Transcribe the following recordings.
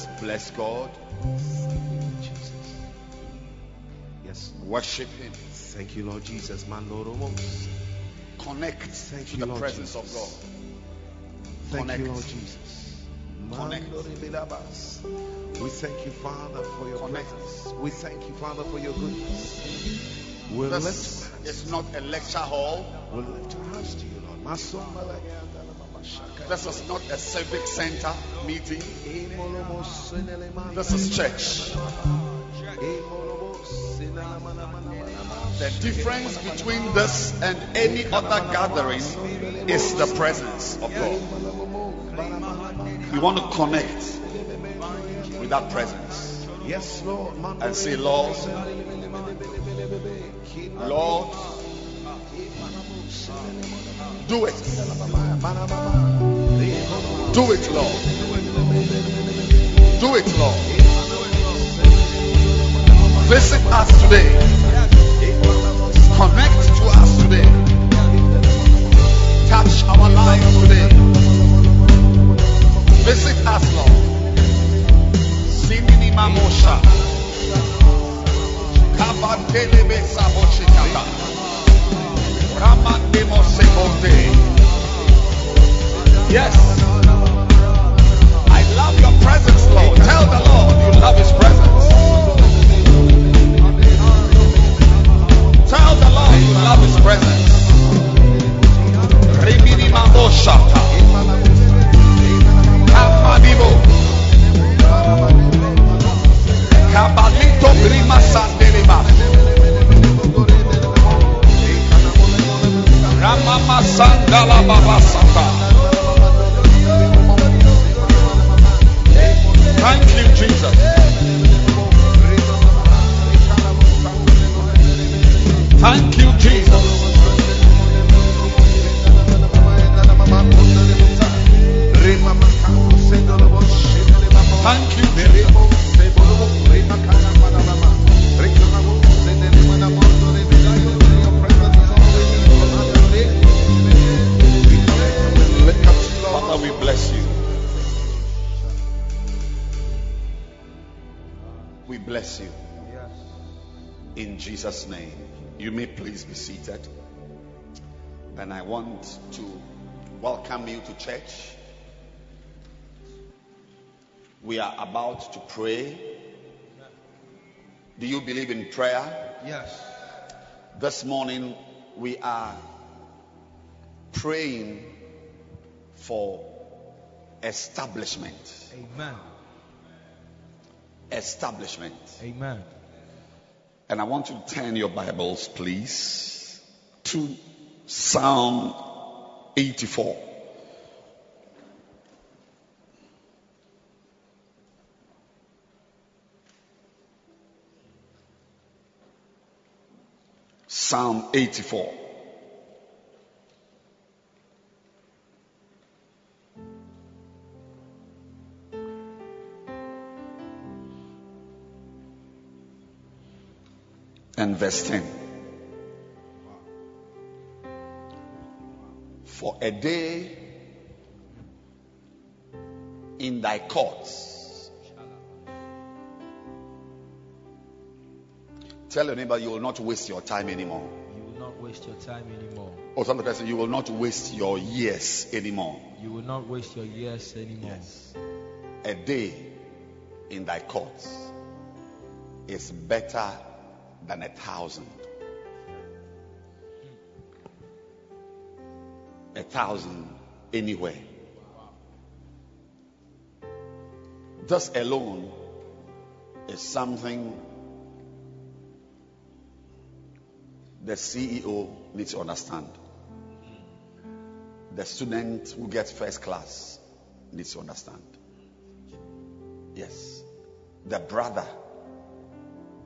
You want to just bless God, Jesus. Yes. worship Him, Thank you, Lord Jesus. Man, Lord, oh, almost. connect Thank to you, the Lord presence of God. Thank Connect. you, Lord Jesus. Connect. Lord, oh, Elabas. Oh, we thank you, Father, for your Connect. presence. We thank you, Father, for your goodness. We'll lift This hands. is not a lecture hall. We'll lift our hands to you, Lord. Masomba la yanda la mama shaka. This is not a civic center meeting. This is church. The difference between this and any other gathering is the presence of God. You want to connect with that presence Yes, Lord. and say, Lord, Lord, do it. Do it, Lord. Do it, Lord. Visit us today. Connect to us today. Touch our lives today. Visit us, Lord. Simini mamosha. Kabandelebe saboshikata. Ramandemo sebote. Yes. I love your presence, Lord. Tell the Lord you love his presence. Tell the Lord you love his presence. Sandelema. Ramama sandala babasata. Thank you, Jesus. Thank you, Jesus. Thank you, Jesus. Bless you. In Jesus' name. You may please be seated. And I want to welcome you to church. We are about to pray. Do you believe in prayer? Yes. This morning we are praying for establishment. Amen. Establishment. Amen. And I want you to turn your Bibles, please, to Psalm 84. Psalm 84. and verse 10. For a day in thy courts. Tell your neighbor you will not waste your time anymore. You will not waste your time anymore. Or some person, you will not waste your years anymore. You will not waste your years anymore. Yes. A day in thy courts is better than a thousand. A thousand anywhere. This alone is something the CEO needs to understand. The student who gets first class needs to understand. Yes. The brother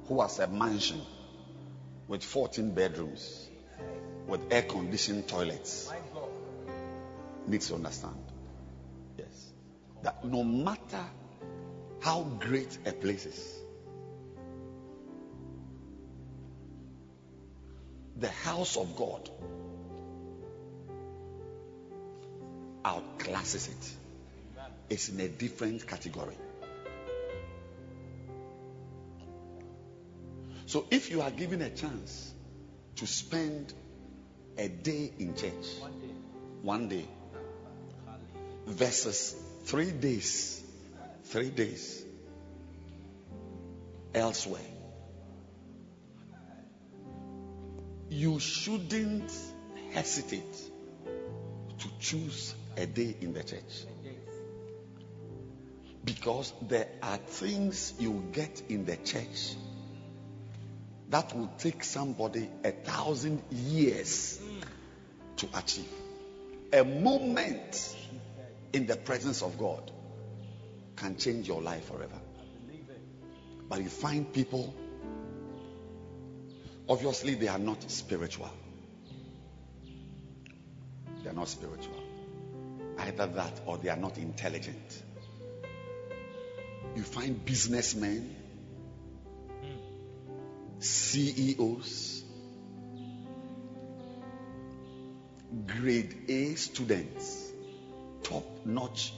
who has a mansion with 14 bedrooms with air conditioned toilets needs to understand. Yes. That no matter how great a place is, the house of God outclasses it. It's in a different category. So if you are given a chance to spend a day in church, one day, versus three days, three days elsewhere, you shouldn't hesitate to choose a day in the church. Because there are things you get in the church that will take somebody a thousand years to achieve. A moment in the presence of God can change your life forever. But you find people, obviously, they are not spiritual. They are not spiritual. Either that or they are not intelligent. You find businessmen, CEOs, grade A students, top notch.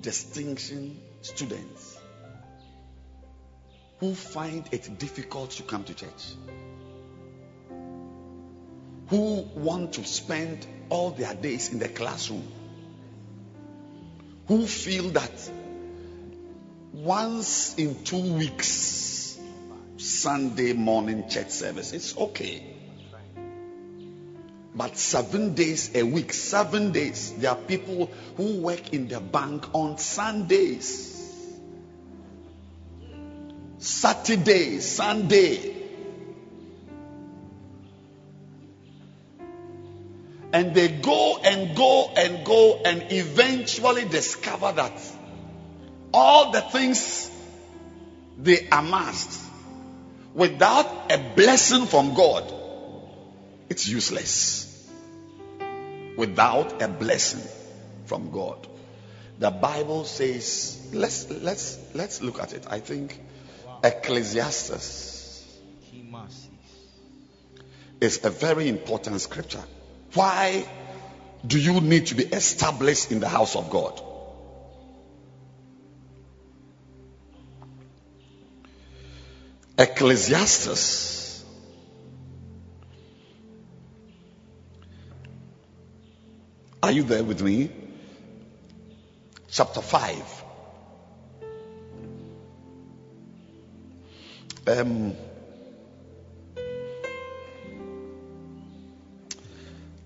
Distinction students. Who find it difficult to come to church, who want to spend all their days in the classroom, who feel that once in two weeks, Sunday morning church service, it's okay. But seven days a week, seven days, there are people who work in the bank on Sundays. Saturday, Sunday. And they go and go and go and eventually discover that all the things they amassed without a blessing from God, it's useless. Without a blessing from God. The Bible says, let's let's let's look at it. I think Ecclesiastes is a very important scripture. Why do you need to be established in the house of God? Ecclesiastes Are you there with me? Chapter 5. Um,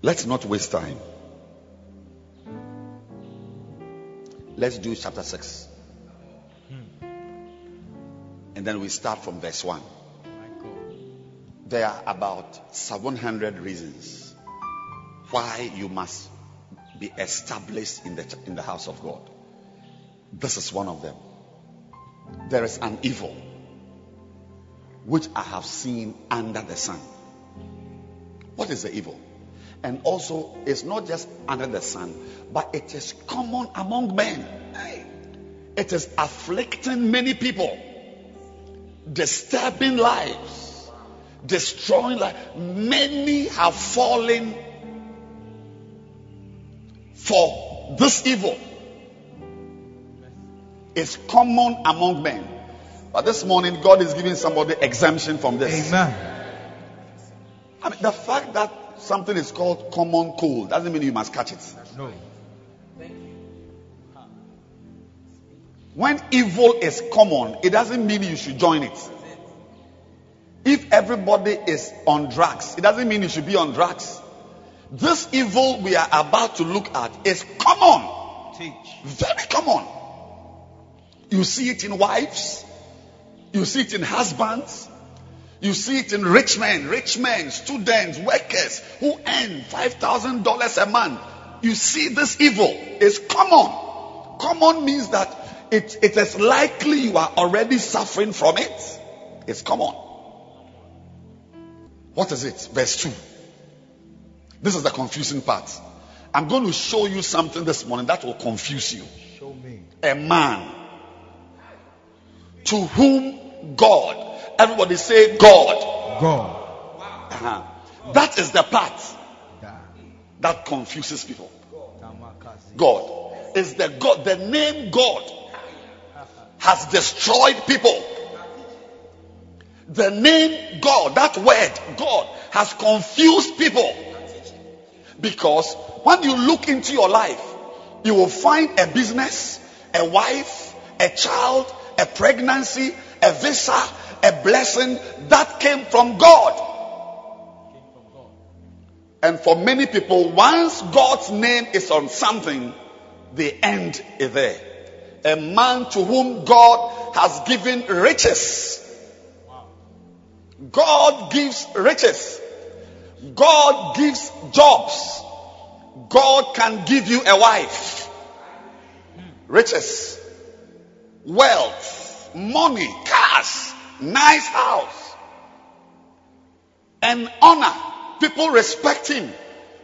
let's not waste time. Let's do chapter 6. And then we start from verse 1. There are about 700 reasons why you must be established in the, in the house of God. This is one of them. There is an evil which I have seen under the sun. What is the evil? And also, it's not just under the sun, but it is common among men. It is afflicting many people, disturbing lives, destroying life. Many have fallen for this evil. It's common among men. But this morning, God is giving somebody exemption from this. Amen. I mean, the fact that something is called common cold doesn't mean you must catch it. No. When evil is common, it doesn't mean you should join it. If everybody is on drugs, it doesn't mean you should be on drugs. This evil we are about to look at is common. Teach. Very common. You see it in wives. You see it in husbands. You see it in rich men, rich men, students, workers who earn $5,000 a month. You see this evil is common. Common means that it, it is likely you are already suffering from it. It's common. What is it? Verse 2. This is the confusing part. I'm going to show you something this morning that will confuse you. Show me. A man to whom God, everybody say God. God. Uh-huh. That is the part that confuses people. God is the God, the name God has destroyed people. The name God, that word God, has confused people. Because when you look into your life, you will find a business, a wife, a child, a pregnancy, a visa, a blessing that came from God. And for many people, once God's name is on something, the end is there. A man to whom God has given riches. God gives riches. God gives jobs. God can give you a wife. Riches. Wealth. Money. Cars. Nice house. And honor. People respect him.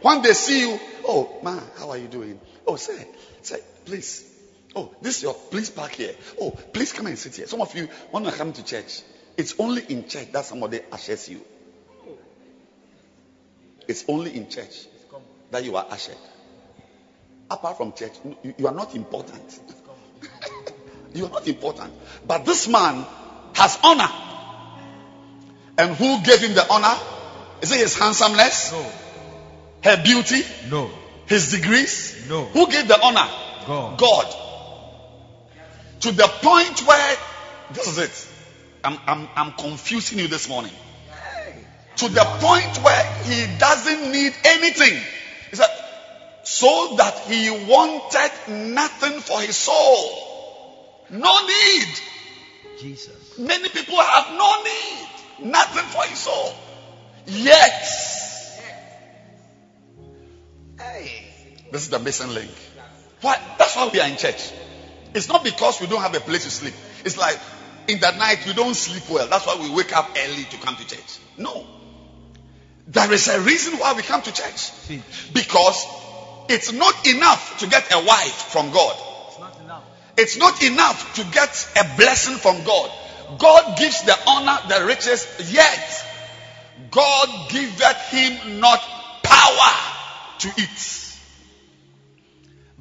When they see you, oh man, how are you doing? Oh, say, say, please. Oh, this is your, please park here. Oh, please come and sit here. Some of you, when you come to church, it's only in church that somebody ushers you. It's only in church that you are ushered. Apart from church, you, you are not important. you are not important. But this man has honor. And who gave him the honor? Is it his handsomeness? No. Her beauty? No. His degrees? No. Who gave the honor? God. God. To the point where, this is it. I'm, I'm, I'm confusing you this morning. To the point where he doesn't need anything. He said, so that he wanted nothing for his soul. No need. Jesus. Many people have no need. Nothing for his soul. Yet. Hey. This is the missing link. Why? That's why we are in church. It's not because we don't have a place to sleep. It's like in the night we don't sleep well. That's why we wake up early to come to church. No. There is a reason why we come to church. Because it's not enough to get a wife from God. It's not enough. It's not enough to get a blessing from God. God gives the honor, the riches, yet God giveth him not power to eat,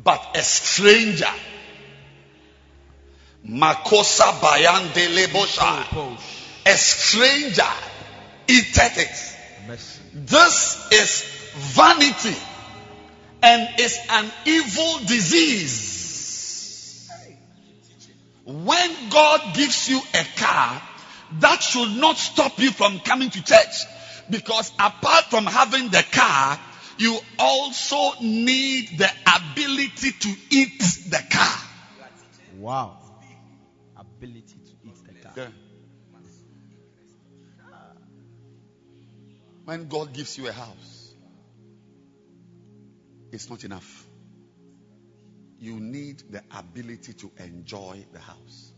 but a stranger. Makosa bayande lebosha. A stranger eateth it. This is vanity and is an evil disease. When God gives you a car, that should not stop you from coming to church. Because apart from having the car, you also need the ability to eat the car. Wow. When God gives you a house, it's not enough. You need the ability to enjoy the house.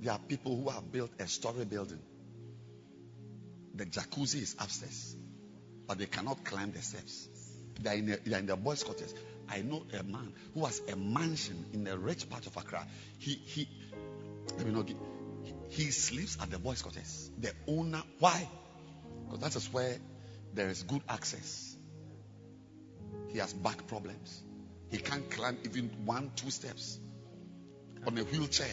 There are people who have built a story building. The jacuzzi is upstairs, but they cannot climb the steps. They are in, a, they are in the boys' quarters. I know a man who has a mansion in a rich part of Accra. He he let me he, he sleeps at the boys' quarters. The owner, why? Because that is where there is good access. He has back problems. He can't climb even one, two steps on a wheelchair.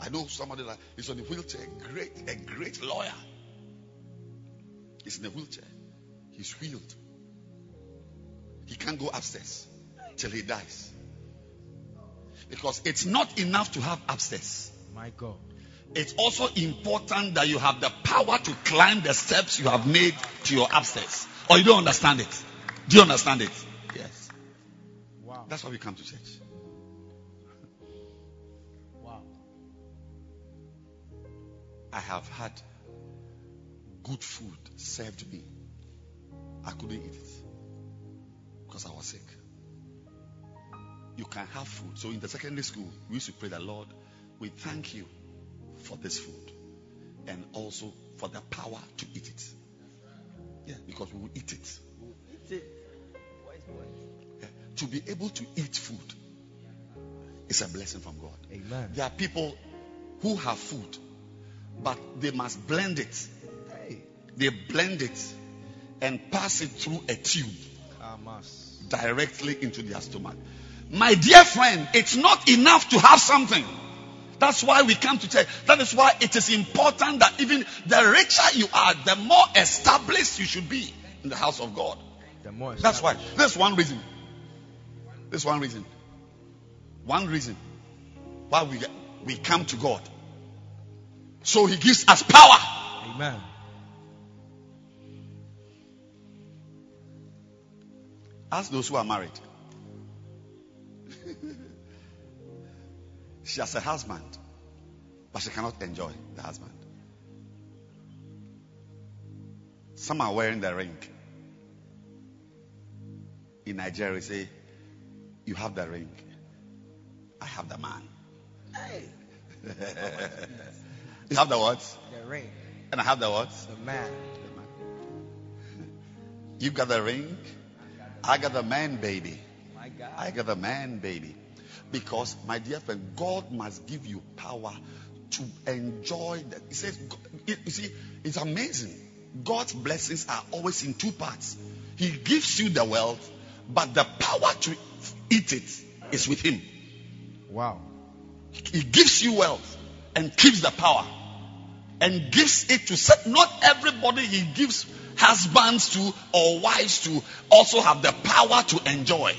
I know somebody that is on a wheelchair, great, a great lawyer. He's in a wheelchair. He's wheeled. He can't go upstairs till he dies. Because it's not enough to have upstairs. My God. It's also important that you have the power to climb the steps you have made to your upstairs. Or you don't understand it. Do you understand it? Yes. Wow. That's why we come to church. Wow. I have had good food served me. I couldn't eat it because I was sick. You can have food. So in the secondary school, we used to pray the Lord, we thank you for this food and also for the power to eat it. Yeah, because we will eat it. Eat it. Yeah, To be able to eat food is a blessing from God. Amen. There are people who have food, but they must blend it. Hey. They blend it and pass it through a tube directly into their stomach. My dear friend, it's not enough to have something. That's why we come to church. That is why it is important that even the richer you are, the more established you should be in the house of God. The more That's why. That's one reason. This one reason. One reason why we we come to God. So He gives us power. Amen. Ask those who are married. She has a husband, but she cannot enjoy the husband. Some are wearing the ring. In Nigeria, say, You have the ring, I have the man. Hey. you have the what? The ring. And I have the what? The man. The man. You got the ring, I got the man, baby. My God. I got the man, baby. Because, my dear friend, God must give you power to enjoy that. He says, you see, it's amazing. God's blessings are always in two parts. He gives you the wealth, but the power to eat it is with Him. Wow. He gives you wealth and keeps the power and gives it to set. Not everybody he gives husbands to or wives to also have the power to enjoy.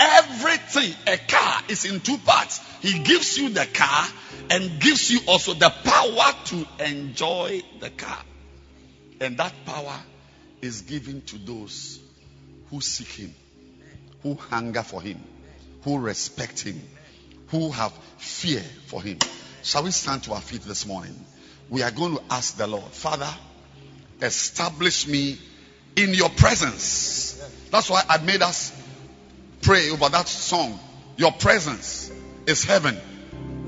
Everything, a car is in two parts. He gives you the car and gives you also the power to enjoy the car. And that power is given to those who seek Him, who hunger for Him, who respect Him, who have fear for Him. Shall we stand to our feet this morning? We are going to ask the Lord, Father, establish me in your presence. That's why I made us pray over that song. Your presence is heaven.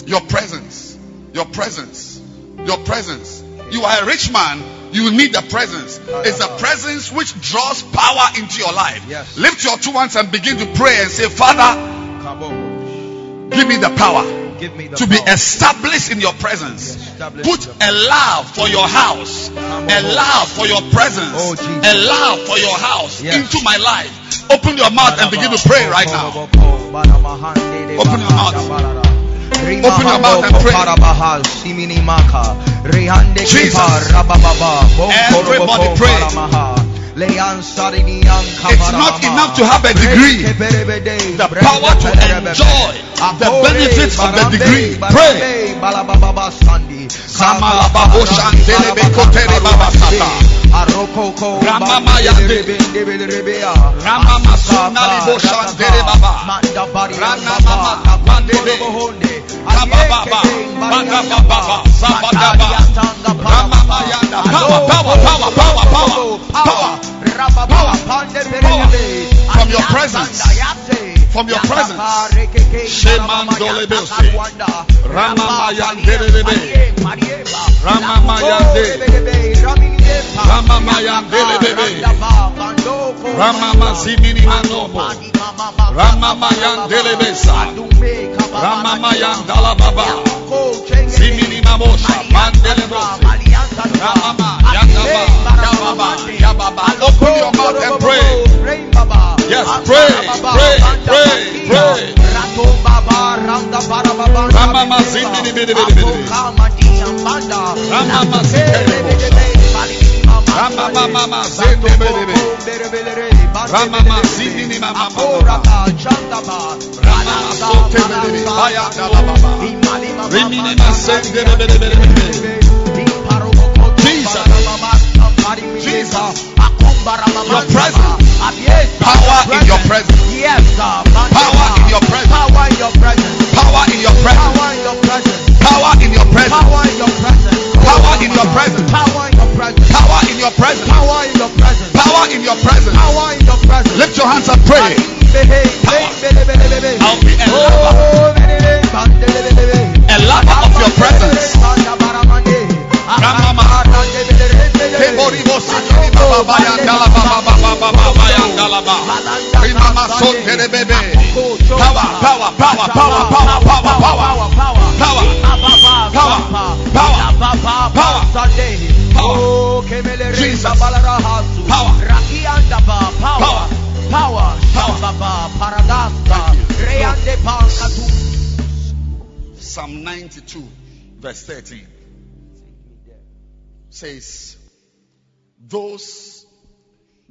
Your presence, your presence, your presence. You are a rich man, you need the presence. It's the presence which draws power into your life. Yes. Lift your two hands and begin to pray and say, Father, give me the power Give me the to be established in your presence. Put a love for your house, a love for your presence, Oh, a love for your house into my life. Open your mouth and begin to pray right now. Open your mouth. Open your mouth and pray. Jesus. Everybody pray. It's not enough to have a degree. The power to enjoy the benefits of the degree. Pray. Power, power, power, power, power, power. From your presence. From your presence. Shemandolebose. Ramamayandelebe. Ramamayande. Ramamayandelebe. Ramamazimini manobo. Ramamayandelebesa. Ramamayandalababa. Zimini mamosha. Mandelebose. Ramama. Yandaba. Yababa. Yababa. Open your mouth and pray. Yes, pray, pray, pray, pray. Ramama zindi di bidi bidi bidi. Ramama zindi Ramama mama zindi bidi bidi. Ramama zindi mama mama. Ramama sote bidi bidi. Baya dala. Rimini masende bidi bidi bidi bidi. Jesus. Jesus. Your presence. Power in your presence. Yes, God. Power in your presence. Power in your presence. Power in your presence. Power in your presence. Power in your presence. Power in your presence. Power in your presence. Power in your presence. Power in your presence. Power in your presence. Power in your presence. Power in your presence. Lift your hands and pray. I'll be a lover. A lover of your presence. Psalm 92, verse 13 says, those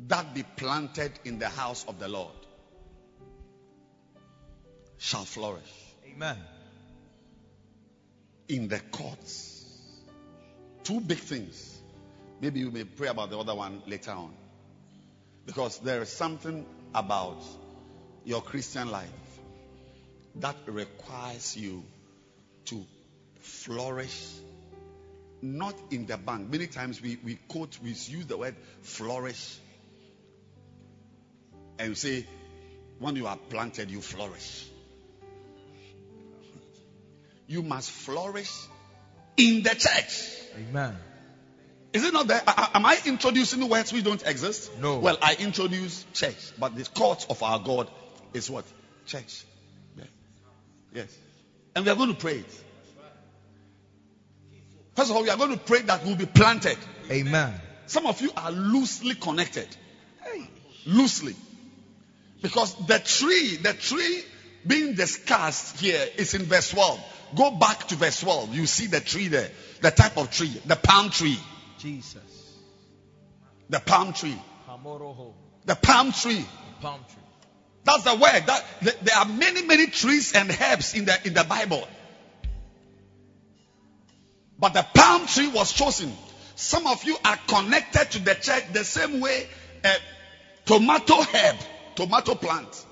that be planted in the house of the Lord shall flourish Amen. in the courts. Two big things. Maybe you may pray about the other one later on. Because there is something about your Christian life that requires you to flourish not in the bank. Many times we, we quote, we use the word flourish. And say, when you are planted, you flourish. You must flourish in the church. Amen. Is it not there? A- Am I introducing words which don't exist? No. Well, I introduce church, but the court of our God is what? Church. Yeah. Yes. And we are going to pray it. First of all, we are going to pray that we'll be planted. Amen. Some of you are loosely connected. Loosely. Because the tree, the tree being discussed here is in verse 12. Go back to verse 12. You see the tree there. The type of tree. The palm tree. Jesus. The palm tree. Hamoroho. The palm tree. Palm tree. That's the word. That th- there are many, many trees and herbs in the in the Bible. But the palm tree was chosen. Some of you are connected to the church the same way a tomato herb, tomato plant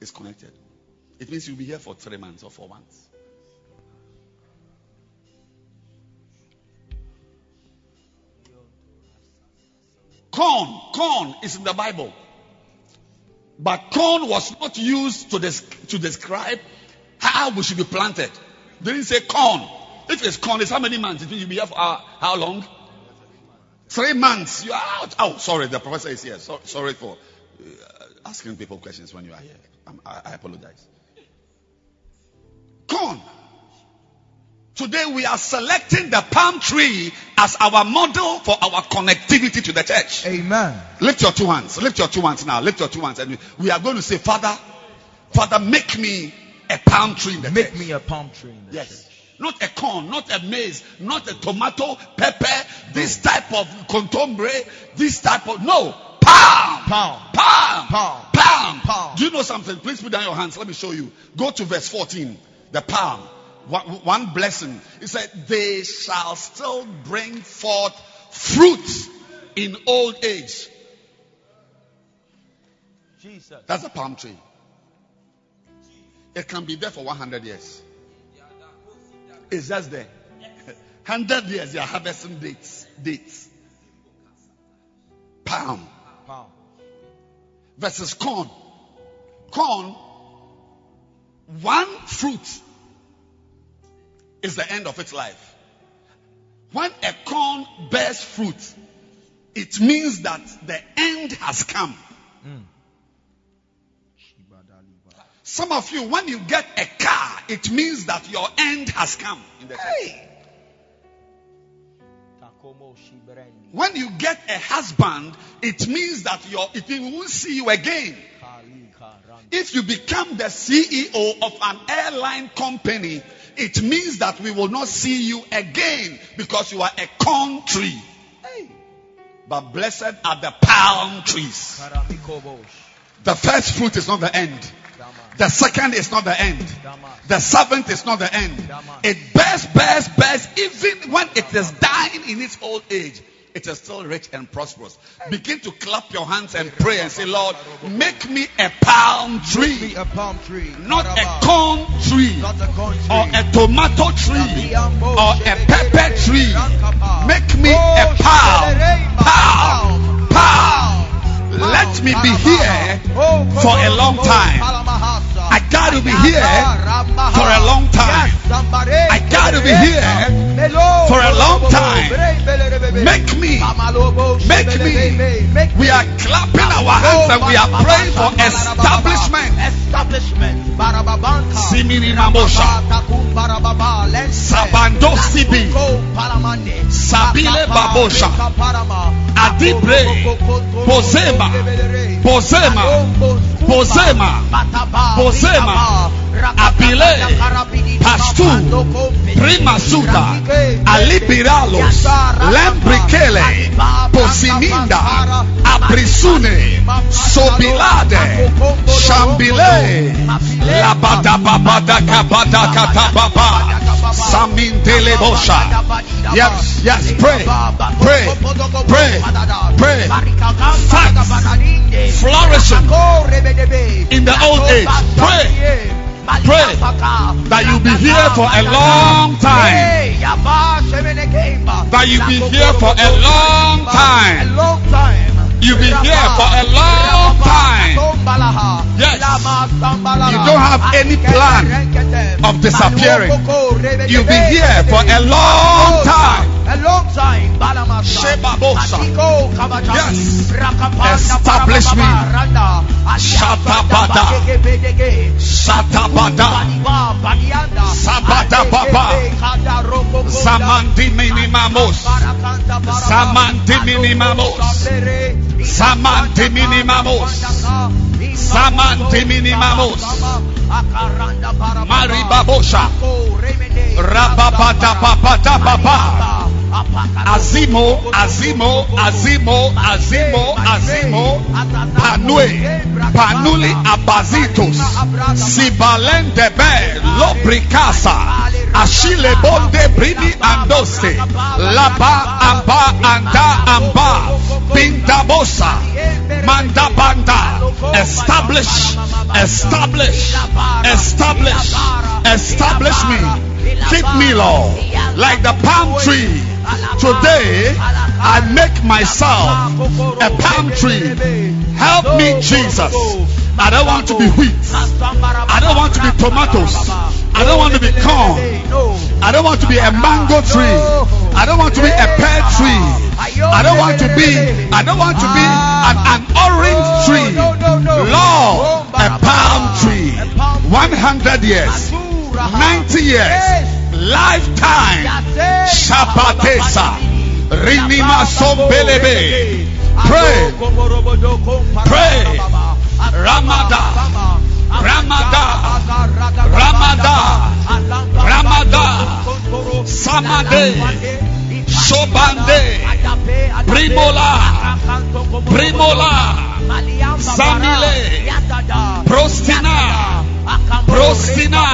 is connected. It means you'll be here for three months or four months. Corn, corn is in the Bible. But corn was not used to, des- to describe how we should be planted. They didn't say corn. If it's corn, it's how many months? It means you'll be here for how, how long? Three months. You are out. Oh, sorry, the professor is here. So, sorry for uh, asking people questions when you are here. I, I apologize. Corn. Today we are selecting the palm tree as our model for our connectivity to the church. Amen. Lift your two hands. Lift your two hands now. Lift your two hands. And we are going to say, Father, Father, make me a palm tree in the Make church. me a palm tree in the Yes. church. Not a corn, not a maize, not a tomato, pepper, this type of contombre, this type of no. Palm. Palm. Palm. Palm. Palm. Palm. Do you know something? Please put down your hands. Let me show you. Go to verse 14. The palm. One, one blessing. It said, they shall still bring forth fruit in old age. Jesus. That's a palm tree. It can be there for 100 years. It's just there. 100 years, they are harvesting dates. Dates. Palm Palm. versus corn. Corn, one fruit is the end of its life. When a corn bears fruit, it means that the end has come. Some of you, when you get a car, it means that your end has come. In the church. Takomo. When you get a husband, it means that your it will won't see you again. If you become the CEO of an airline company, it means that we will not see you again because you are a corn tree. Hey. But blessed are the palm trees. The first fruit is not the end. The second is not the end. The seventh is not the end. It bears, bears, bears, even when it is dying in its old age. It is still rich and prosperous. Begin to clap your hands and pray and say, Lord, make me a palm tree, a palm tree. not a corn tree, Not a corn tree. or a tomato tree, or a pepper tree. Make me a oh, palm, palm, palm. Let me be here for a long time. I got to be here for a long time. I got to be here for a long time. Make me, make me. We are clapping our hands and we are praying for establishment. Establishment. Barababanta. Simini Mamosha. Takum barababa. Lense. Sabando Sibi. Sabile Babosha. Adibre. Bozema. Lebelere. Bozema. Bozema. Bozema. Abile. Pastu. Babando, Kombe. Prima Suda. Rakike. Alibiralos. Lembrikele. Posiminda. Abrisune. Sobilade. Shambile. Labadababadakabadakatababa. Samintele Bosha. Yes, yes, pray, pray, pray, pray. Facts. Flourishing in the old age. Pray. Pray that you be here for a long time. That you be here for a long time. You be here for a long time. Yes. You don't have any plan of disappearing. You'll be here for a long time. A long time. Shebabosa. Yes. Establish me. Shatabada. Shatabada. Sabada baba. Zamandi minimamos. Zamandi minimamos. Zamandi minimamos. Zamandi minimamos. Maribabosha. Rababada babada baba. Azimo, Azimo, Azimo, Azimo, Azimo, Panue, Panuli Abazitos, Sibalende Be, Lobricasa, Ashile Bonde Brini Andoste, Laba Amba Anda Amba, Bindabosa, Manda Banda, establish, establish, establish, establish me. Keep me, Lord, like the palm tree. Today, I make myself a palm tree. Help me, Jesus. I don't want to be wheat. I don't want to be tomatoes. I don't want to be corn. I don't want to be a mango tree. I don't want to be a pear tree. I don't want to be, I don't want to be an, an orange tree. Lord, a palm tree. 100 years, 90 years, lifetime. Shabbatesa. Rinima sombelebe. Pray. Pray. Ramada. Ramada. Ramada. Ramada. Samade. Shobande. Primola. Primola. Samile. Prostina. Prosina.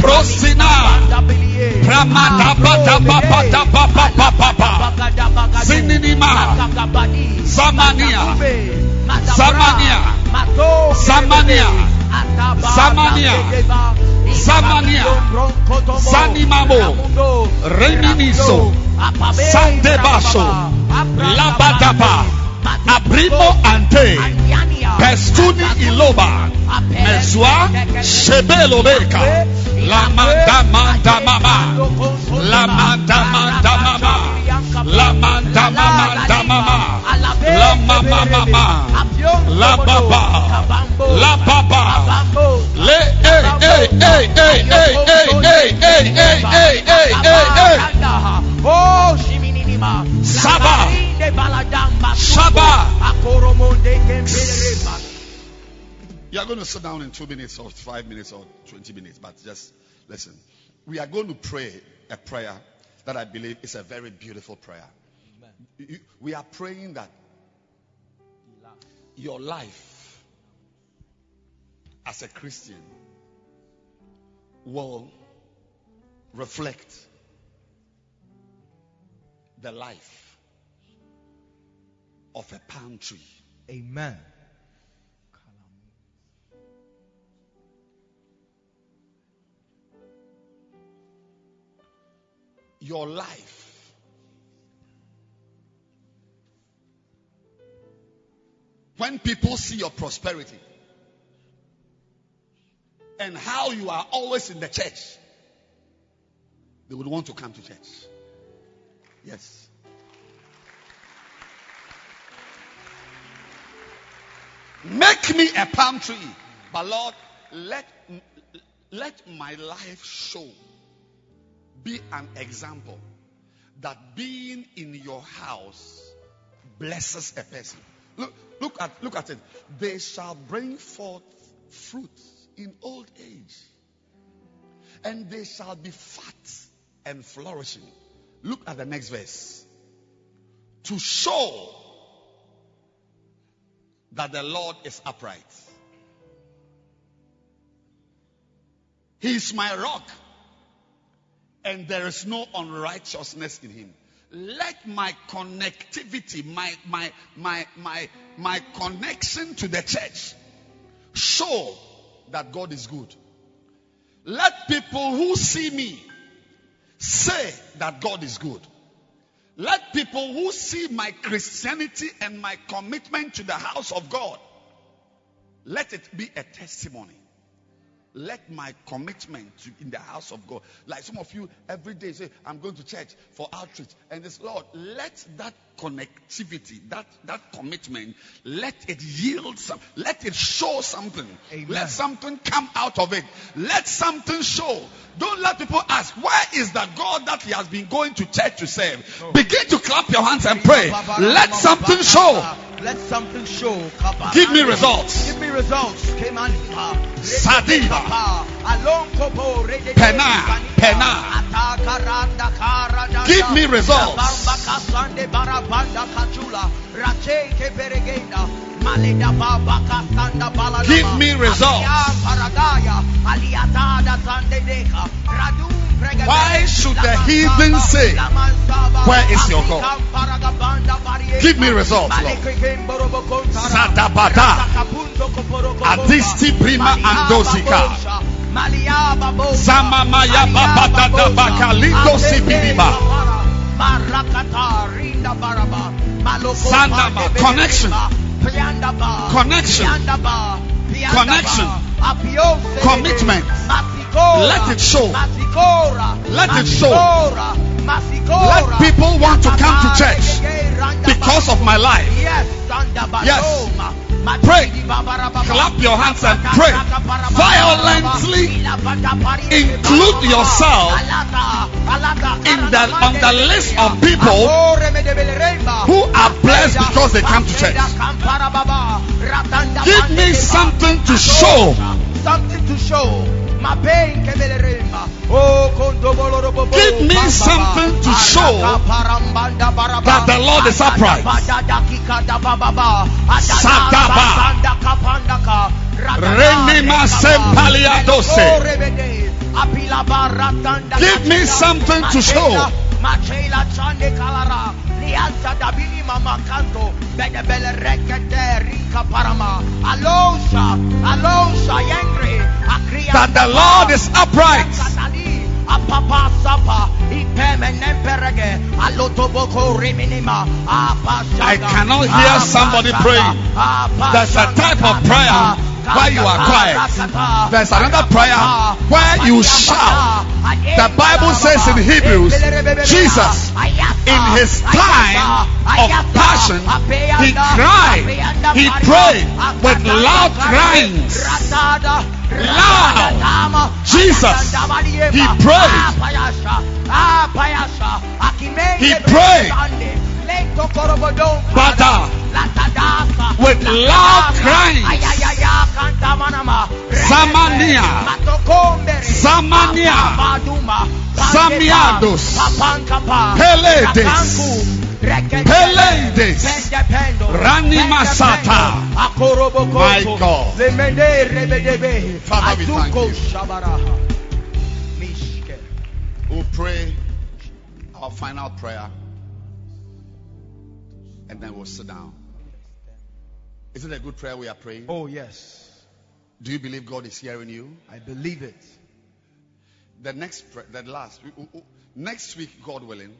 Prosina. Pramadabadabababababa. Sininima. Samania. Samania. Samania. Samania. Samania. Sanimamo. Reminiso. Sandebaso. Labadaba. Abrimo ante. Pestuni iloba. Mezua. Shebelo beka. La manda manda mama. La manda manda mama. La manda manda mama. La mama mama. La baba. La baba. Le eh eh eh eh eh eh eh eh eh eh eh eh eh. Oh, Shimininima. Saba. Labarinde baladamba. Saba. Akoromonde kembeleba. You are going to sit down in two minutes or five minutes or 20 minutes, but just listen. We are going to pray a prayer that I believe is a very beautiful prayer. You- We are praying that your life as a Christian will reflect the life of a palm tree. Amen. Your life when people see your prosperity and how you are always in the church, they would want to come to church. Yes. Make me a palm tree. But Lord, let, let my life show, be an example that being in your house blesses a person. Look, look at look at it. They shall bring forth fruit in old age, and they shall be fat and flourishing. Look at the next verse. To show that the Lord is upright. He is my rock, and there is no unrighteousness in him. Let my connectivity, my my my my my connection to the church show that God is good. Let people who see me say that God is good. Let people who see my Christianity and my commitment to the house of God, let it be a testimony. Let my commitment to, in the house of God, like some of you every day say, I'm going to church for outreach. And this Lord, let that connectivity, that that commitment, let it yield some, let it show something. Amen. Let something come out of it. Let something show. Don't let people ask, where is the God that he has been going to church to serve? No. Begin to clap your hands and pray. Let something show. Let something show. Give me results. Give me results. Kemanipa. Sadiba. Alonkopo. Redede. Pena. Pena. Give me results. Give me results. Why should the heathen say, "Where is your God?" Give me results, Lord. Sadabada. Adisti prima bakalindo sipiliba. Sandaba. Connection. Connection. Connection. Commitment. Let it show. Let it show. Let people want to come to church because of my life. Yes. Pray. Clap your hands and pray. Violently include yourself in the on the list of people who are blessed because they come to church. Give me something to show Something to show. Oh, Give me something to show that the Lord is upright. Sadaba. Renima sempaliadose. Give me something to show. Machela chande kalara. Mama kanto. Bede bele rekete rika parama. Alosha. Alosha yengre. That the Lord is upright. I cannot hear somebody praying. There's a type of prayer where you are quiet. There's another prayer where you shout. The Bible says in Hebrews, Jesus, in his time of passion, he cried, he prayed with loud cryings. Loud. Jesus, he prayed. He prayed. Bada. With loud crying. Zamania. Zamania. Zamiados. Peledes. Peledes. Rani Masata. My God. Father, we thank you. We'll pray our final prayer and then we'll sit down. Is it a good prayer we are praying? Oh, yes. Do you believe God is hearing you? I believe it. The next, pra- the last, next week, God willing,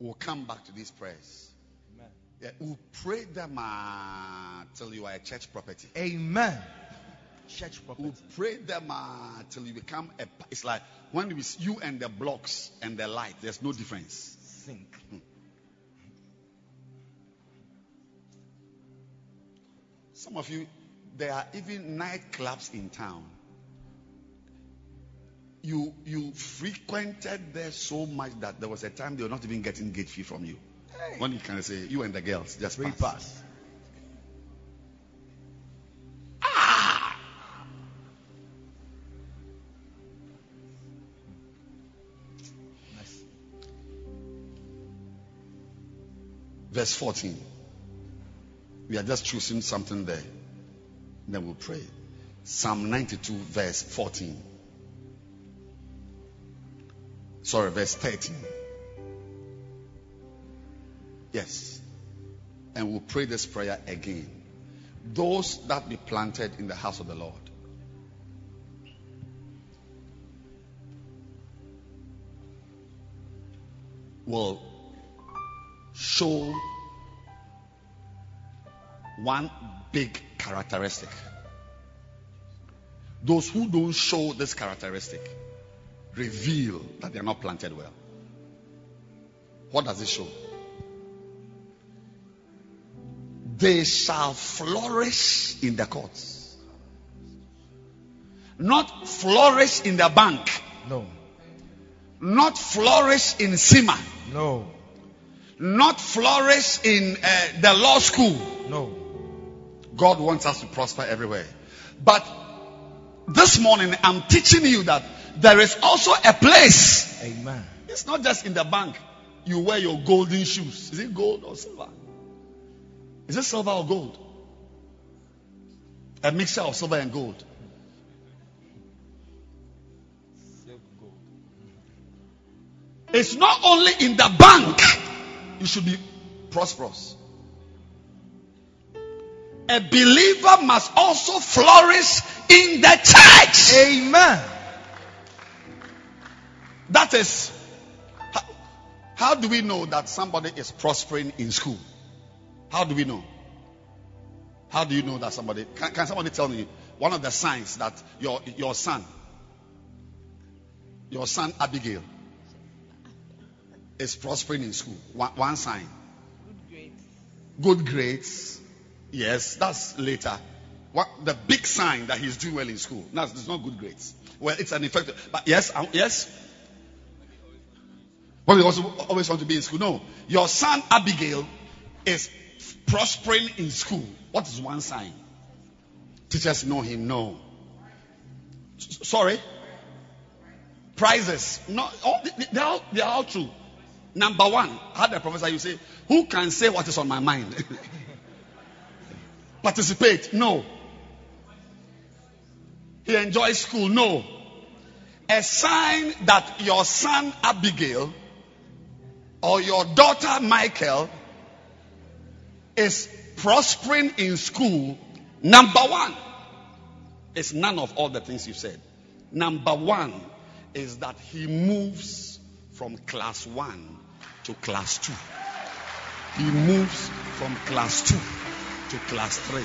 we'll come back to these prayers. Amen. Yeah, we'll pray them uh, till you are a church property. Amen. Church property. We'll pray them uh, till you become a. It's like when we, you and the blocks and the light. There's no difference. Think. Some of you, there are even nightclubs in town. You you frequented there so much that there was a time they were not even getting gate fee from you. When you can say you and the girls just Free pass. pass. Nice. Verse 14. We are just choosing something there. Then we'll pray. Psalm 92, verse 14. Sorry, verse 13. Yes. And we'll pray this prayer again. Those that be planted in the house of the Lord. Will show one big characteristic. Those who don't show this characteristic reveal that they are not planted well. What does it show? They shall flourish in the courts, not flourish in the bank, No. not flourish in SEMA, No. not flourish in uh, the law school. No. God wants us to prosper everywhere. But this morning, I'm teaching you that there is also a place. Amen. It's not just in the bank. You wear your golden shoes. Is it gold or silver? Is it silver or gold? A mixture of silver and gold. It's not only in the bank you should be prosperous. A believer must also flourish in the church. Amen. That is, how, how do we know that somebody is prospering in school? How do we know? How do you know that somebody? Can, can somebody tell me one of the signs that your your son, your son Abigail, is prospering in school? One, one sign. Good grades. Good grades. Yes, that's later. What the big sign that he's doing well in school? No, it's not good grades. Well, it's an effect. But yes, yes. But we also always want to be in school. No, your son Abigail is prospering in school. What is one sign? Teachers know him. No. Sorry. Prizes. No. Oh, all, they, they are they are all true. Number one, I had a professor. You say, who can say what is on my mind? Participate? No. He enjoys school? No. A sign that your son Abigail or your daughter Michael is prospering in school, number one, is none of all the things you said. Number one is that he moves from class one to class two. He moves from class two to class three.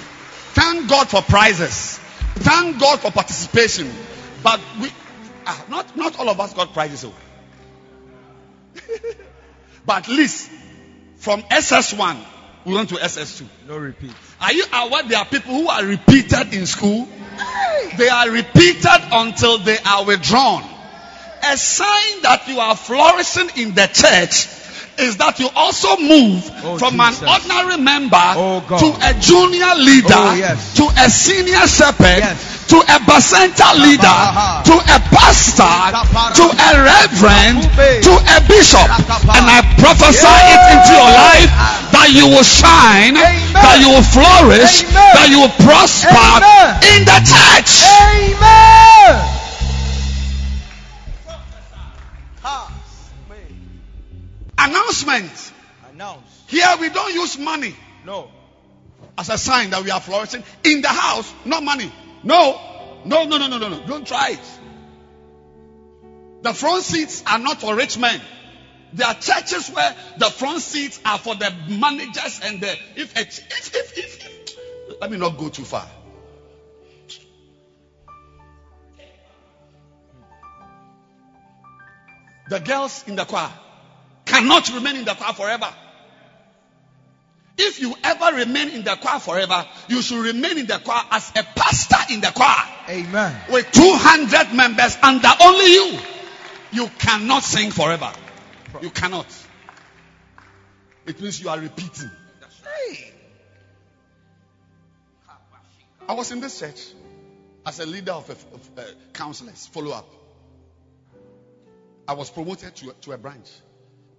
Thank God for prizes. Thank God for participation. But we, ah, not not all of us got prizes. oh. but at least from SS1 we went to SS2. No repeat. Are you aware there are people who are repeated in school? They are repeated until they are withdrawn. A sign that you are flourishing in the church is that you also move Oh, from Jesus. an ordinary member Oh, to a junior leader Oh, yes. to a senior shepherd Yes. to a bacenta leader to a pastor to a reverend to a bishop and I prophesy it into your life that you will shine Amen. that you will flourish Amen. that you will prosper Amen. in the church Amen. Announcement. Announce. here we don't use money No. as a sign that we are flourishing. In the house no money. No. No no no no no no. Don't try it. The front seats are not for rich men. There are churches where the front seats are for the managers and the if if if, if, if, if. Let me not go too far. The girls in the choir cannot remain in the choir forever if you ever remain in the choir forever, you should remain in the choir as a pastor in the choir Amen. with 200 members under only you. You cannot sing forever. You cannot. It means you are repeating. I was in this church as a leader of, a, of uh, counselors, follow up. I was promoted to, to a branch,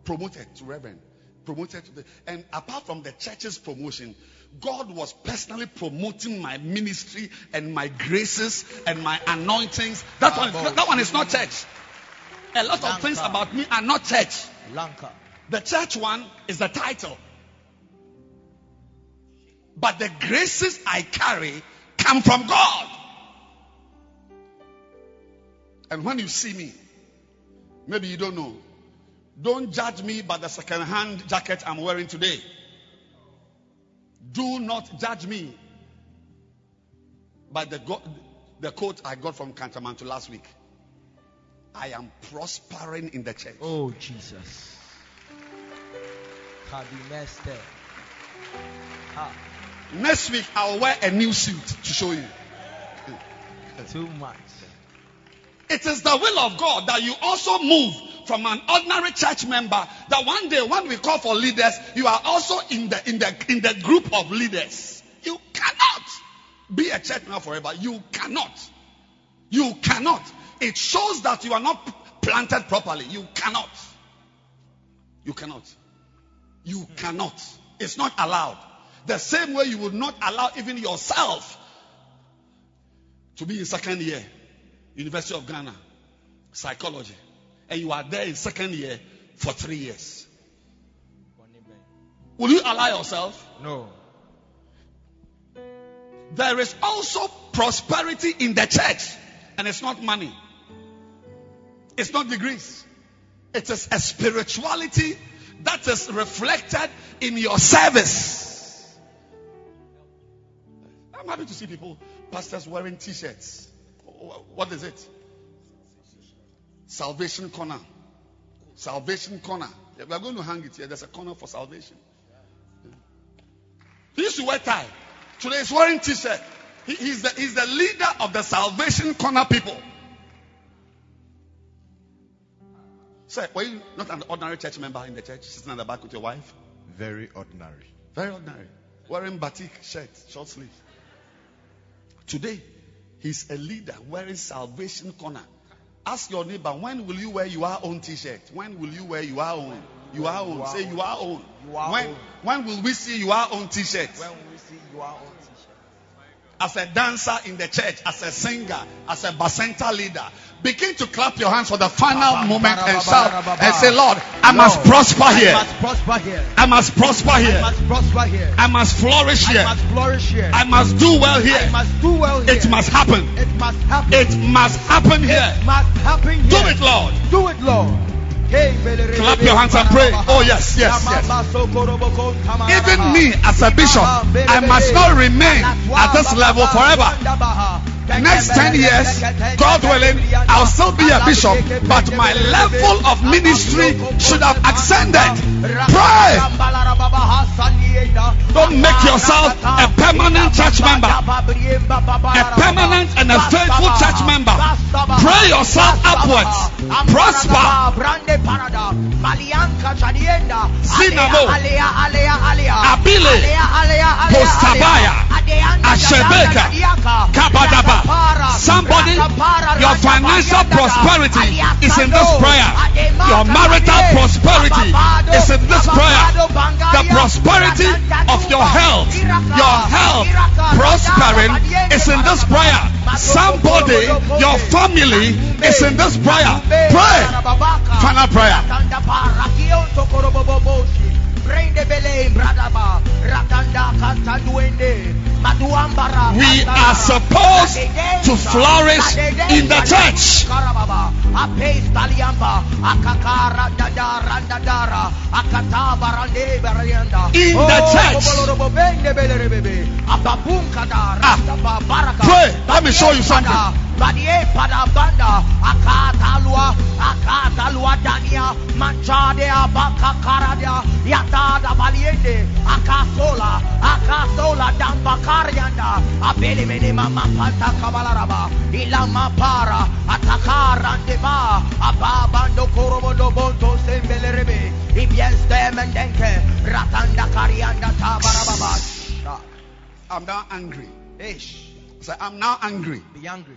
promoted to reverend, promoted to the, and apart from the church's promotion, God was personally promoting my ministry and my graces and my anointings. That one, that one is not church. A lot of things about me are not church. Lanka. The church one is the title. But the graces I carry come from God. And when you see me, maybe you don't know, don't judge me by the second hand jacket I'm wearing today. Do not judge me by the, go- the coat I got from Kantamanto last week. I am prospering in the church. Oh Jesus. Next week, I'll wear a new suit to show you. Too much. It is the will of God that you also move from an ordinary church member. That one day, when we call for leaders, you are also in the in the in the group of leaders. You cannot be a church member forever. You cannot. You cannot. It shows that you are not planted properly. You cannot. You cannot. You hmm. cannot. It's not allowed. The same way you would not allow even yourself to be in second year, University of Ghana, psychology, and you are there in second year for three years. Will you allow yourself? No. There is also prosperity in the church, and it's not money, it's not degrees, it is a spirituality that is reflected in your service. I'm happy to see people, pastors wearing t shirts. What is it? Salvation corner. Salvation corner. Yeah, We are going to hang it here. There's a corner for salvation. He used to wear tie. Today he's wearing t-shirt. He- he's, the, he's the leader of the Salvation Corner people. Sir, were you not an ordinary church member in the church, sitting at the back with your wife? Very ordinary. Very ordinary. Wearing batik shirt, short sleeve. Today, he's a leader wearing Salvation Corner. Ask your neighbor, when will you wear your own t-shirt? When will you wear your own? You are own. Say your own. Your When, own. when will we see your own t-shirt? When we see you are on t-shirt. as a dancer in the church, as a singer, as a bacenta leader, begin to clap your hands for the final moment and shout and say, Lord, I must prosper I here. must prosper here. I must prosper I here. must prosper here. I must flourish I here. must flourish here. I must do well I here. must do well here. It must happen. It must happen. It must happen here. It must happen here. Do it, Lord. Do it, Lord. Clap your hands and pray. Oh, yes, yes, yes. Even me as a bishop, I must not remain at this level forever. Next 10 years, God willing, I'll still be a bishop, but my level of ministry should have ascended. Pray. Don't make yourself a permanent church member, a permanent and a faithful church member. Pray yourself upwards. Prosper. Sinamo. Abile. Postabaya. Ashebeka. Kabadaba. Somebody, your financial prosperity is in this prayer. Your marital prosperity is in this prayer. The prosperity of your health, your health prospering is in this prayer. Somebody, your family is in this prayer. Pray. Final prayer. We are supposed to flourish in the church. In the church. Ah. Pray. Let me show you something. Badie pada akatalua akatalua dania. Manchade abaka karadia akasola akasola damba karyanda abele mene mama panta kabalaraba ilama para atakara ndeba ababando korobodo bonto sembelerebe ratanda karianda tabarababa I'm now angry. ish I say, I'm now angry. be angry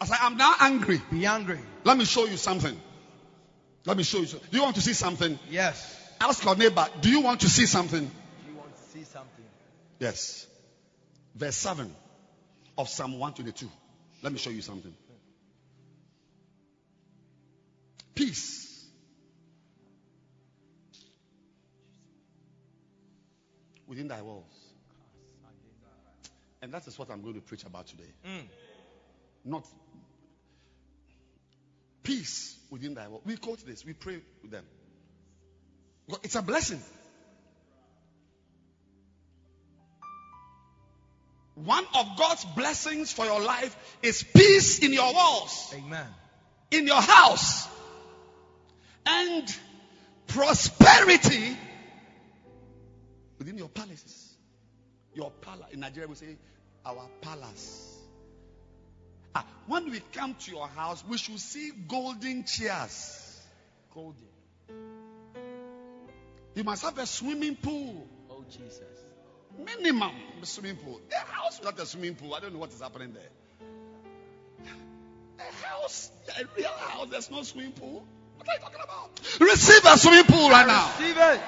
I say, I'm now angry. be angry Let me show you something. Let me show you. something. Do you want to see something? yes Ask your neighbor, do you want to see something? Do you want to see something Yes. Verse 7 of Psalm 122. Let me show you something. Peace. Within thy walls. And that is what I'm going to preach about today. Mm. Not peace within thy walls. We quote this, we pray with them. It's a blessing. One of God's blessings for your life is peace in your walls, amen in your house, and prosperity within your palaces. Your palace. In Nigeria, we say our palace. Ah, when we come to your house, we should see golden chairs. golden You must have a swimming pool. oh jesus Minimum swimming pool. A house without a swimming pool, I don't know what is happening there. A house, a real house, there's no swimming pool. What are you talking about? Receive a swimming pool right now. receive it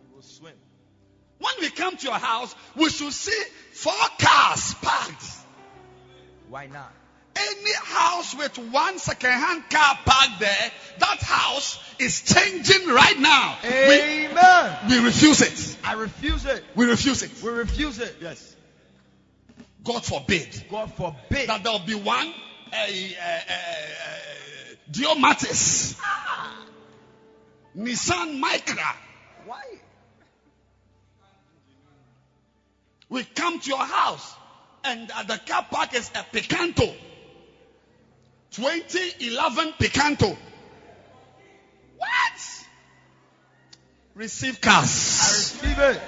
we will swim When we come to your house, we should see four cars parked. why not Any house with one second-hand car parked there, that house is changing right now. We, amen we refuse it. i refuse it We refuse it. we refuse it Yes. God forbid god forbid that there will be one uh, uh, uh, Daewoo Matiz, Nissan Micra. why We come to your house and at the car park is a Picanto. 2011 Picanto. What? Receive i receive it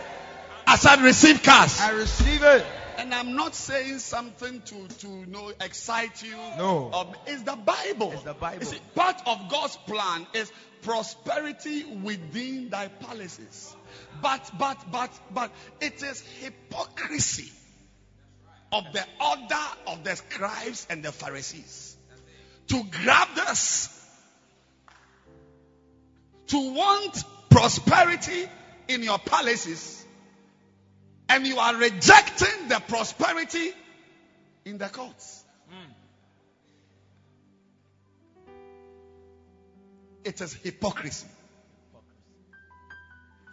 I said receive cars. i receive it And I'm not saying something to, to you know, excite you. No. Um, it's the Bible. It's the Bible. See, part of God's plan is prosperity within thy palaces. But, but, but, but, it is hypocrisy of the order of the scribes and the Pharisees to grab this, to want prosperity in your palaces and you are rejecting the prosperity in the courts. Hmm. It is hypocrisy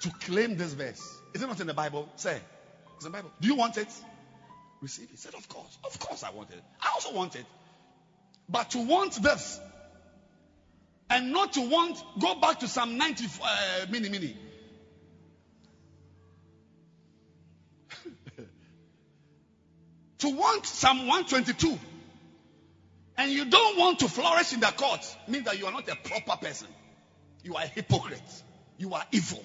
to claim this verse. Is it not in the Bible? Say, it's in the Bible. Do you want it? Receive it. Said, of course. Of course, I want it. I also want it. But to want this and not to want, go back to Psalm 90 uh, mini mini. to want Psalm 122 and you don't want to flourish in the court means that you are not a proper person. You are a hypocrite. You are evil.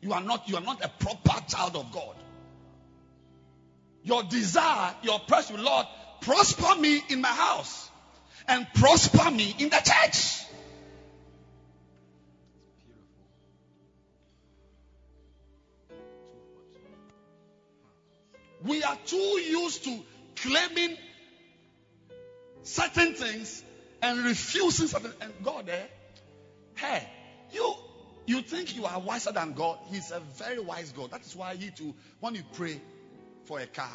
You are not you are not a proper child of God. Your desire, your prayer Lord, prosper me in my house and prosper me in the church. We are too used to claiming certain things and refusing something. And God, eh? Hey, you you think you are wiser than God? He's a very wise God. That is why He too, when you pray for a car,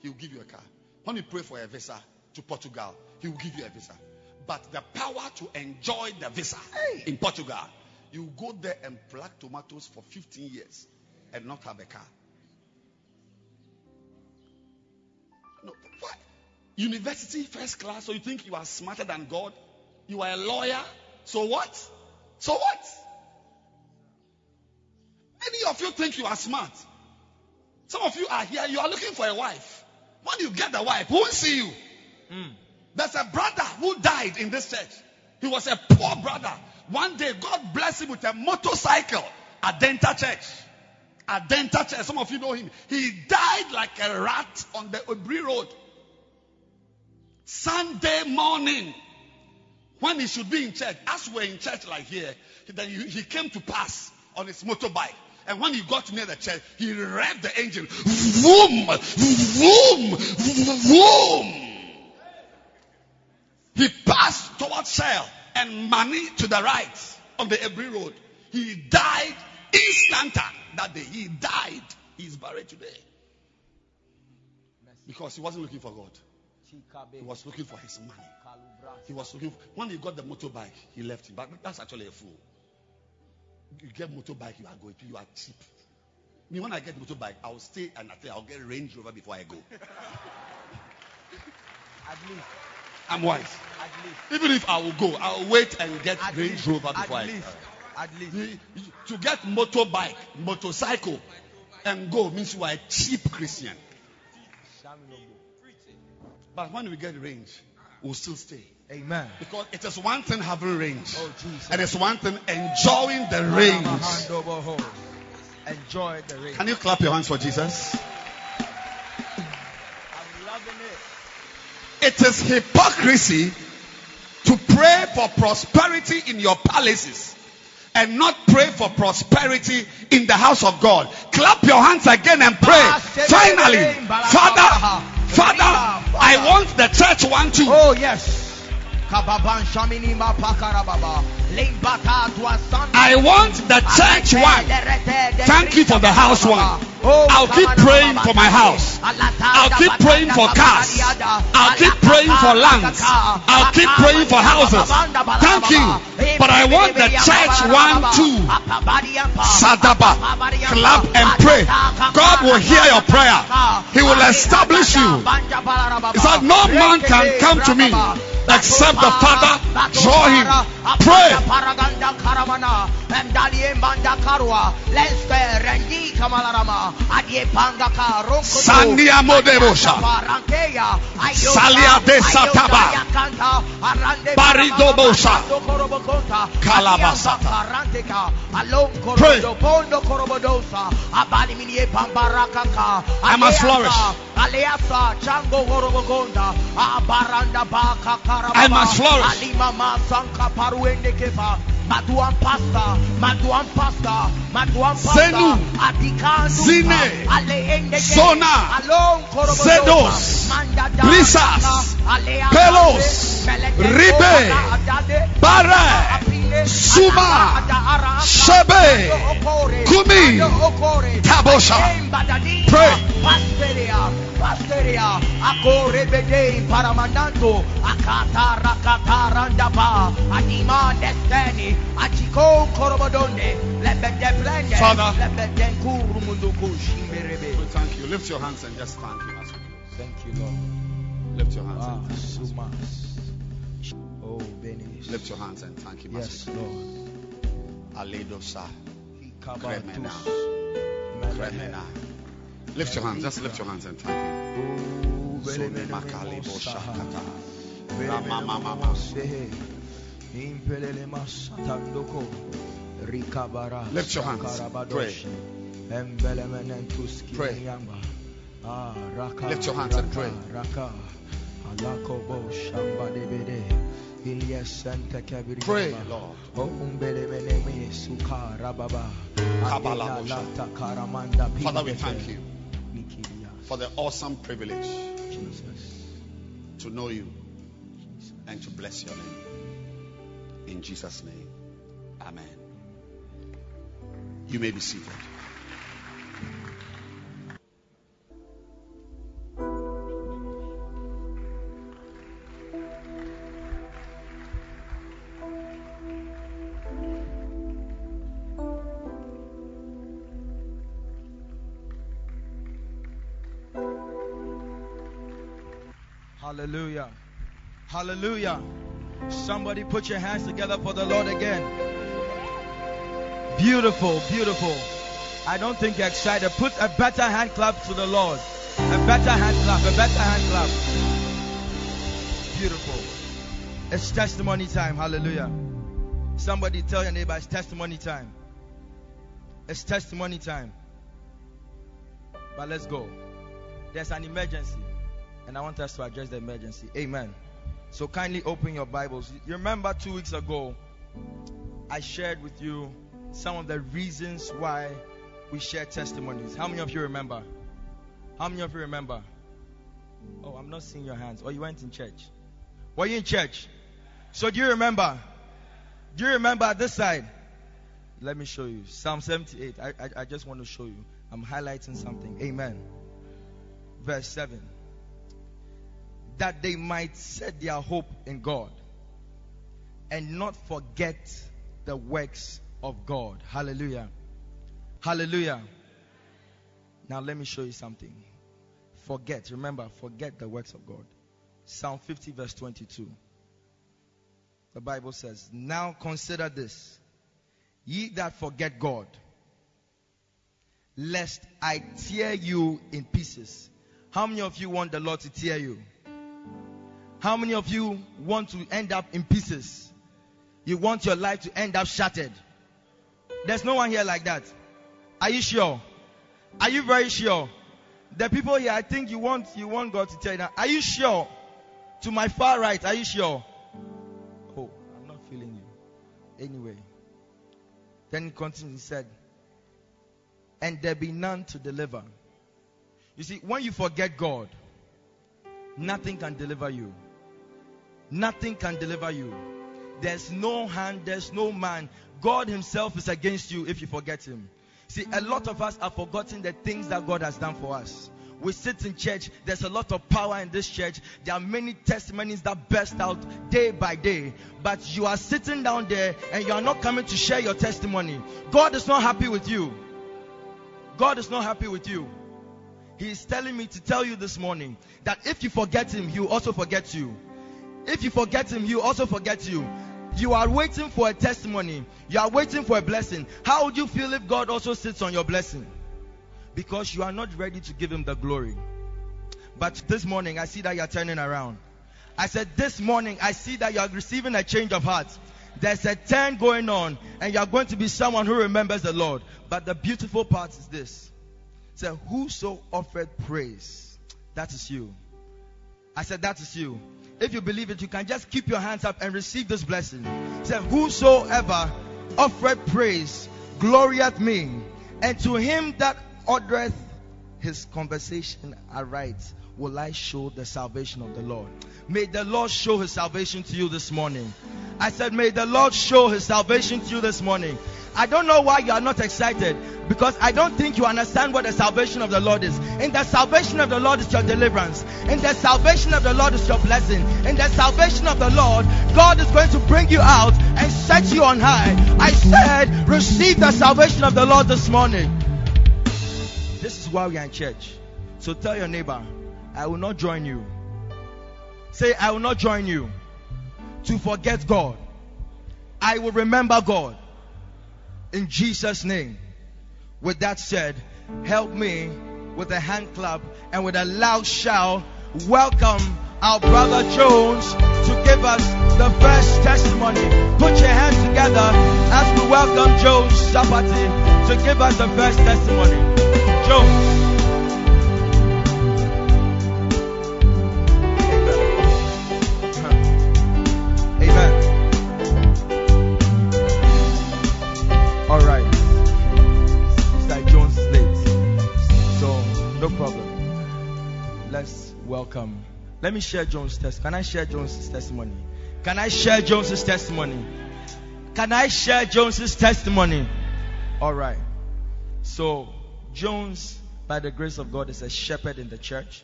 He will give you a car. When you pray for a visa to Portugal, He will give you a visa. But the power to enjoy the visa in Portugal, you go there and pluck tomatoes for 15 years and not have a car. No, what? University first class, so you think you are smarter than God? You are a lawyer, so what? So what? Many of you think you are smart. Some of you are here, you are looking for a wife. When you get the wife, who will see you? Hmm. There's a brother who died in this church. He was a poor brother. One day, God blessed him with a motorcycle at Denta Church. At Denta Church, some of you know him. He died like a rat on the Obri Road. Sunday morning, when he should be in church, as we're in church like here, then he, came to pass on his motorbike. And when he got near the church, he revved the engine. Vroom, vroom, vroom. He passed towards Shell and money to the right on the Ebri Road. He died instanta that day. He died. He's buried today. Because he wasn't looking for God. He was looking for his money. He was looking for, when he got the motorbike, he left it. But that's actually a fool. You get motorbike, you are going. to, You are cheap. Me, when I get motorbike, I'll stay and I'll get Range Rover before I go. At least. I'm wise. At least. Even if I will go, I'll wait and get At Range. Rover before At I least. At least. To get motorbike, motorcycle, and go means you are a cheap Christian. But when we get range, we'll still stay. Amen. Because it is one thing having range, Oh, and it's one thing enjoying the range. Hand over home. Enjoy the rain. Can you clap your hands for Jesus? It. Is hypocrisy to pray for prosperity in your palaces and not pray for prosperity in the house of God. Clap your hands again and pray. Finally, Father, Father, I want the church one too. Oh, yes. I want the church one. Thank you for the house one. I'll keep praying for my house. I'll keep praying for cars. I'll keep praying for lands. I'll keep praying for houses. Thank you. But I want the church one too. Sadaba. Clap and pray. God will hear your prayer. He will establish you. He said, No man can come to me except the Father draw him. Pray. Paraganda Karamana, Mendali Mbanda Karwa, Lenster, Rendi Kamalarama, Adye Panga Karo, Sandia. Parankeya, Salia de Sataba. Baridobosha. Kalabasata. Pray. I must flourish. Aleasa, Chango Coroboconda, Abaranda Baca, I must flourish. Maduan pasta, Maduan pasta, Maduan pasta, Zenu, Adikan Zine, Ale Endeke, Zona, Alon Korobodosa, Zedos, Brisas, Pelos, Ribe, Bare, Suma, Shebe, Kumi, Tabosha. Pray. Pasteria, Pasteria, Akore Bede, Paramanando, Akata, Rakata, Randaba, Adima, Destiny, Achiko, Korobodonde, Lebede Blende. Lebede Kurumunuku, Shimberebe. We thank you. Lift your hands and just thank him as we Thank you, Lord. Lift your hands Ah, and thank him. Sumas. Oh. Lift your hands and thank him as Yes, Lord. Aledosa. Kremena. Kremena. Lift your hands. Just lift your hands and thank him. Sone makali bo shakata. Rama mama mama. Lift your hands. Pray. Pray. Ah, lift your hands and pray. Alakobo shamba debede. Ilyas Santa Kabiri. Pray, Lord. Ombele meneme suka rababa. Kabbalah Adela lata karamanda Father, we thank you. For the awesome privilege Jesus. to know you and to bless your name. In Jesus' name, Amen. You may be seated. Hallelujah. Somebody put your hands together for the Lord again. Beautiful, beautiful. I don't think you're excited. Put a better hand clap to the Lord. A better hand clap, a better hand clap. Beautiful. It's testimony time. Hallelujah. Somebody tell your neighbor it's testimony time. It's testimony time. But let's go. There's an emergency and I want us to address the emergency. Amen. So kindly open your Bibles. You remember two weeks ago, I shared with you some of the reasons why we share testimonies. How many of you remember? How many of you remember? Oh, I'm not seeing your hands. Oh, you went in church. Were you in church? So do you remember? Do you remember this side? Let me show you. Psalm 78. I, I, I just want to show you. I'm highlighting something. Amen. Verse 7 that they might set their hope in God and not forget the works of God. Hallelujah. Hallelujah. Now let me show you something. Forget, remember, forget the works of God. Psalm 50, verse 22. The Bible says, Now consider this, ye that forget God, lest I tear you in pieces. How many of you want the Lord to tear you? How many of you want to end up in pieces? You want your life to end up shattered? There's no one here like that. Are you sure? Are you very sure? The people here, I think you want you want God to tell you that. Are you sure? To my far right, are you sure? Oh, I'm not feeling you. Anyway. Then he continued, he said, And there be none to deliver. You see, when you forget God, nothing can deliver you. Nothing can deliver you. There's no hand, there's no man. God Himself is against you if you forget Him. See, a lot of us are forgotten the things that God has done for us. We sit in church, there's a lot of power in this church. There are many testimonies that burst out day by day. But you are sitting down there and you are not coming to share your testimony. God is not happy with you. God is not happy with you. He is telling me to tell you this morning that if you forget Him, He will also forget you. If you forget Him, He will also forget you. You are waiting for a testimony. You are waiting for a blessing. How would you feel if God also sits on your blessing? Because you are not ready to give Him the glory. But this morning, I see that you are turning around. I said, This morning, I see that you are receiving a change of heart. There's a turn going on, and you are going to be someone who remembers the Lord. But the beautiful part is this. Say, Whoso offered praise, that is you. I said, That is you. If you believe it, you can just keep your hands up and receive this blessing. Say, Whosoever offereth praise, glorieth me, and to him that ordereth his conversation aright, will I show the salvation of the Lord. May the Lord show his salvation to you this morning. I said, May the Lord show his salvation to you this morning. I don't know why you are not excited because I don't think you understand what the salvation of the Lord is. In the salvation of the Lord is your deliverance. In the salvation of the Lord is your blessing. In the salvation of the Lord, God is going to bring you out and set you on high. I said, receive the salvation of the Lord this morning. This is why we are in church. So tell your neighbor, I will not join you. Say, I will not join you to forget God. I will remember God in Jesus' name. With that said, help me with a hand clap and with a loud shout. Welcome our brother Jones to give us the first testimony. Put your hands together as we welcome Jones Sapati to give us the first testimony. Jones. Me share Jones' test. Can I share Jones' testimony? Can I share Jones' testimony? Can I share Jones' testimony? All right. So, Jones, by the grace of God, is a shepherd in the church.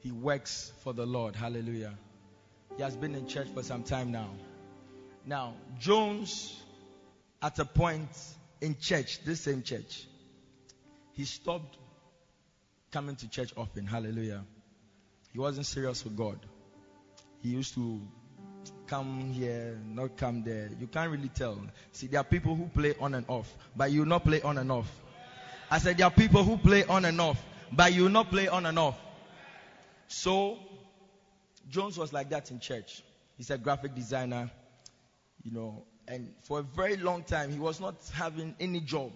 He works for the Lord. Hallelujah. He has been in church for some time now. Now, Jones, at a point in church, this same church, he stopped coming to church often. Hallelujah. He wasn't serious with God. He used to come here, not come there. You can't really tell. See, there are people who play on and off, but you not play on and off. I said there are people who play on and off, but you not play on and off. So Jones was like that in church. He's a graphic designer, you know, and for a very long time he was not having any job.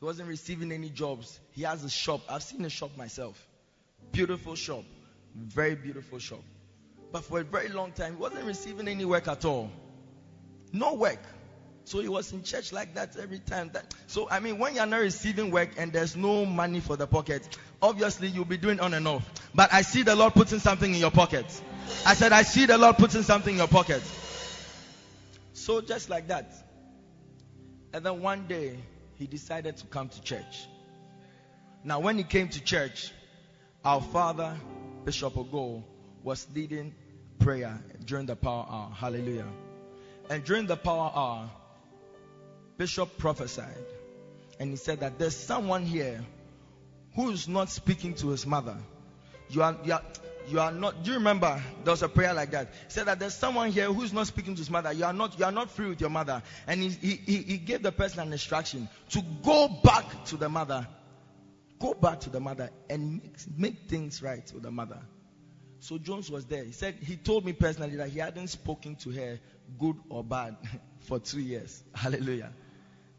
He wasn't receiving any jobs. He has a shop. I've seen a shop myself. Beautiful shop. Very beautiful shop. But for a very long time, he wasn't receiving any work at all. No work. So he was in church like that every time. That, so I mean, when you're not receiving work and there's no money for the pocket, obviously you'll be doing on and off. But I see the Lord putting something in your pocket. I said, I see the Lord putting something in your pocket. So just like that. And then one day he decided to come to church. Now, when he came to church, our father, Bishop Ogo, was leading prayer during the power hour. Hallelujah. And during the power hour, Bishop prophesied. And he said that there's someone here who is not speaking to his mother. You are, you are, you are not. Do you remember there was a prayer like that? He said that there's someone here who's not speaking to his mother. You are not. You are not free with your mother. And he, he, he gave the person an instruction to go back to the mother. Go back to the mother and make, make things right with the mother. So Jones was there. He said he told me personally that he hadn't spoken to her, good or bad, for two years. Hallelujah.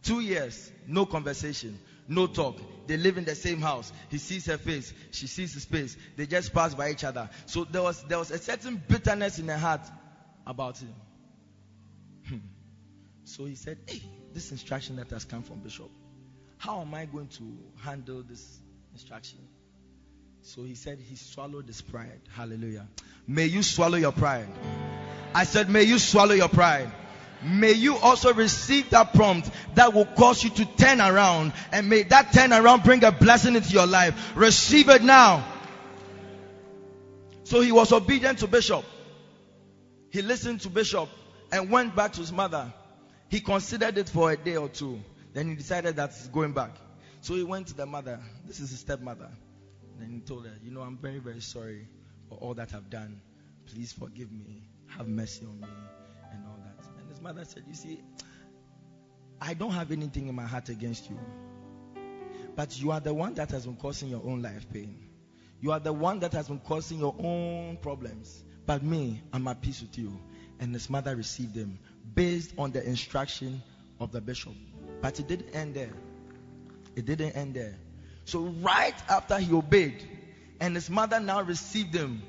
Two years, no conversation, no talk. They live in the same house. He sees her face, she sees his face. They just pass by each other. So there was there was a certain bitterness in her heart about him. Hmm. So he said, Hey, this instruction that has come from Bishop, how am I going to handle this instruction? So he said he swallowed his pride. Hallelujah. May you swallow your pride. I said, May you swallow your pride. May you also receive that prompt that will cause you to turn around and may that turn around bring a blessing into your life. Receive it now. So he was obedient to Bishop. He listened to Bishop and went back to his mother. He considered it for a day or two. Then he decided that he's going back. So he went to the mother. This is his stepmother. Then he told her, You know, I'm very, very sorry for all that I've done. Please forgive me. Have mercy on me And all that. And his mother said, You see, I don't have anything in my heart against you. But you are the one that has been causing your own life pain. You are the one that has been causing your own problems. But me, I'm at peace with you. And his mother received him based on the instruction of the bishop. But it didn't end there. It didn't end there. So, right after he obeyed, and his mother now received him,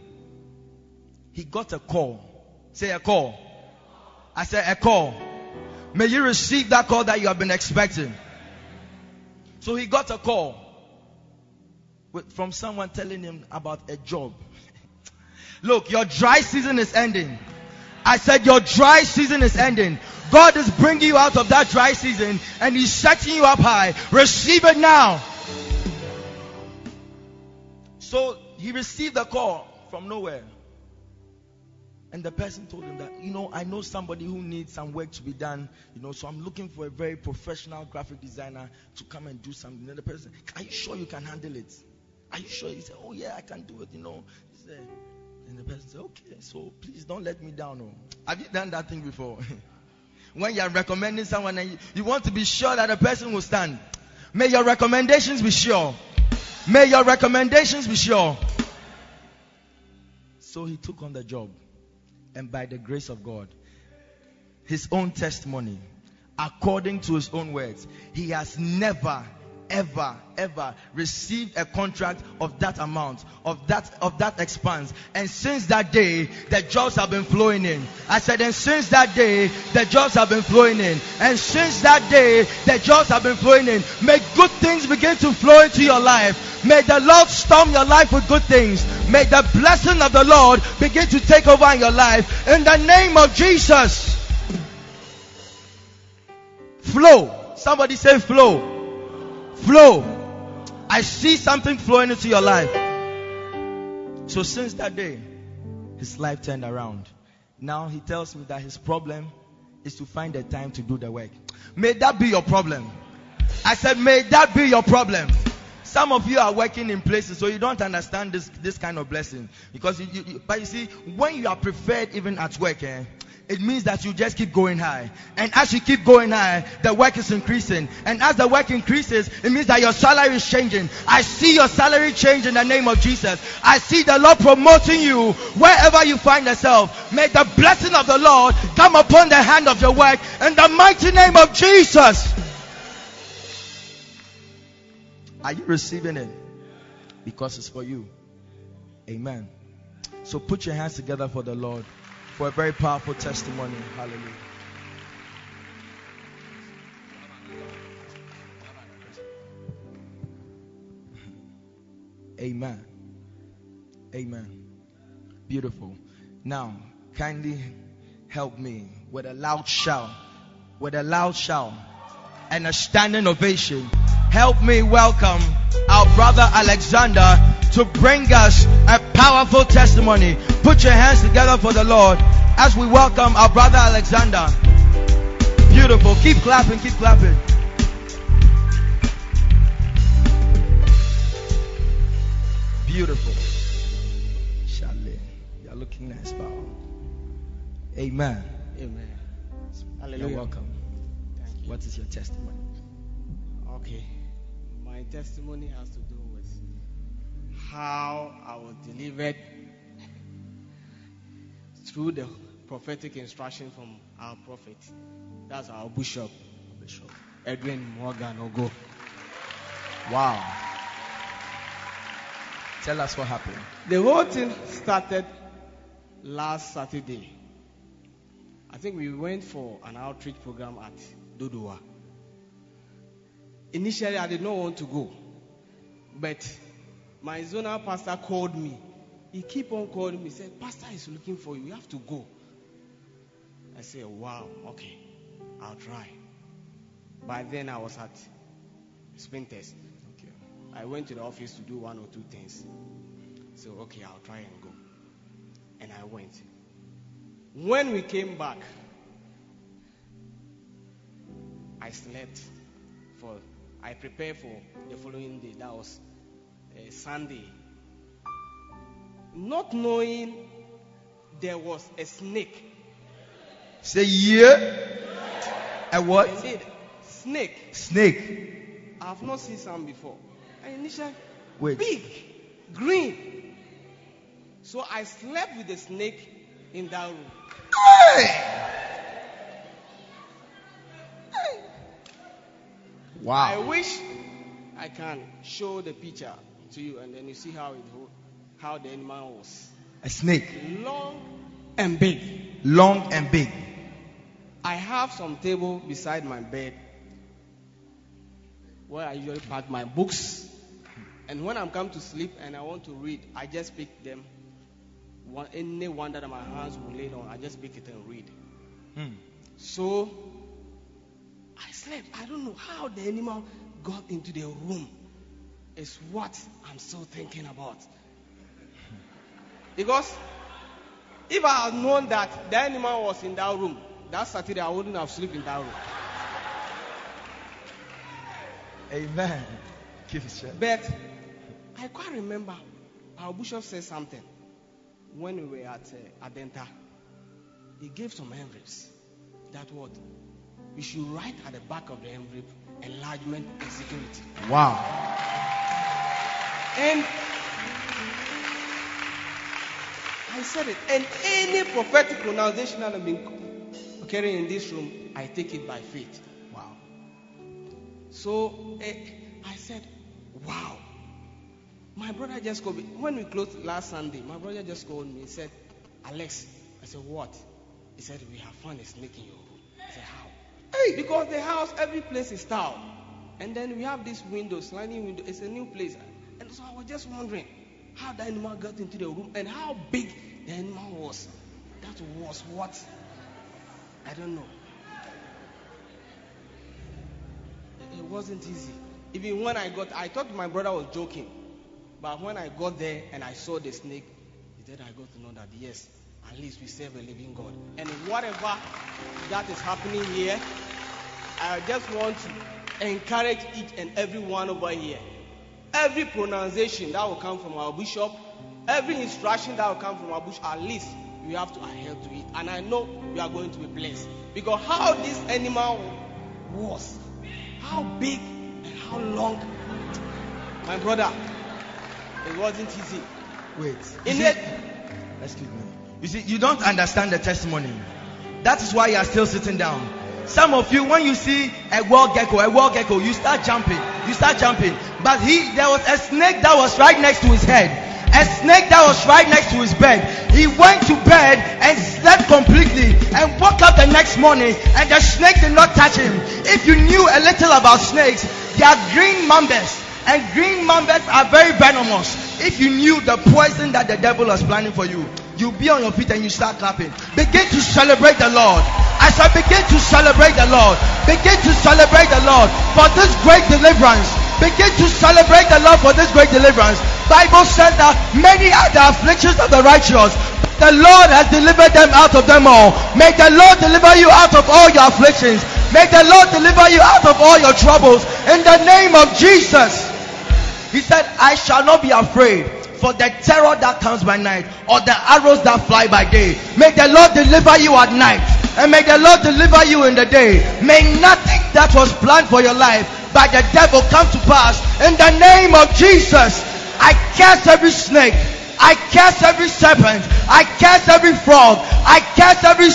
he got a call. Say a call. I said, a call. May you receive that call that you have been expecting. So he got a call with, from someone telling him about a job. Look, your dry season is ending. I said, Your dry season is ending. God is bringing you out of that dry season and He's setting you up high. Receive it now. So he received a call from nowhere. And the person told him that, you know, I know somebody who needs some work to be done, you know, so I'm looking for a very professional graphic designer to come and do something. And the person, are you sure you can handle it? Are you sure? He said, oh yeah, I can do it, you know. He said, and the person said, okay, so please don't let me down. Oh. Have you done that thing before? when you're recommending someone and you, you want to be sure that the person will stand. May your recommendations be sure. May your recommendations be sure. So he took on the job and by the grace of God, his own testimony, according to his own words, he has never ever, ever received a contract of that amount, of that, of that expanse. And since that day, the jobs have been flowing in. I said, and since that day, the jobs have been flowing in. And since that day, the jobs have been flowing in. May good things begin to flow into your life. May the Lord storm your life with good things. May the blessing of the Lord begin to take over in your life. In the name of Jesus. Flow. Somebody say flow. Flow. I see something flowing into your life. So since that day, his life turned around. Now he tells me that his problem is to find the time to do the work. May that be your problem. I said, may that be your problem. Some of you are working in places, so you don't understand this, this kind of blessing. Because you, you, but you see, when you are preferred even at work, eh, it means that you just keep going high. And as you keep going high, the work is increasing. And as the work increases, it means that your salary is changing. I see your salary change in the name of Jesus. I see the Lord promoting you wherever you find yourself. May the blessing of the Lord come upon the hand of your work in the mighty name of Jesus. Are you receiving it? Because it's for you. Amen. So put your hands together for the Lord for a very powerful testimony. Hallelujah. Amen. Amen. Beautiful. Now, kindly help me with a loud shout, with a loud shout and a standing ovation. Help me welcome our brother Alexander to bring us a powerful testimony. Put your hands together for the Lord as we welcome our brother Alexander. Beautiful. Keep clapping, keep clapping. Beautiful. Charlene, you're looking nice, pal. Amen. Amen. You're welcome. Thank you. What is your testimony? My testimony has to do with how I was delivered through the prophetic instruction from our prophet. That's our bishop, Bishop Edwin Morgan Ogo. Wow. Tell us what happened. The whole thing started last Saturday. I think we went for an outreach program at Dodua. Initially, I did not want to go, but my zonal pastor called me. He keep on calling me. Said, "Pastor is looking for you. You have to go." I said, "Wow, okay, I'll try." By then, I was at Sprinters. Okay. I went to the office to do one or two things. So, okay, I'll try and go. And I went. When we came back, I slept for, I prepared for the following day. That was uh, Sunday. Not knowing there was a snake. Say yeah. A what? Indeed, snake. Snake. I have not seen some before. And initially, Wait. big, green. So I slept with the snake in that room. Hey! I wish I can show the picture to you, and then you see how it how the animal was A snake. long and big. Long and big. I have some table beside my bed where I usually pack my books. And when I'm come to sleep and I want to read, I just pick them. One, any one that my hands will lay on, I just pick it and read. Hmm. So I slept. I don't know how the animal got into the room. Is what I'm still thinking about. Because if I had known that the animal was in that room, that Saturday I wouldn't have slept in that room. Amen. Keep it straight. But I quite remember our bishop said something when we were at uh, Adenta. He gave some envelopes. That what we should write at the back of the envelope enlargement and security. Wow. And I said it. And any prophetic pronunciation that I've been carrying in this room, I take it by faith. Wow. So, eh, I said, wow. My brother just called me. When we closed last Sunday, my brother just called me and said, Alex. I said, what? He said, we have found a snake in your room. I said, how? Hey. Because the house, every place is tile. And then we have this window, sliding window. It's a new place. And so I was just wondering how the animal got into the room and how big the animal was. That was what? I don't know. It wasn't easy. Even when I got, I thought my brother was joking. But when I got there and I saw the snake, then I got to know that yes, at least we serve a living God. And whatever that is happening here, I just want to encourage each and every one over here. Every pronunciation that will come from our bishop, every instruction that will come from our bishop, at least we have to adhere to it. And I know we are going to be blessed. Because how this animal was, how big and how long, my brother, it wasn't easy. Wait. In it, excuse me. You see, you don't understand the testimony. That is why you are still sitting down. Some of you, when you see a wild gecko, a wild gecko, you start jumping. You start jumping. But he, there was a snake that was right next to his head. A snake that was right next to his bed. He went to bed and slept completely and woke up the next morning and the snake did not touch him. If you knew a little about snakes, they are green mambas and green mambas are very venomous. If you knew the poison that the devil was planning for you, you be on your feet and you start clapping. Begin to celebrate the Lord. I said, begin to celebrate the Lord. Begin to celebrate the Lord for this great deliverance. Begin to celebrate the Lord for this great deliverance. Bible says that many are the afflictions of the righteous. The Lord has delivered them out of them all. May the Lord deliver you out of all your afflictions. May the Lord deliver you out of all your troubles. In the name of Jesus. He said, I shall not be afraid for the terror that comes by night or the arrows that fly by day. May the Lord deliver you at night and may the Lord deliver you in the day. May nothing that was planned for your life by the devil come to pass in the name of Jesus. I cast every snake. I cast every serpent. I cast every frog. I cast every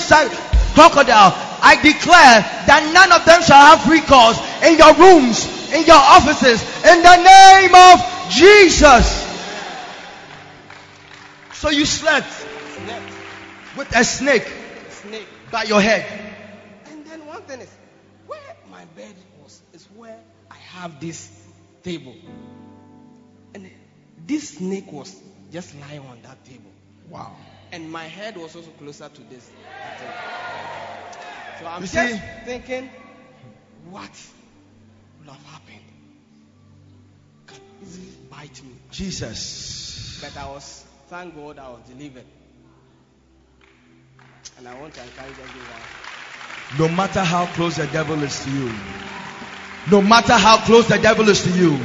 crocodile. I declare that none of them shall have free in your rooms, in your offices, in the name of Jesus. So you slept slept, with a snake snake. by your head. And then one thing is, where my bed was, is where I have this table. And this snake was just lying on that table. Wow. And my head was also closer to this. table. So I'm You just see? thinking, what would have happened? Can easily bite me. Jesus. But I was, thank God, I was delivered. And I want to encourage everyone. No matter how close the devil is to you, no matter how close the devil is to you,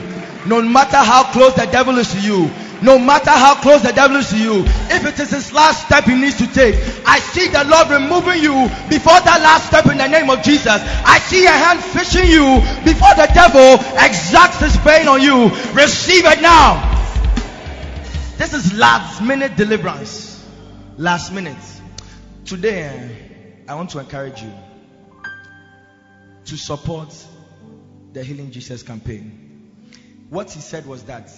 no matter how close the devil is to you, no matter how close the devil is to you, if it is his last step he needs to take, I see the Lord removing you before that last step in the name of Jesus. I see a hand fishing you before the devil exacts his pain on you. Receive it now. This is last minute deliverance. Last minute. Today, eh, I want to encourage you to support the Healing Jesus campaign. What he said was that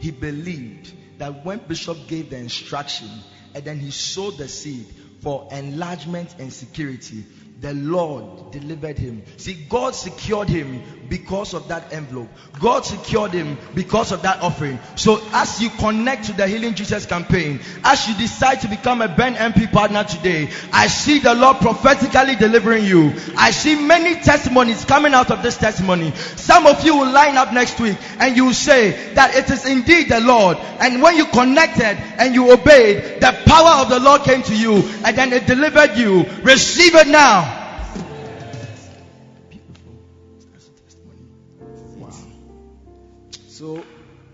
he believed that when Bishop gave the instruction and then he sowed the seed for enlargement and security, the Lord delivered him. See, God secured him because of that envelope. God secured him because of that offering. So, as you connect to the Healing Jesus campaign, as you decide to become a Ben MP partner today, I see the Lord prophetically delivering you. I see many testimonies coming out of this testimony. Some of you will line up next week and you will say that it is indeed the Lord. And when you connected and you obeyed, the power of the Lord came to you and then it delivered you. Receive it now.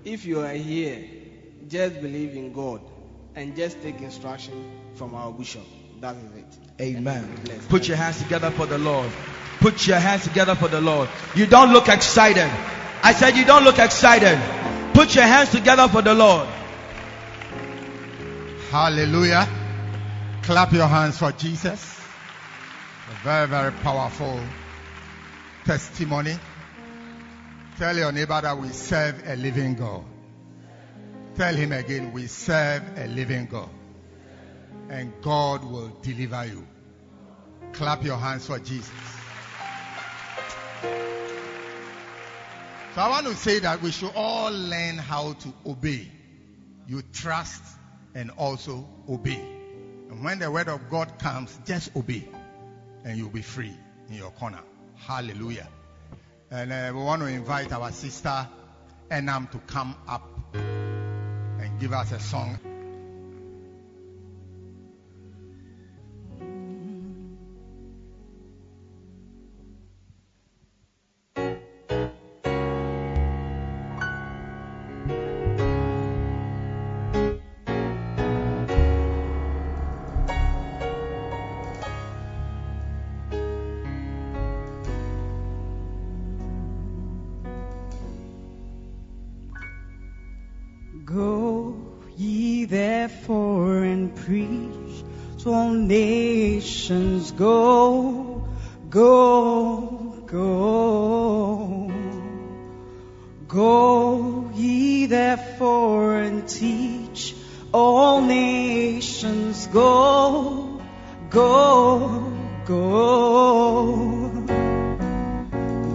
If you are here, just believe in God and just take instruction from our bishop. That is it. Amen. And be blessed. Put your hands together for the Lord. Put your hands together for the Lord. You don't look excited. I said you don't look excited. Put your hands together for the Lord. Hallelujah. Clap your hands for Jesus. A very, very powerful testimony. Tell your neighbor that we serve a living God. Tell him again, we serve a living God. And God will deliver you. Clap your hands for Jesus. So I want to say that we should all learn how to obey. You trust and also obey. And when the word of God comes, just obey. And you'll be free in your corner. Hallelujah. And uh, we want to invite our sister Enam to come up and give us a song. Nations. Go, go, go. Go ye therefore and teach all nations. Go, go, go.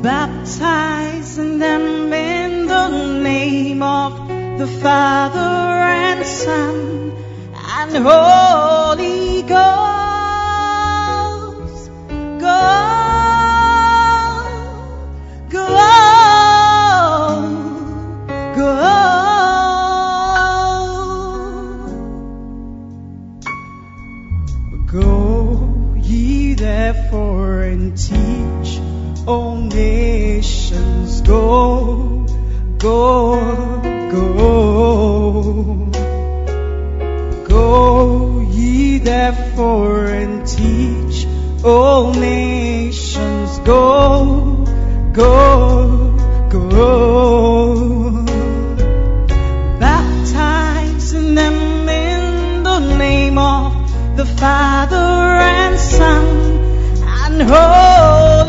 Baptizing them in the name of the Father and Son and Holy Teach all nations. Go, go. Therefore and teach all nations. Go, go, go. Baptizing them in the name of the Father and Son and Holy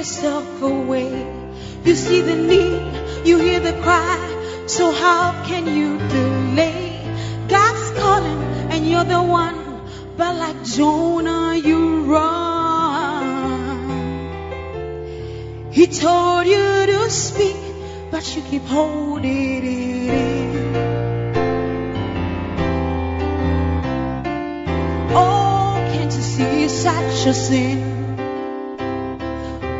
yourself away. You see the need, you hear the cry, so how can you delay? God's calling, and you're the one, but like Jonah, you run. He told you to speak, but you keep holding it in. Oh, can't you see such a sin?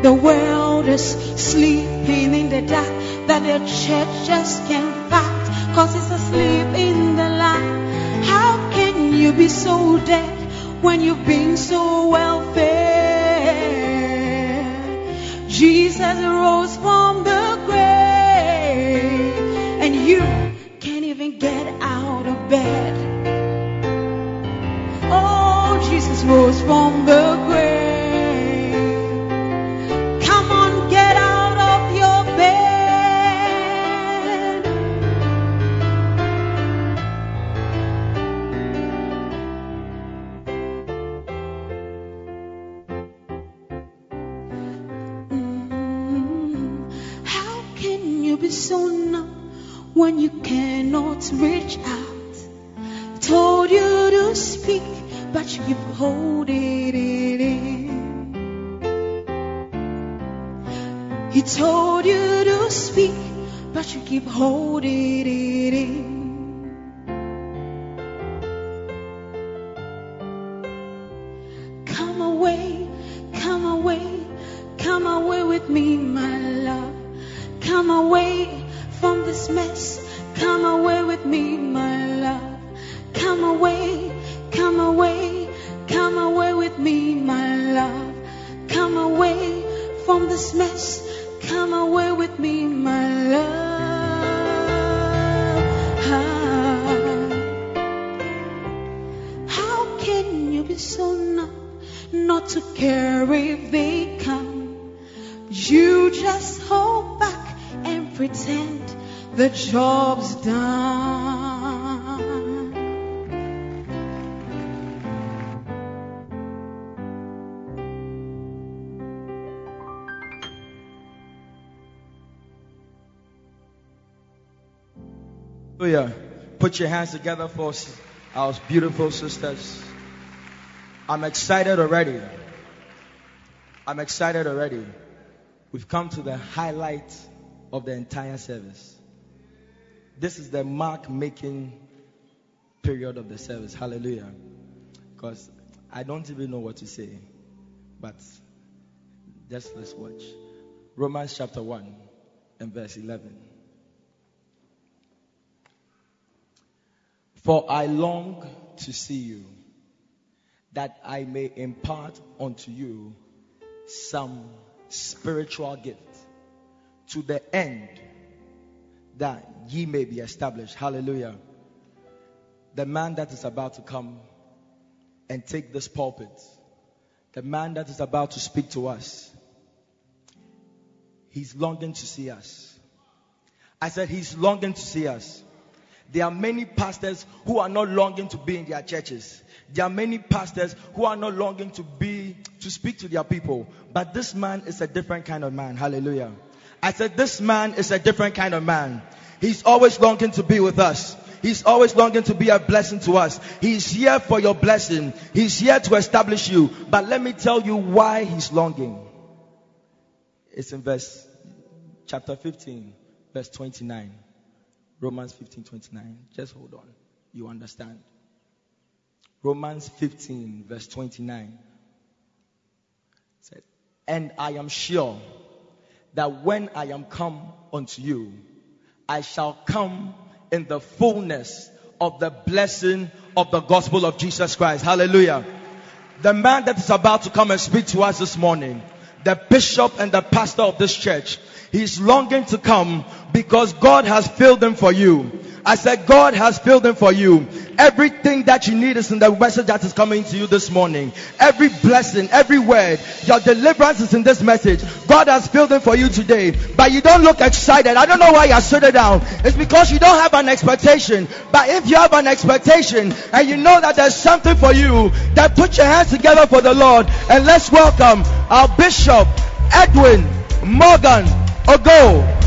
The world is sleeping in the dark that the church just can't fight cause it's asleep in the light. How can you be so dead when you've been so well fed? Jesus rose from the grave and you can't even get out of bed. Oh, Jesus rose from the cannot reach out? Told you to speak, but you keep holding it in. He told you to speak, but you keep holding it in. Put your hands together for our beautiful sisters. I'm excited already. I'm excited already. We've come to the highlight of the entire service. This is the mark making period of the service. Hallelujah. Because I don't even know what to say. But just let's watch. Romans chapter 1 and verse 11. For I long to see you, that I may impart unto you some spiritual gift, to the end that ye may be established. Hallelujah. the man that is about to come and take this pulpit, the man that is about to speak to us, he's longing to see us. I said, He's longing to see us. There are many pastors who are not longing to be in their churches. There are many pastors who are not longing to be, to speak to their people. But this man is a different kind of man. Hallelujah. I said, this man is a different kind of man. He's always longing to be with us. He's always longing to be a blessing to us. He's here for your blessing. He's here to establish you. But let me tell you why he's longing. It's in verse chapter 15, verse 29. Romans 15, 29. Just hold on. You understand. Romans 15, verse 29. Said, and I am sure that when I am come unto you, I shall come in the fullness of the blessing of the gospel of Jesus Christ. Hallelujah. The man that is about to come and speak to us this morning, the bishop and the pastor of this church, he's longing to come because God has filled them for you. I said, God has filled them for you. Everything that you need is in the message that is coming to you this morning. Every blessing, every word, your deliverance is in this message. God has filled them for you today. But you don't look excited. I don't know why you're sitting down. It's because you don't have an expectation. But if you have an expectation and you know that there's something for you, then put your hands together for the Lord and let's welcome our Bishop Edwin Morgan Ogo.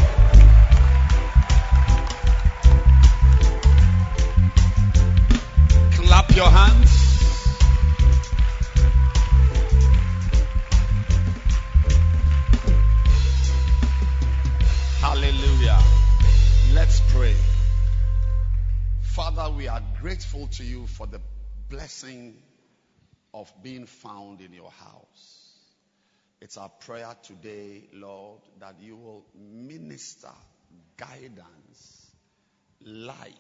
Clap your hands. Hallelujah. Let's pray. Father, we are grateful to you for the blessing of being found in your house. It's our prayer today, Lord, that you will minister guidance, light,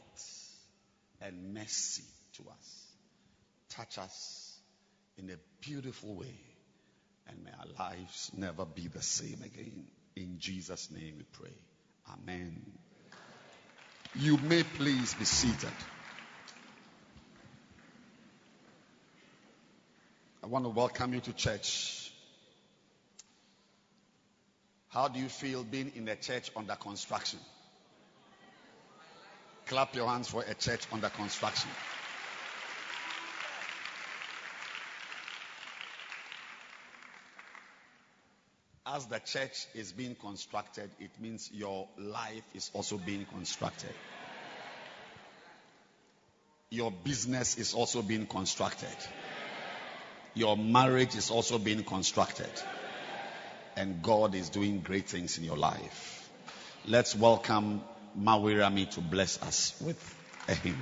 and mercy to us. Touch us in a beautiful way, and may our lives never be the same again. In Jesus' name we pray. Amen. You may please be seated. I want to welcome you to church. How do you feel being in a church under construction? Clap your hands for a church under construction. As the church is being constructed, it means your life is also being constructed. Your business is also being constructed. Your marriage is also being constructed. And God is doing great things in your life. Let's welcome Mawirami to bless us with a hymn.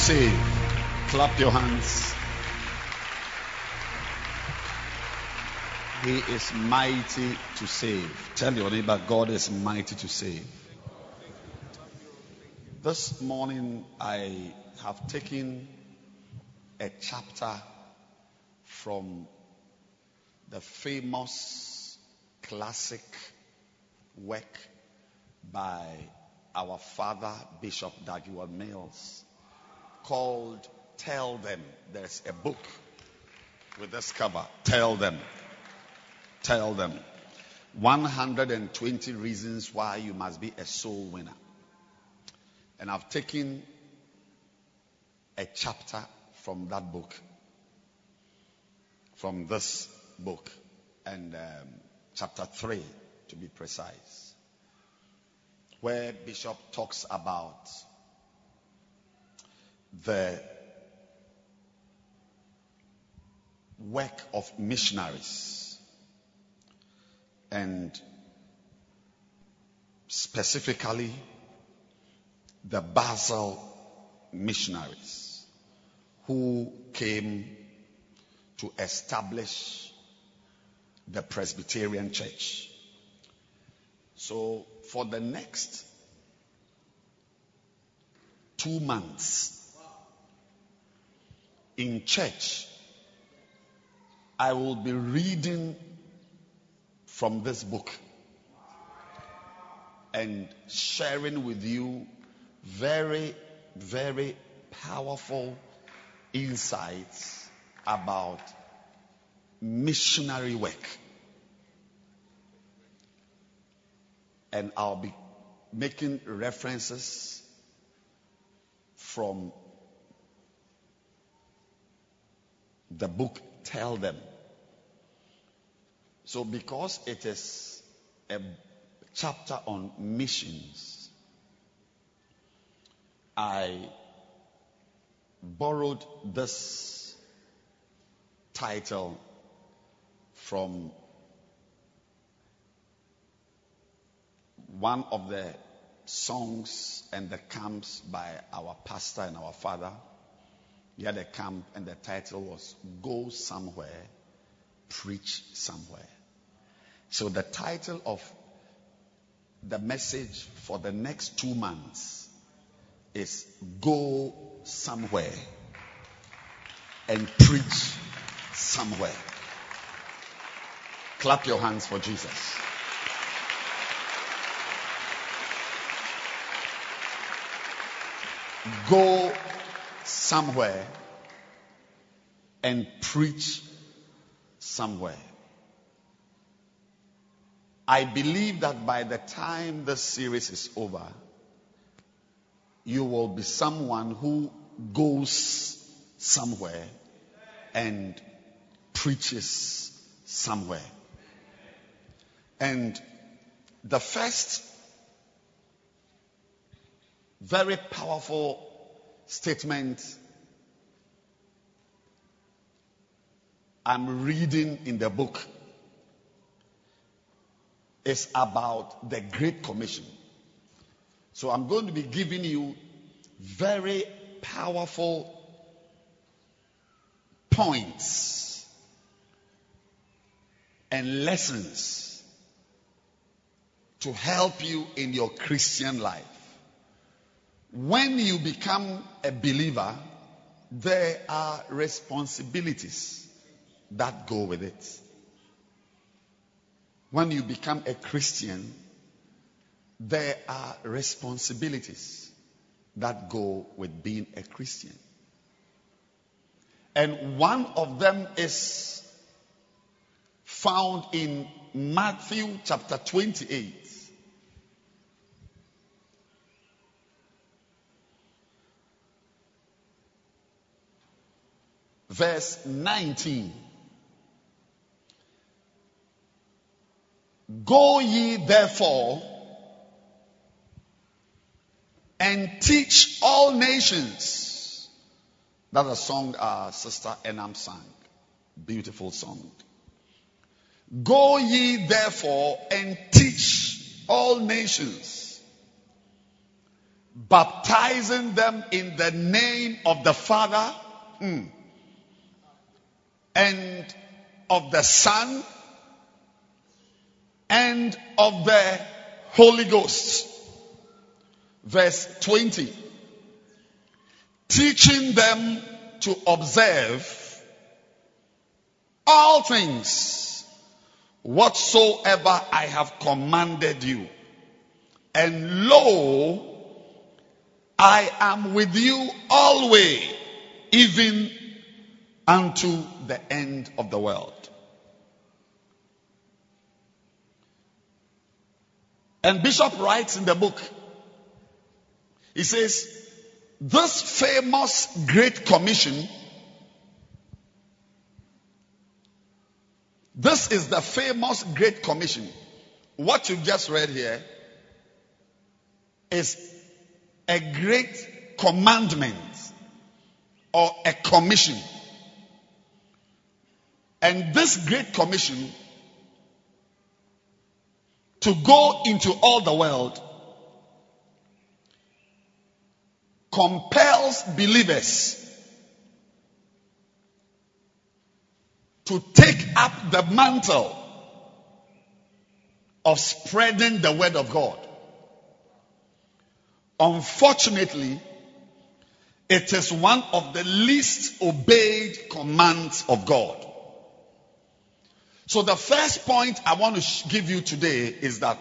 Save. Clap your hands. He is mighty to save. Tell your neighbor, God is mighty to save. This morning, I have taken a chapter from the famous classic work by our father, Bishop Dag Mills, called Tell Them. There's a book with this cover. Tell Them. Tell Them. 120 reasons why you must be a soul winner. And I've taken a chapter from that book, from this book, and um, chapter 3 to be precise where Bishop talks about the work of missionaries and specifically the Basel missionaries who came to establish the Presbyterian Church. So for the next two months in church, I will be reading from this book and sharing with you very, very powerful insights about missionary work. and I'll be making references from the book Tell Them. So, because it is a chapter on missions, I borrowed this title from one of the songs and the camps by our pastor and our father. He had a camp, and the title was Go Somewhere, Preach Somewhere. So, the title of the message for the next two months is Go Somewhere and Preach Somewhere. Clap your hands for Jesus. Go somewhere and preach somewhere. I believe that by the time this series is over, you will be someone who goes somewhere and preaches somewhere. And the first very powerful statement I'm reading in the book is about the Great Commission. So I'm going to be giving you very powerful points and lessons to help you in your Christian life. When you become a believer, there are responsibilities that go with it. When you become a Christian, there are responsibilities that go with being a Christian. And one of them is found in Matthew chapter 28. Verse 19. Go ye therefore and teach all nations. That's a song our sister Enam sang. Beautiful song. Go ye therefore and teach all nations, baptizing them in the name of the Father mm, and of the Son and of the Holy Ghost. Verse 20. Teaching them to observe all things whatsoever I have commanded you. And lo, I am with you always, even unto the end of the world. And Bishop writes in the book, he says, this famous Great Commission, this is the famous Great Commission. What you just read here is a great commandment or a commission. And this Great Commission to go into all the world compels believers to take up the mantle of spreading the word of God. Unfortunately, it is one of the least obeyed commands of God. So the first point I want to give you today is that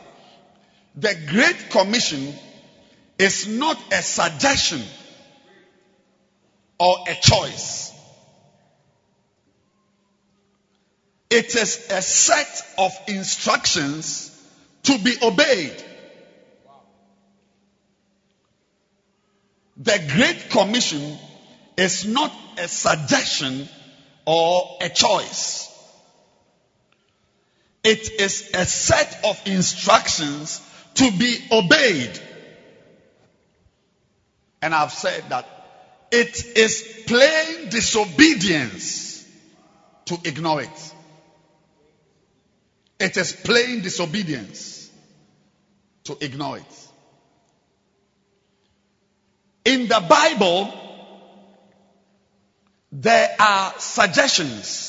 the Great Commission is not a suggestion or a choice. It is a set of instructions to be obeyed. The Great Commission is not a suggestion or a choice. It is a set of instructions to be obeyed. And I've said that it is plain disobedience to ignore it. It is plain disobedience to ignore it. In the Bible, there are suggestions.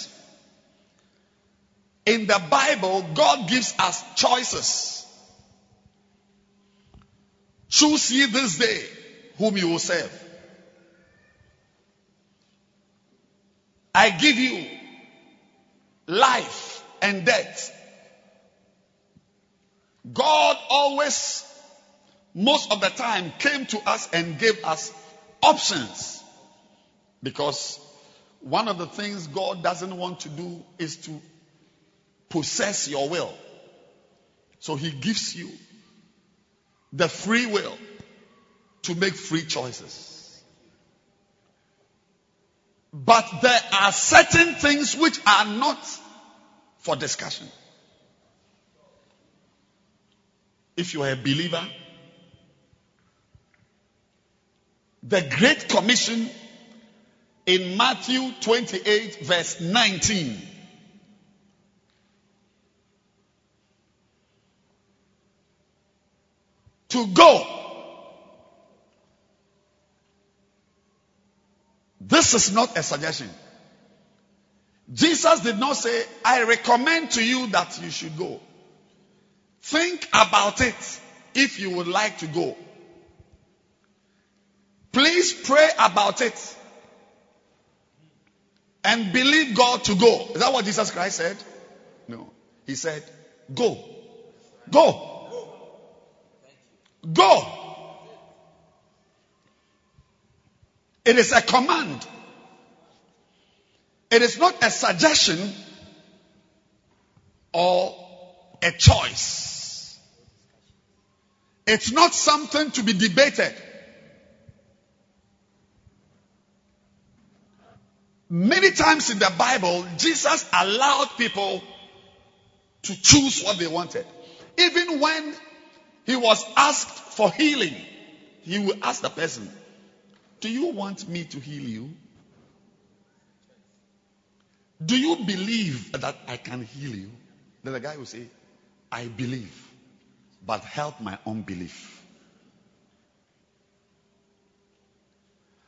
In the Bible, God gives us choices. Choose ye this day whom you will serve. I give you life and death. God always, most of the time, came to us and gave us options. Because one of the things God doesn't want to do is to possess your will. So He gives you the free will to make free choices. But there are certain things which are not for discussion. If you are a believer, the Great Commission in Matthew 28, verse 19. To go. This is not a suggestion. Jesus did not say, I recommend to you that you should go. Think about it if you would like to go. Please pray about it and believe God to go. Is that what Jesus Christ said? No. He said, Go. Go. Go. It is a command. It is not a suggestion or a choice. It's not something to be debated. Many times in the Bible, Jesus allowed people to choose what they wanted. Even when he was asked for healing, he will ask the person, Do you want me to heal you? Do you believe that I can heal you? Then the guy will say, I believe, but help my unbelief.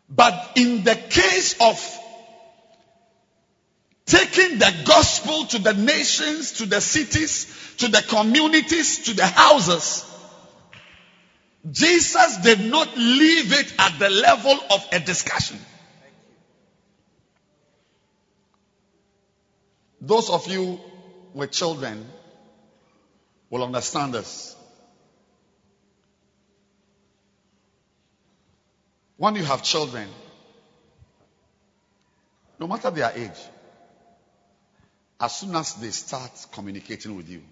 But in the case of taking the gospel to the nations, to the cities, to the communities, to the houses, Jesus did not leave it at the level of a discussion. Those of you with children will understand this. When you have children, no matter their age, as soon as they start communicating with you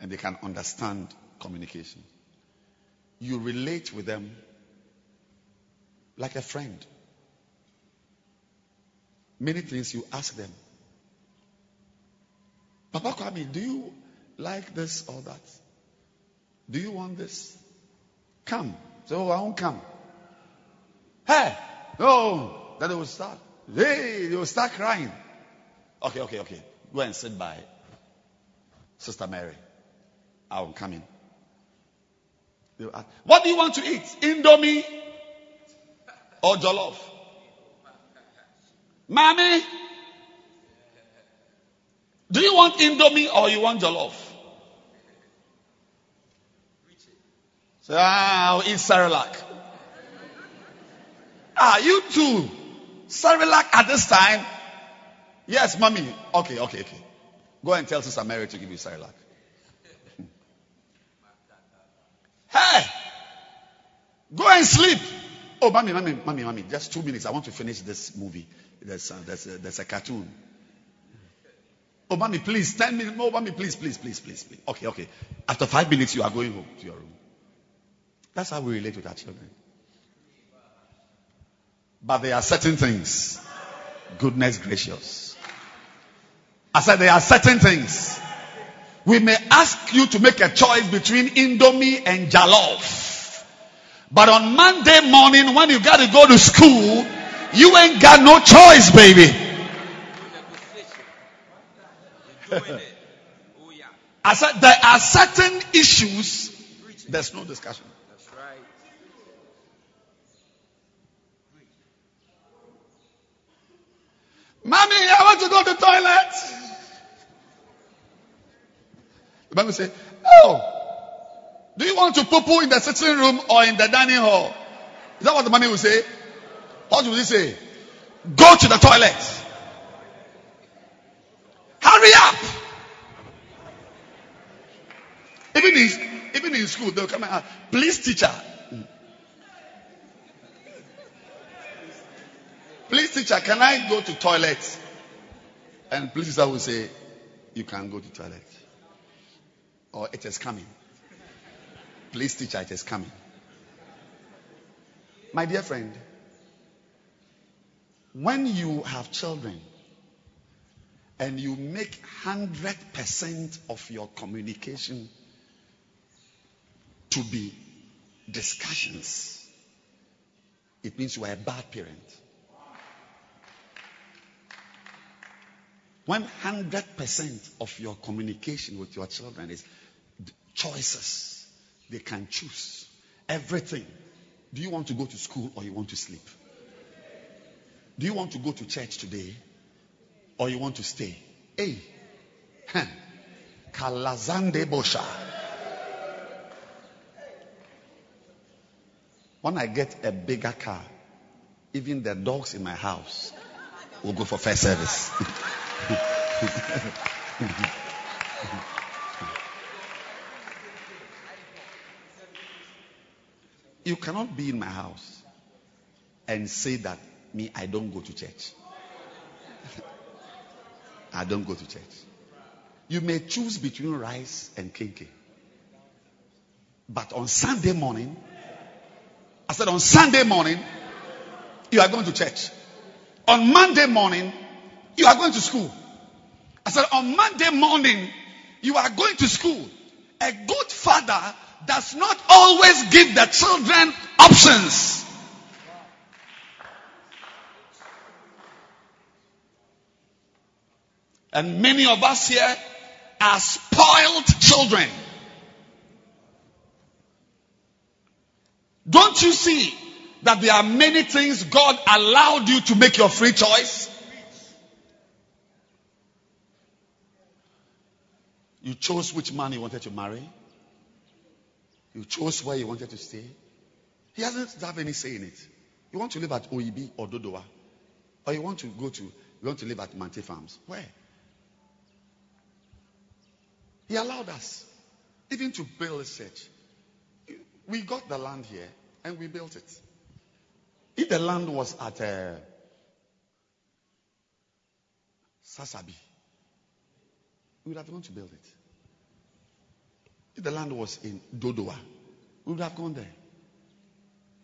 and they can understand communication, you relate with them like a friend. Many things you ask them. Papa Kwame, do you like this or that? Do you want this? Come. So I won't come. Hey, no. Then they will start. Hey, they will start crying. Okay, okay, okay. Go and sit by Sister Mary. I'll come in. Ask, what do you want to eat? Indomie or jollof? Mommy, do you want Indomie or you want jollof? So I'll eat Cerelac. Ah, you too. Cerelac at this time? Yes, mommy. Okay, okay, okay. Go and tell Sister Mary to give you Cerelac. Hey! Go and sleep. Oh, mommy, mommy, mommy, mommy. Just two minutes. I want to finish this movie. There's, uh, there's, uh, there's a cartoon. Oh, mommy, please, 10 minutes. Oh, mommy, please, please, please, please, please. Okay, okay. After five minutes, you are going home to your room. That's how we relate with our children. But there are certain things. Goodness gracious. I said there are certain things. We may ask you to make a choice between Indomie and Jollof. But on Monday morning, when you got to go to school, you ain't got no choice, baby. I said there are certain issues. There's no discussion. Mommy, I want to go to the toilet. The Bible say, Oh, do you want to poo poo in the sitting room or in the dining hall? Is that what the mommy will say? What will he say? Go to the toilet. Hurry up. Even in, even in school, they'll come and ask, please, teacher. Please, teacher, can I go to toilet? And please, teacher will say, you can go to toilet. Or it is coming. Please, teacher, it is coming. My dear friend, when you have children and you make 100% of your communication to be discussions, it means you are a bad parent. When 100% of your communication with your children is choices, they can choose everything. Do you want to go to school or you want to sleep? Do you want to go to church today or you want to stay? Hey, Kalazande Bosha. When I get a bigger car, even the dogs in my house will go for first service. you cannot be in my house and say that me, I don't go to church. I don't go to church. You may choose between rice and kenkey. But on Sunday morning, I said on Sunday morning, you are going to church. On Monday morning, you are going to school. I said on Monday morning, you are going to school. A good father does not always give the children options. And many of us here are spoiled children. Don't you see that there are many things God allowed you to make your free choice? You chose which man you wanted to marry. You chose where you wanted to stay. He doesn't have any say in it. You want to live at OEB or Dodowa? Or you want to go to, you want to live at Mante Farms? Where? He allowed us even to build a church. We got the land here and we built it. If the land was at uh, Sasabi, we would have gone to build it. If the land was in Dodowa, we would have gone there.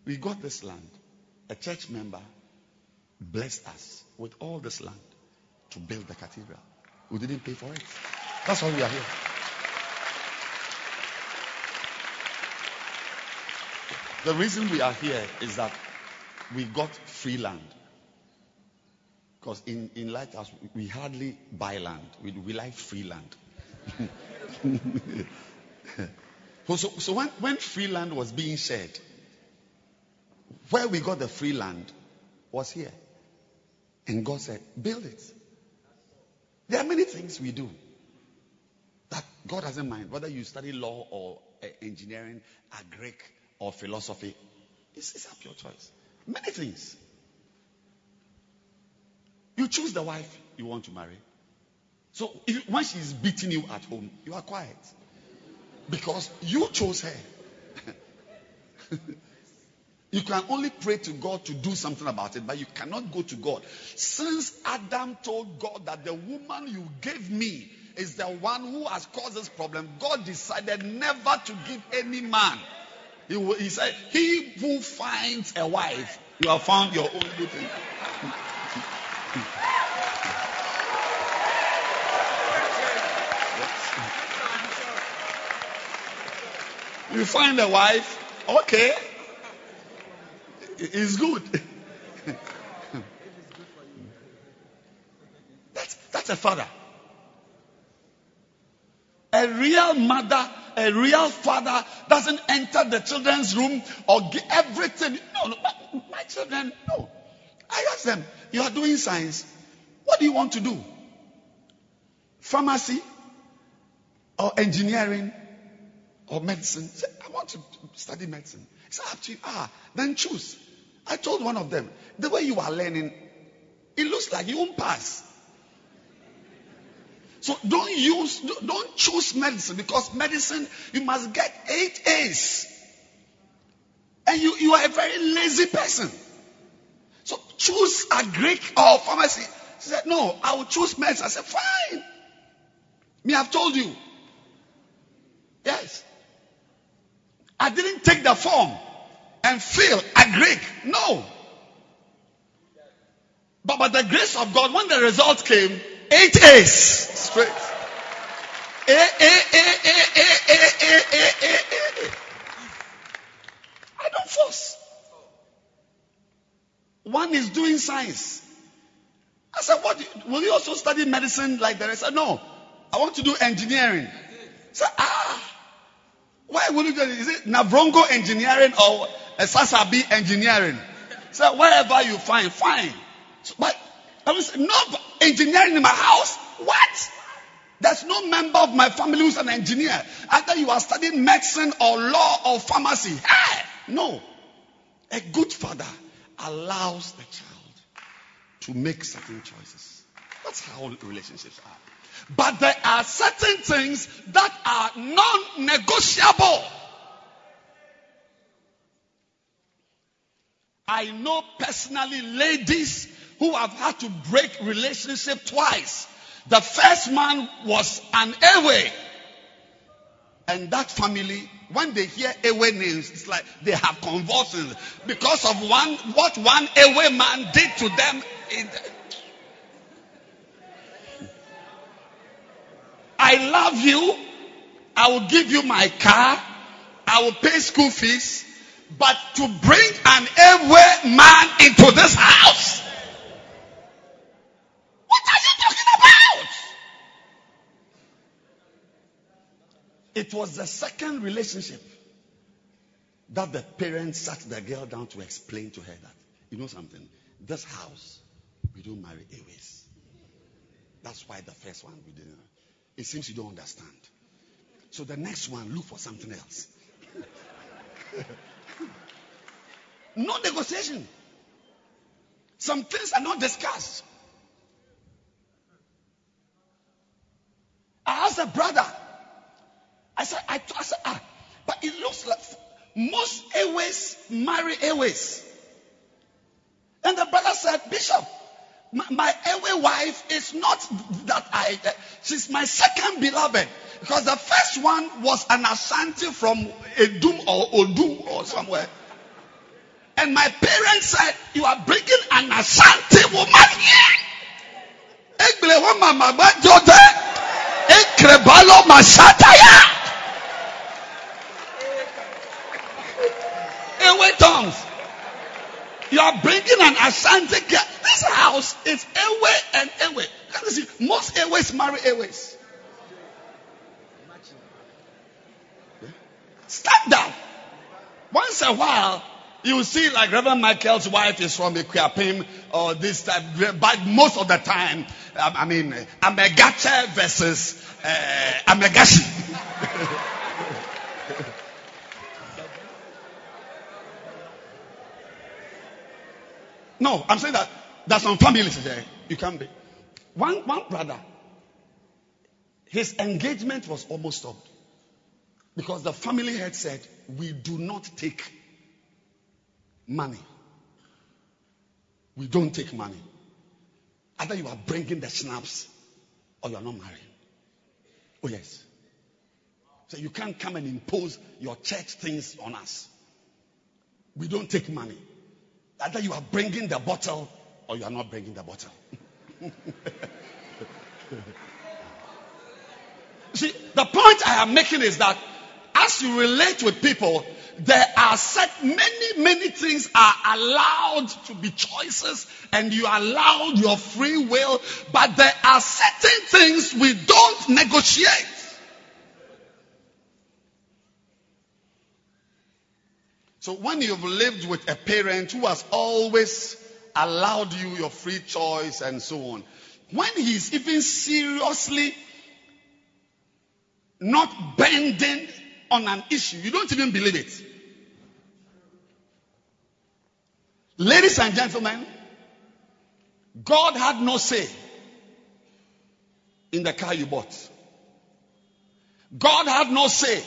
We got this land. A church member blessed us with all this land to build the cathedral. We didn't pay for it. That's why we are here. The reason we are here is that we got free land. Because in, in Lighthouse, we hardly buy land. We, we like free land. so, so when, when free land was being shared, where we got the free land was here. And God said, build it. There are many things we do that God doesn't mind. Whether you study law or uh, engineering, Greek or philosophy, it's, it's up your choice. Many things. You choose the wife you want to marry. So if, when she's beating you at home, you are quiet. Because you chose her. you can only pray to God to do something about it, but you cannot go to God. Since Adam told God that the woman you gave me is the one who has caused this problem, God decided never to give any man. He, he said, He who finds a wife, you have found your own good thing. You find a wife, okay. It's good. that's, that's a father. A real mother, a real father doesn't enter the children's room or give everything. No, no, my, my children, no. I ask them, you are doing science. What do you want to do? Pharmacy or engineering or medicine? I want to study medicine. It's up to you. Ah, then choose. I told one of them, the way you are learning, it looks like you won't pass. So don't use, don't choose medicine because medicine, you must get eight A's. And you, you are a very lazy person. So choose agric or pharmacy. She said, no, I will choose medicine. I said, fine. Me, I've told you. Yes. I didn't take the form and fail agric. No. But by the grace of God, when the result came, eight A's straight. A, A, A, A, A, A, A, A, A, A. I don't force. One is doing science. I said, what, will you also study medicine like that? I said, no, I want to do engineering. Said, ah, why would you do it? Is it Navrongo engineering or Sasabi engineering? So wherever you find, fine. So, but I was no engineering in my house. What? There's no member of my family who's an engineer. Either you are studying medicine or law or pharmacy. Hey, no. A good father allows the child to make certain choices. That's how relationships are. But there are certain things that are non negotiable. I know personally ladies who have had to break relationship twice. The first man was an Ewe. And that family, when they hear Ewe names, it's like they have convulsions because of one what one Ewe man did to them. The... I love you. I will give you my car. I will pay school fees. But to bring an Ewe man into this house, what are you talking about? It was the second relationship that the parents sat the girl down to explain to her that, you know something, this house, we don't marry Ewes. That's why the first one we didn't. It seems you don't understand. So the next one, look for something else. no negotiation. Some things are not discussed. I asked a brother. I said, I, I said, ah, but it looks like most Ewes marry Ewes. And the brother said, Bishop, my, my Ewe wife is not that I, uh, she's my second beloved. Because the first one was an Ashanti from Edum or Odum or somewhere. And my parents said, You are bringing an Ashanti woman here. Ekrebalo Mashataya. Ewe tongues. You are bringing an Ashanti girl. This house is Ewe and Ewe. Can you see? Most Ewes marry Ewes. Stand down. Once a while, you see like Reverend Michael's wife is from Akuapem or this type, but most of the time, I, I mean, Amegache versus uh, Amegashi. no, I'm saying that there's some families there. You can't be. One, one brother, his engagement was almost stopped because the family had said, We do not take money. We don't take money. Either you are bringing the snaps or you are not married. Oh, yes. So you can't come and impose your church things on us. We don't take money. Either you are bringing the bottle or you are not bringing the bottle. See, the point I am making is that as you relate with people, there are set many, many things are allowed to be choices and you allowed your free will, but there are certain things we don't negotiate. So when you've lived with a parent who has always allowed you your free choice and so on, when he's even seriously not bending on an issue, you don't even believe it. Ladies and gentlemen, God had no say in the car you bought. God had no say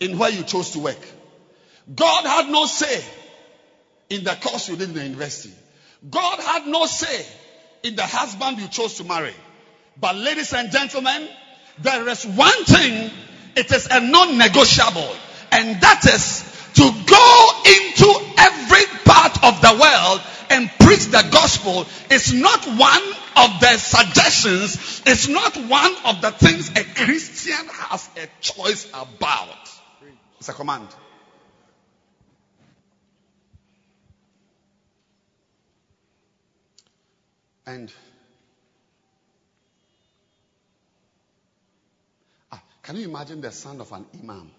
in where you chose to work. God had no say in the course you did in the university. God had no say in the husband you chose to marry. But ladies and gentlemen, there is one thing, it is a non-negotiable, and that is to go into every part of the world and preach the gospel is not one of the suggestions, it's not one of the things a Christian has a choice about. It's a command. And ah, can you imagine the son of an imam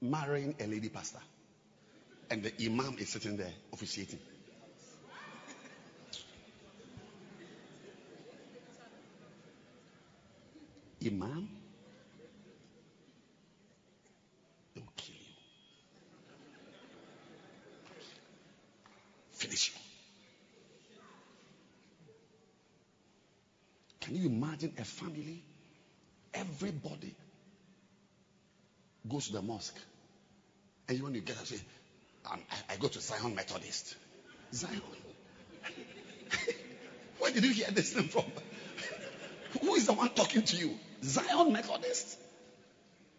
marrying a lady pastor? And the imam is sitting there officiating. Imam? They'll kill you. Finish you. Can you imagine a family? Everybody goes to the mosque. And when you get up, say, um, I, I go to Zion Methodist. Zion. Where did you hear this thing from? Who is the one talking to you? Zion Methodist?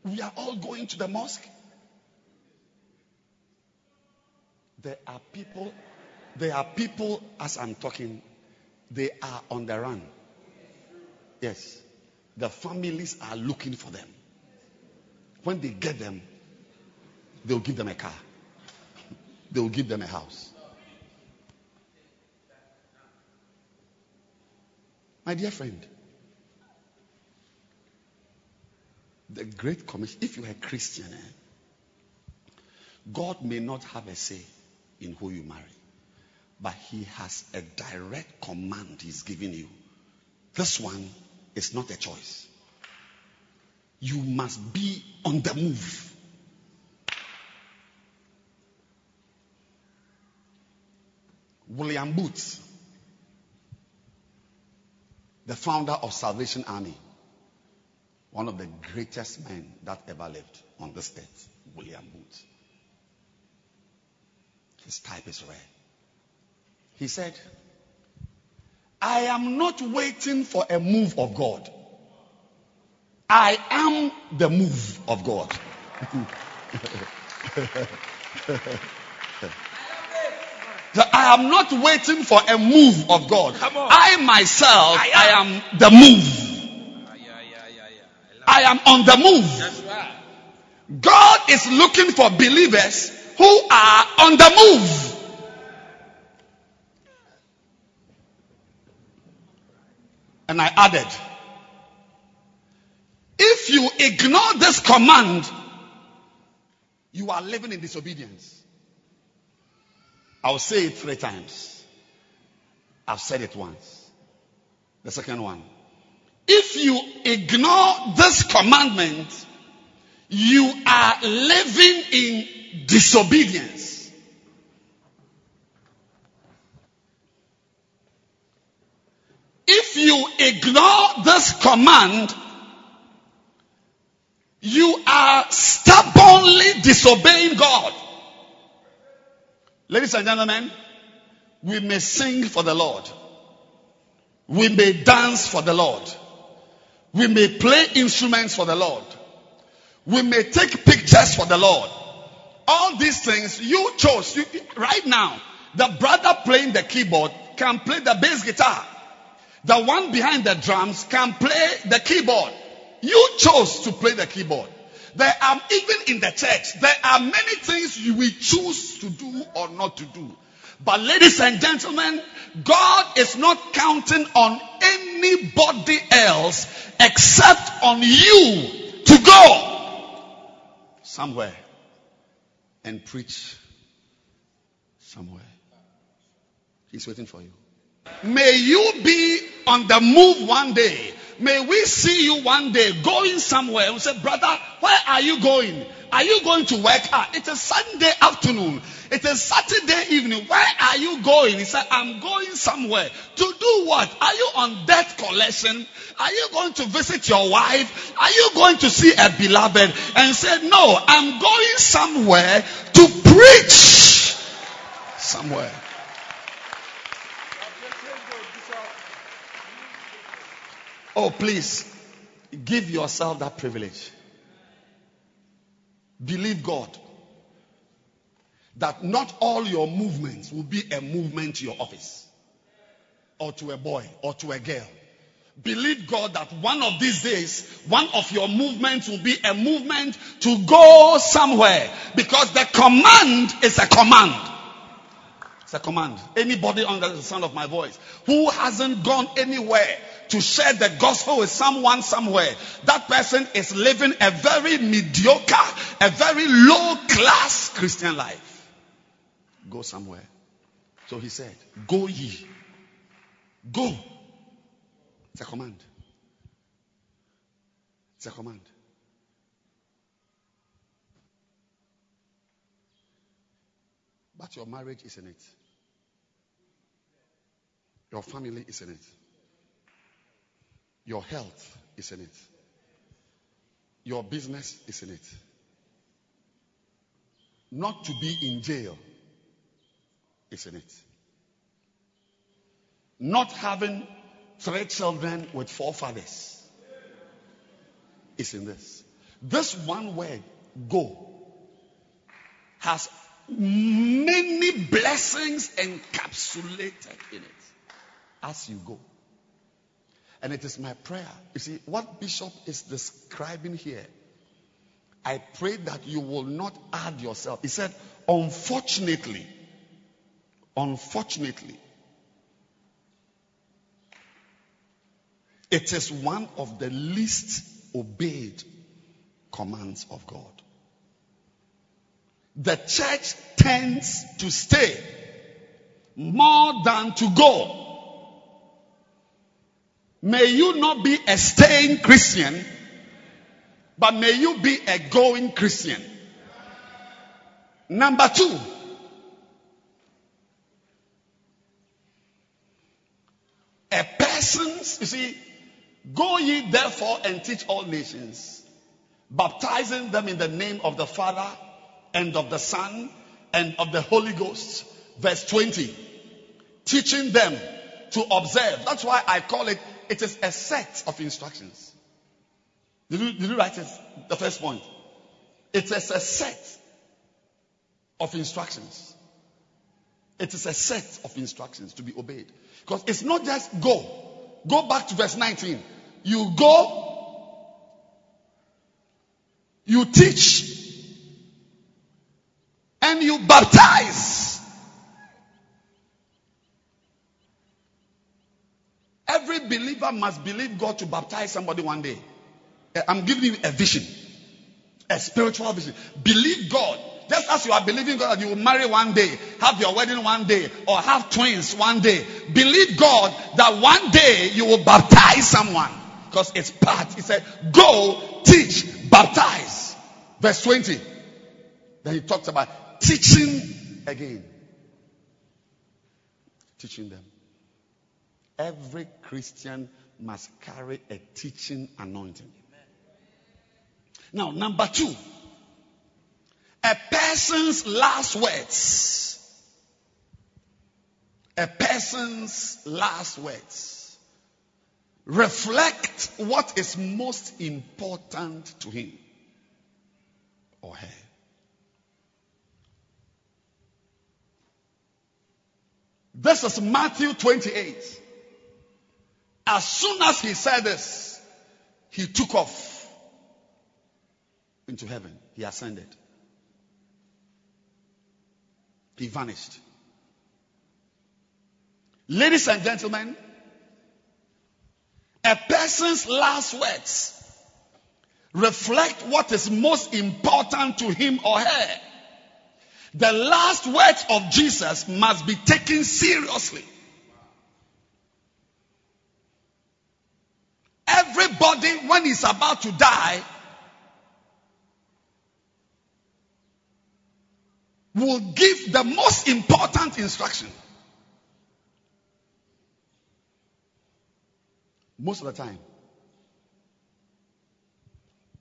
We are all going to the mosque. There are people, there are people, as I'm talking, they are on the run. Yes. The families are looking for them. When they get them, they'll give them a car, they'll give them a house. My dear friend, the Great Commission, if you're a Christian, eh, God may not have a say in who you marry, but He has a direct command He's giving you. This one is not a choice. You must be on the move. William Booth, the founder of Salvation Army, one of the greatest men that ever lived on this earth, William Booth. His type is rare. He said, I am not waiting for a move of God. I am the move of God. I am not waiting for a move of God. I myself, I am the move. I am on the move. God is looking for believers who are on the move. And I added, if you ignore this command, you are living in disobedience. I'll say it three times. I've said it once. The second one. If you ignore this commandment, you are living in disobedience. If you ignore this command, you are stubbornly disobeying God. Ladies and gentlemen, we may sing for the Lord. We may dance for the Lord. We may play instruments for the Lord. We may take pictures for the Lord. All these things you chose. You, right now, the brother playing the keyboard can play the bass guitar. The one behind the drums can play the keyboard. You chose to play the keyboard. There are, even in the church, there are many things you will choose to do or not to do. But ladies and gentlemen, God is not counting on anybody else except on you to go somewhere and preach somewhere. He's waiting for you. May you be on the move one day. May we see you one day going somewhere and say, brother, where are you going? Are you going to work? Ah, it's a Sunday afternoon. It's a Saturday evening. Where are you going? He said, I'm going somewhere. To do what? Are you on debt collection? Are you going to visit your wife? Are you going to see a beloved? And said, no, I'm going somewhere to preach somewhere. Oh, please give yourself that privilege. Believe God that not all your movements will be a movement to your office or to a boy or to a girl. Believe God that one of these days, one of your movements will be a movement to go somewhere because the command is a command. It's a command. Anybody under the sound of my voice who hasn't gone anywhere to share the gospel with someone somewhere, that person is living a very mediocre, a very low class Christian life. Go somewhere. So he said, Go ye. Go. It's a command. It's a command. But your marriage is in it. Your family is in it. Your health is in it. Your business is in it. Not to be in jail is in it. Not having three children with four fathers is in this. This one word, go, has many blessings encapsulated in it as you go. And it is my prayer. You see, what Bishop is describing here, I pray that you will not add yourself. He said, unfortunately, unfortunately, it is one of the least obeyed commands of God. The church tends to stay more than to go. May you not be a staying Christian, but may you be a going Christian. Number two, a person's, you see, go ye therefore and teach all nations, baptizing them in the name of the Father and of the Son and of the Holy Ghost. Verse 20. Teaching them to observe. That's why I call it, it is a set of instructions. Did you, did you write it? The first point. It is a set of instructions. It is a set of instructions to be obeyed. Because it's not just go. Go back to verse 19. You go, you teach, and you baptize. Every believer must believe God to baptize somebody one day. Eh, I'm giving you a vision, a spiritual vision. Believe God just as you are believing God that you will marry one day, have your wedding one day, or have twins one day, believe God that one day you will baptize someone. Because it's part. He said, Go, teach, baptize. Verse 20. Then he talks about teaching again. Teaching them. Every Christian must carry a teaching anointing. Now, number two, a person's last words. A person's last words reflect what is most important to him or her. This is Matthew 28. As soon as he said this, he took off into heaven. He ascended. He vanished. Ladies and gentlemen, a person's last words reflect what is most important to him or her. The last words of Jesus must be taken seriously. Everybody, when he's about to die, will give the most important instruction. Most of the time.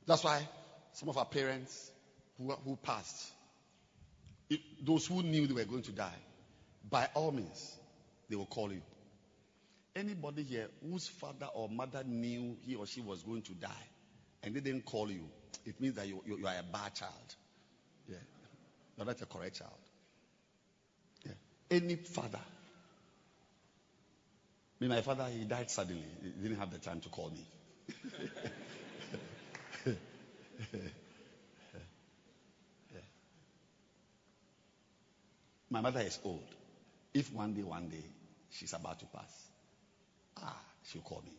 That's why some of our parents who, who passed, those who knew they were going to die, by all means, they will call you. Anybody here whose father or mother knew he or she was going to die and they didn't call you, it means that you, you, you are a bad child. Yeah. You're not a correct child. Yeah. Any father. Me, my father, he died suddenly. He didn't have the time to call me. yeah. My mother is old. If one day, one day, she's about to pass, ah, she'll call me.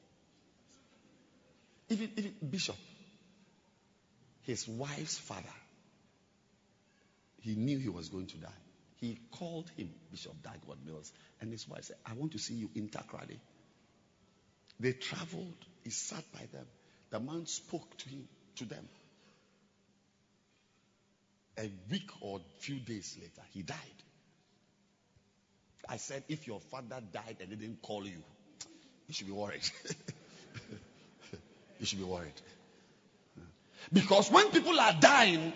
Even, even Bishop, his wife's father, he knew he was going to die. He called him, Bishop Dag Heward-Mills, and his wife said, I want to see you in Takoradi. They traveled. He sat by them. The man spoke to him, to them. A week or few days later, he died. I said, if your father died and didn't call you, you should be worried. you should be worried. Because when people are dying,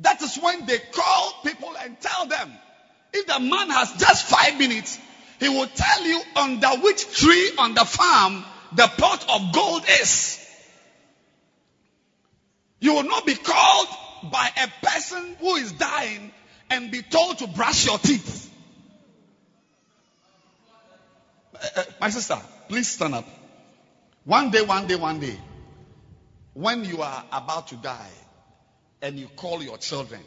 that is when they call people and tell them. If the man has just five minutes, he will tell you under which tree on the farm the pot of gold is. You will not be called by a person who is dying and be told to brush your teeth. Uh, uh, my sister, please stand up. One day, one day, one day, when you are about to die and you call your children,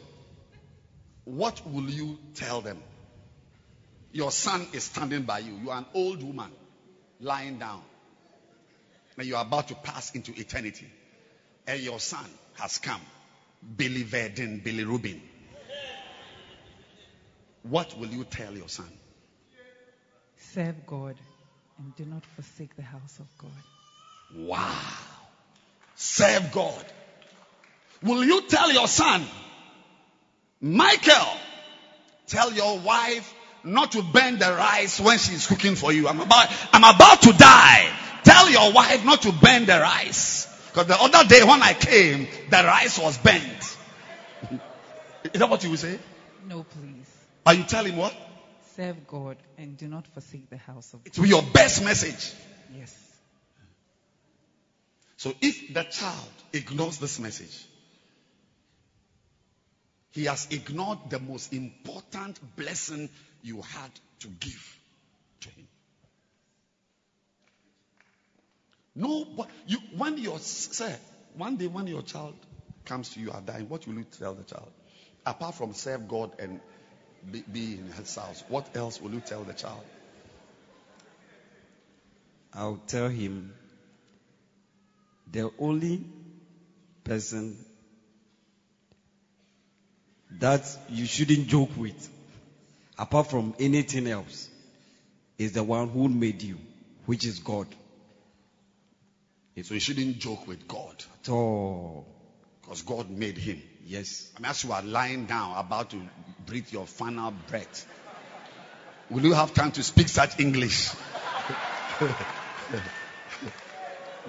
what will you tell them? Your son is standing by you. You are an old woman lying down. And you are about to pass into eternity. And your son has come. Billy Verdin, Billy Rubin. What will you tell your son? Serve God and do not forsake the house of God. Wow. Serve God. Will you tell your son, Michael, tell your wife not to burn the rice when she's cooking for you. I'm about, I'm about to die. Tell your wife not to burn the rice. Because the other day when I came, the rice was burnt. Is that what you will say? No, please. Are you telling what? Serve God and do not forsake the house of God. It will be your best message. Yes. So if the child ignores this message, he has ignored the most important blessing you had to give to him. No, but you, when your say one day when your child comes to you are dying, what will you tell the child? Apart from serve God and be, be in his house, what else will you tell the child? I'll tell him the only person that you shouldn't joke with, apart from anything else, is the one who made you, which is God. So you shouldn't joke with God. At all. Because God made him. Yes. I mean, as you are lying down, about to breathe your final breath, will you have time to speak such English?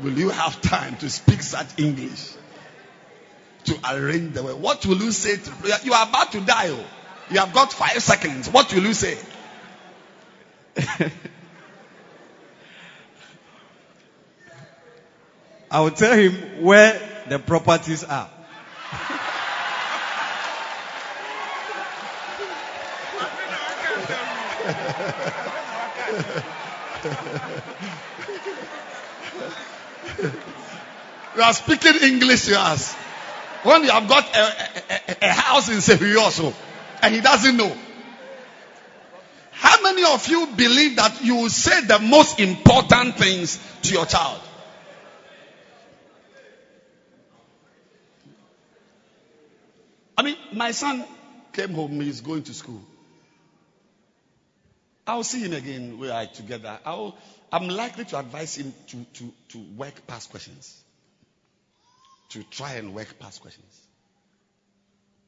will you have time to speak such English? To arrange the way. What will you say to you are about to die? Oh. You have got five seconds. What will you say? I will tell him where the properties are. You are speaking English to us. When you have got a, a, a, house in Sehuyoso and he doesn't know. How many of you believe that you say the most important things to your child? I mean, my son came home, he's going to school. I'll see him again. We are together. I'll, I'm likely to advise him to, to, to work past questions. To try and work past questions.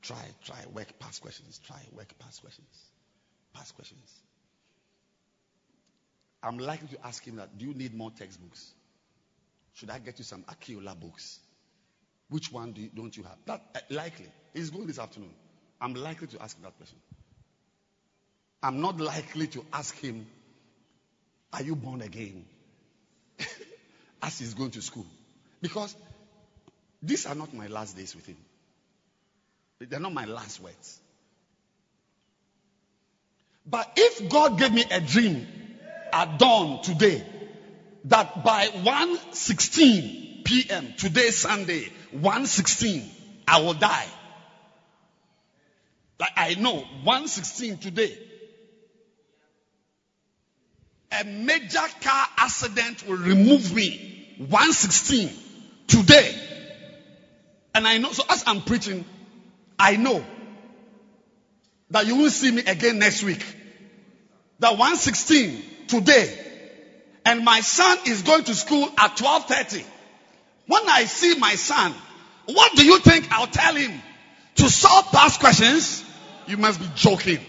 Try, try, work past questions. Try, work past questions. Past questions. I'm likely to ask him that, do you need more textbooks? Should I get you some Aki-Ola books? Which one do you, don't you have? That uh, likely. He's going this afternoon. I'm likely to ask that question. I'm not likely to ask him, Are you born again? As he's going to school. Because these are not my last days with him. They're not my last words. But if God gave me a dream at dawn today that by 1:16 p.m. today Sunday 1:16 I will die. Like I know 1:16 today a major car accident will remove me 116 today. And I know, so as I'm preaching, I know that you will see me again next week. That 116 today. And my son is going to school at 1230. When I see my son, what do you think I'll tell him? To solve past questions? You must be joking.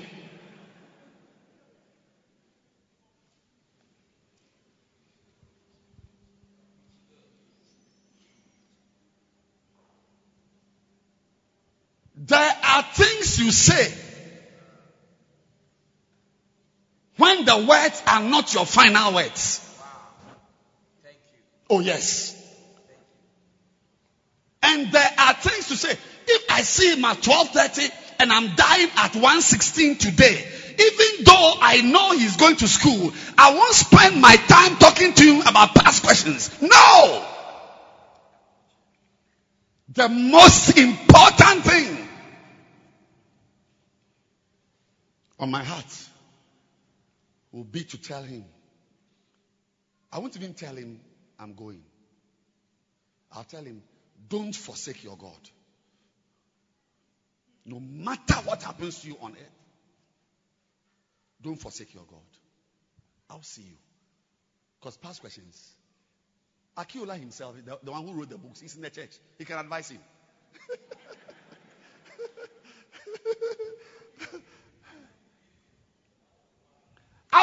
There are things you say when the words are not your final words. Oh, yes. And there are things to say. If I see him at 12:30 and I'm dying at 1:16 today, even though I know he's going to school, I won't spend my time talking to him about past questions. No. The most important thing on my heart will be to tell him. I won't even tell him I'm going. I'll tell him, don't forsake your God. No matter what happens to you on earth, don't forsake your God. I'll see you. Because past questions. Aki-Ola himself, the, the one who wrote the books, he's in the church. He can advise him.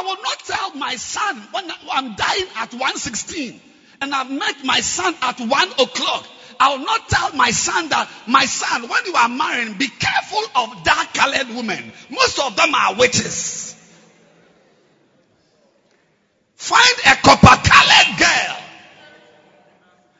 will not tell my son when I'm dying at 116 and I've met my son at 1 o'clock. I will not tell my son that, my son, when you are marrying, be careful of dark colored women. Most of them are witches. Find a copper colored girl.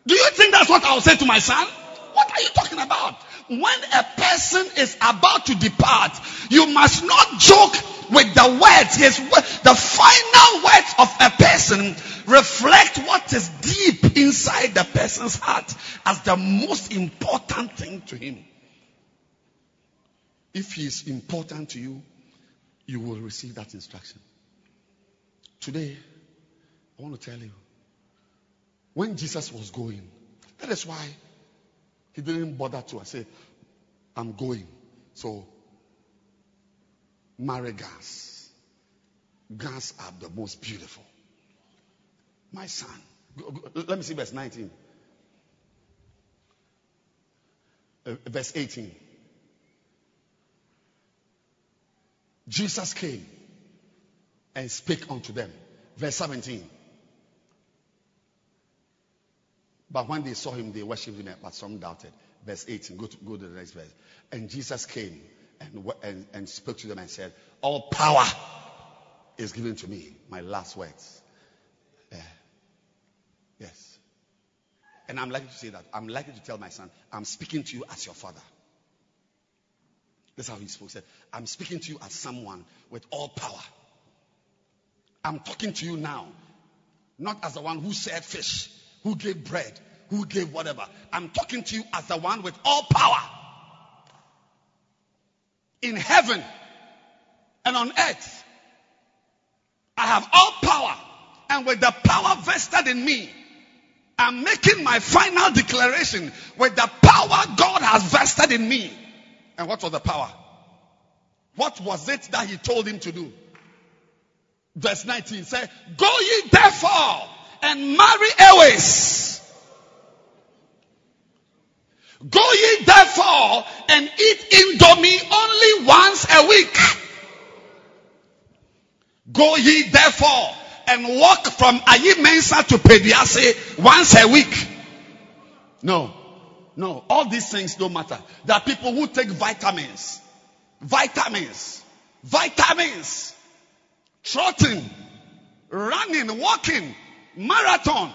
Do you think that's what I'll say to my son? What are you talking about? When a person is about to depart, you must not joke with the words. His the final words of a person reflect what is deep inside the person's heart as the most important thing to him. If he is important to you, you will receive that instruction. Today, I want to tell you, when Jesus was going, that is why he didn't bother to say, I'm going. So, marry girls. Girls are the most beautiful. My son. Let me see verse 19. Uh, verse 18. Jesus came and spake unto them. Verse 17. But when they saw him, they worshipped him, but some doubted. Verse 18. Go to, go to the next verse. And Jesus came and, and, and spoke to them and said, All power is given to me. My last words. Yeah. Yes. And I'm likely to say that. I'm likely to tell my son, I'm speaking to you as your father. That's how he spoke. He said, I'm speaking to you as someone with all power. I'm talking to you now, not as the one who said fish, who gave bread, who gave whatever. I'm talking to you as the one with all power in heaven and on earth. I have all power, and with the power vested in me, I'm making my final declaration with the power God has vested in me. And what was the power? What was it that he told him to do? Verse 19 says, Go ye therefore and marry always. Go ye therefore and eat indomie only once a week. Go ye therefore and walk from Ayi Mensah to Peduase once a week. No, no, all these things don't matter. There are people who take vitamins, vitamins, vitamins, trotting, running, walking, marathon,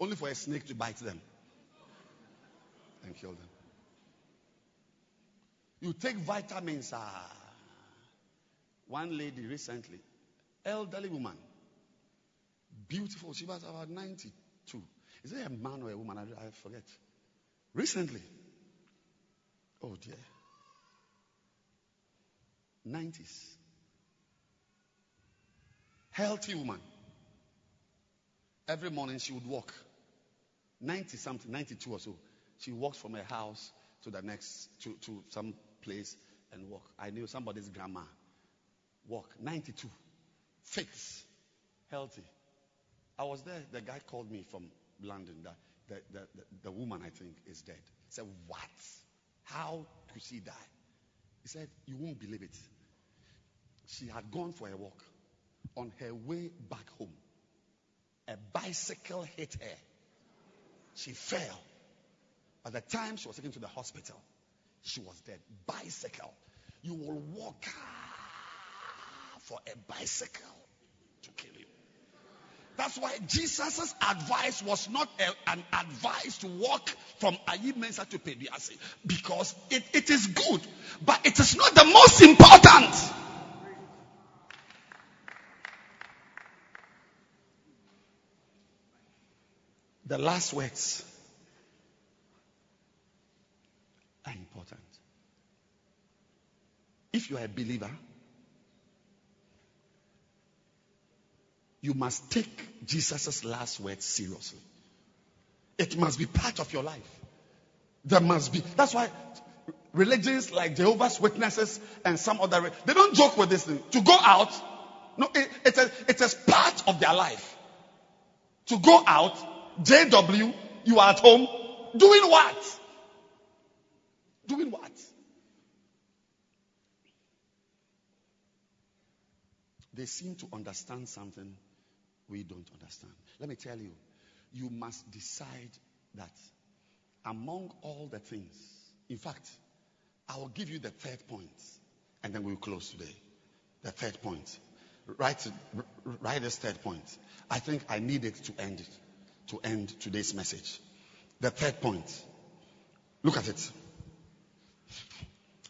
only for a snake to bite them and kill them. You take vitamins. Ah, one lady recently, elderly woman, beautiful. She was about 92. Is it a man or a woman? I, I forget. Recently. Oh dear. 90s. Healthy woman. Every morning she would walk. 90 something, 92 or so. She walks from her house to the next, to, to some place and walk. I knew somebody's grandma. Walk. 92. Fit. Healthy. I was there. The guy called me from London. The, the, the, the, the woman, I think, is dead. He said, What? How could she die? He said, You won't believe it. She had gone for a walk. On her way back home, a bicycle hit her. She fell. By the time she was taken to the hospital, she was dead. Bicycle. You will walk ah, for a bicycle to kill you. That's why Jesus' advice was not a, an advice to walk from Ayi Mensah to Peduase because it, it is good, but it is not the most important. The last words are important. If you are a believer, you must take Jesus' last words seriously. It must be part of your life. There must be. That's why religions like Jehovah's Witnesses and some other, they don't joke with this thing. To go out, no, it, it's, a, it is part of their life. To go out, JW, you are at home, doing what? Doing what? They seem to understand something we don't understand. Let me tell you, you must decide that among all the things, in fact, I will give you the third point and then we'll close today. The third point. Write, write this third point. I think I need it to end it, to end today's message. The third point. Look at it.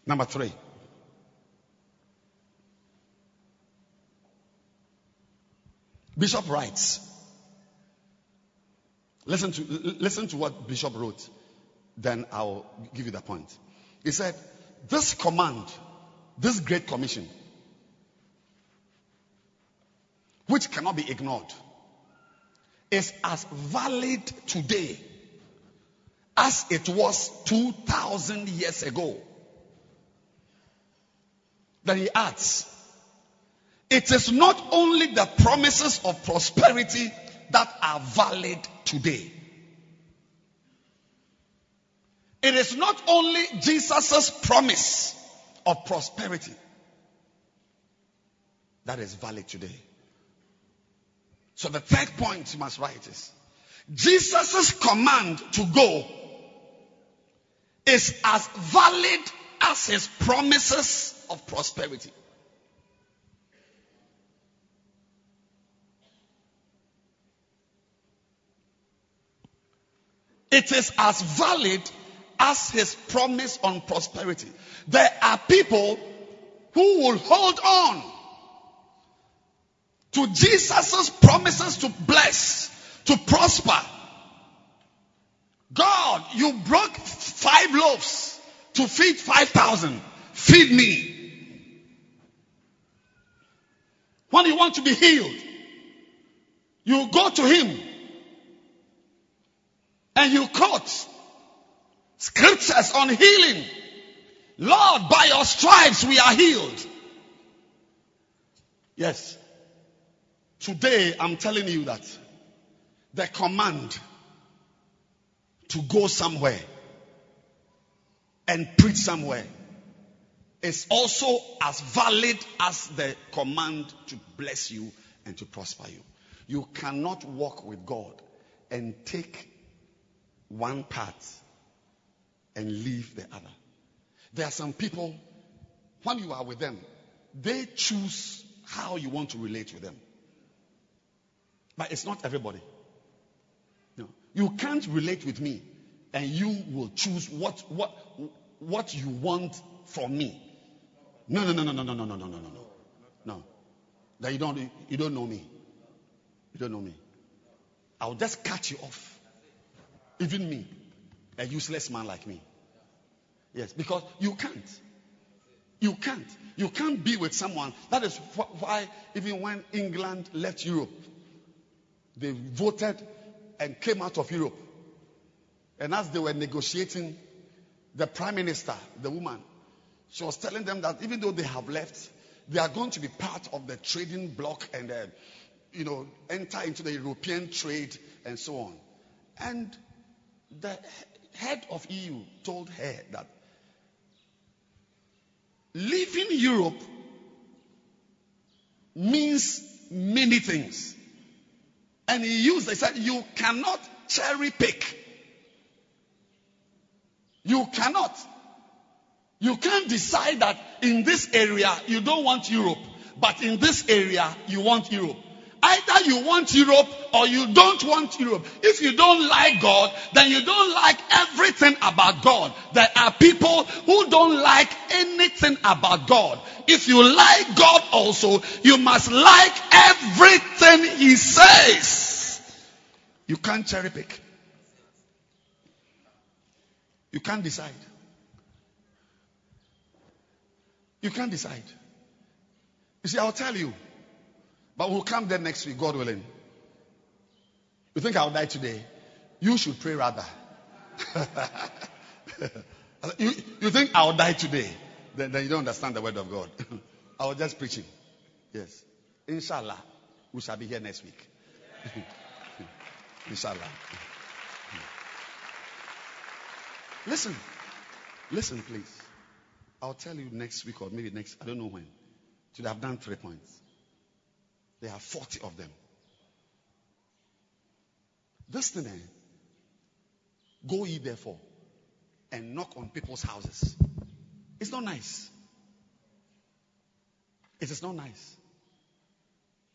Number three. Bishop writes. Listen to, listen to what Bishop wrote. Then I'll give you the point. He said, This command, this great commission, which cannot be ignored, is as valid today as it was 2,000 years ago. Then he adds, it is not only the promises of prosperity that are valid today. It is not only Jesus' promise of prosperity that is valid today. So the third point you must write is Jesus' command to go is as valid as his promises of prosperity. It is as valid as his promise on prosperity. There are people who will hold on to Jesus' promises to bless, to prosper. God, you broke five loaves to feed 5,000. Feed me. When you want to be healed, you go to Him and you quote scriptures on healing. Lord, by your stripes we are healed. Yes. Today I'm telling you that the command to go somewhere and preach somewhere is also as valid as the command to bless you and to prosper you. You cannot walk with God and take one part and leave the other. There are some people, when you are with them, they choose how you want to relate with them. But it's not everybody. No. You can't relate with me and you will choose what, what, what you want from me. No, no, no, no, no, no, no, no, no, no, no. No. That you don't, you don't know me. You don't know me. I'll just cut you off. Even me, a useless man like me. Yes, because you can't. You can't. You can't be with someone. That is why, even when England left Europe, they voted and came out of Europe. And as they were negotiating, the prime minister, the woman, she was telling them that even though they have left, they are going to be part of the trading bloc and, uh, you know, enter into the European trade and so on. And the head of EU told her that leaving Europe means many things. And he used, they said, you cannot cherry pick. You cannot. You can't decide that in this area you don't want Europe, but in this area you want Europe. Either you want Europe or you don't want Europe. If you don't like God, then you don't like everything about God. There are people who don't like anything about God. If you like God also, you must like everything He says. You can't cherry pick. You can't decide. You can't decide. You see, I'll tell you. But we'll come there next week, God willing. You think I'll die today? You should pray rather. you, you think I'll die today? Then, then you don't understand the word of God. I was just preaching. Yes. Inshallah, we shall be here next week. Inshallah. Listen. Listen, please. I'll tell you next week or maybe next, I don't know when. Should have done three points. There are 40 of them. This thing, eh, go ye therefore and knock on people's houses. It's not nice. It is not nice.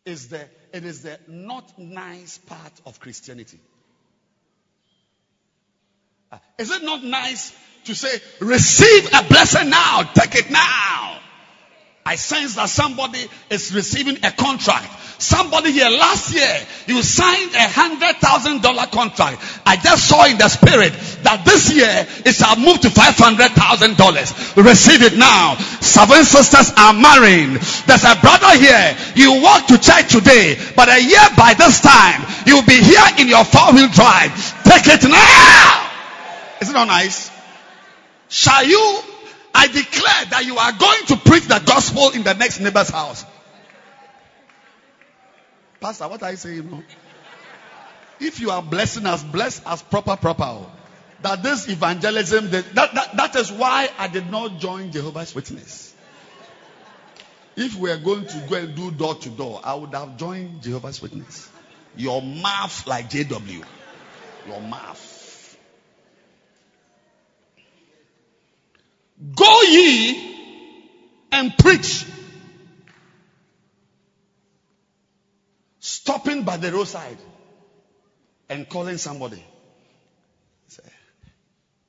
It's the, it is the not nice part of Christianity. Uh, is it not nice to say, receive a blessing now, take it now? I sense that somebody is receiving a contract. Somebody here last year, you signed a hundred thousand dollar contract. I just saw in the spirit that this year it shall move to five hundred thousand dollars. Receive it now. Seven sisters are marrying. There's a brother here. You walk to church today, but a year by this time, you'll be here in your four wheel drive. Take it now. Is it not nice? Shall you I declare that you are going to preach the gospel in the next neighbor's house. Pastor, what are you saying? If you are blessing us, bless us proper, proper. That this evangelism, that, that, that is why I did not join Jehovah's Witness. If we are going to go and do door to door, I would have joined Jehovah's Witness. Your mouth like JW. Your mouth. Go ye and preach. Stopping by the roadside and calling somebody. Say,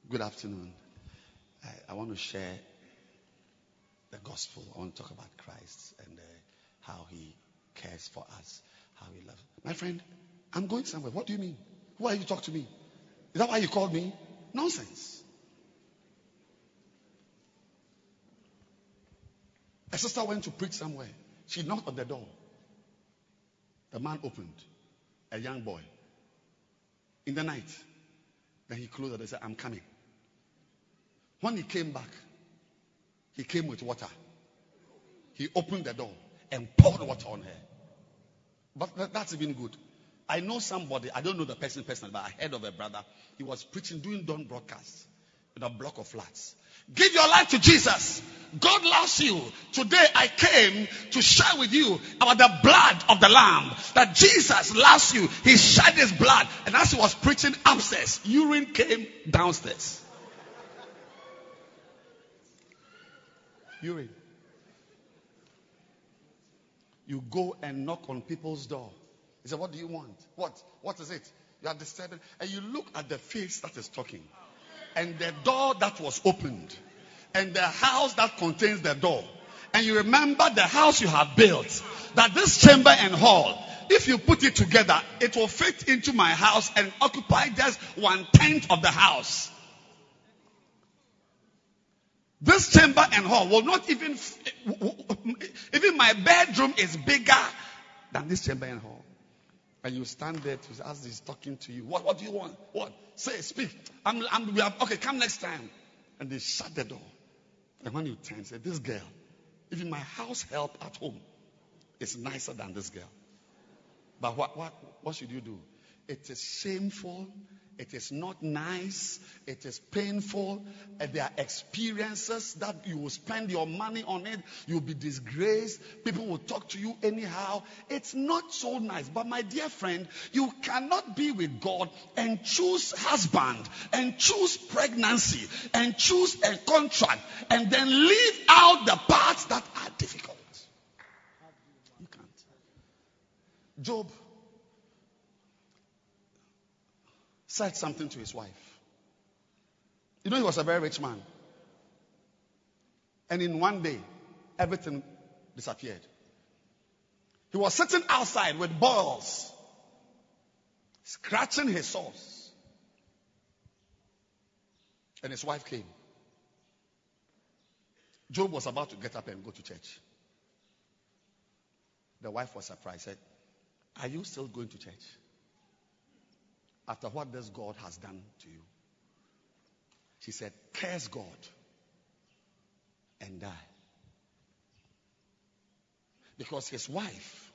Good afternoon. I, I, want to share the gospel. I want to talk about Christ and uh, how he cares for us, how he loves. My friend, I'm going somewhere. What do you mean? Who are you talking to me? Is that why you called me? Nonsense. A sister went to preach somewhere. She knocked on the door. The man opened. A young boy. In the night. Then he closed it and said, I'm coming. When he came back, he came with water. He opened the door and poured water on her. But that, that's even good. I know somebody, I don't know the person personally, but I heard of a brother. He was preaching, doing dawn broadcasts in a block of flats. Give your life to Jesus. God loves you. Today I came to share with you about the blood of the Lamb. That Jesus loves you. He shed his blood. And as he was preaching upstairs, urine came downstairs. Urine. You go and knock on people's door. He said, What do you want? What? What is it? You are disturbing. And you look at the face that is talking, and the door that was opened, and the house that contains the door. And you remember the house you have built. That this chamber and hall, if you put it together, it will fit into my house and occupy just one tenth of the house. This chamber and hall will not even, even my bedroom is bigger than this chamber and hall. And you stand there to ask he's talking to you. What, what do you want? What? Say, speak. I'm, I'm, we are, okay, come next time. And they shut the door. And when you turn, say, this girl, even my house help at home is nicer than this girl. But what, what, what should you do? It is a shameful it is not nice. It is painful. And there are experiences that you will spend your money on it. You'll be disgraced. People will talk to you anyhow. It's not so nice. But my dear friend, you cannot be with God and choose husband and choose pregnancy and choose a contract and then leave out the parts that are difficult. You can't. Job said something to his wife. You know, he was a very rich man. And in one day, everything disappeared. He was sitting outside with boils, scratching his sores. And his wife came. Job was about to get up and go to church. The wife was surprised, said, Are you still going to church? After what this God has done to you. She said, Curse God and die. Because his wife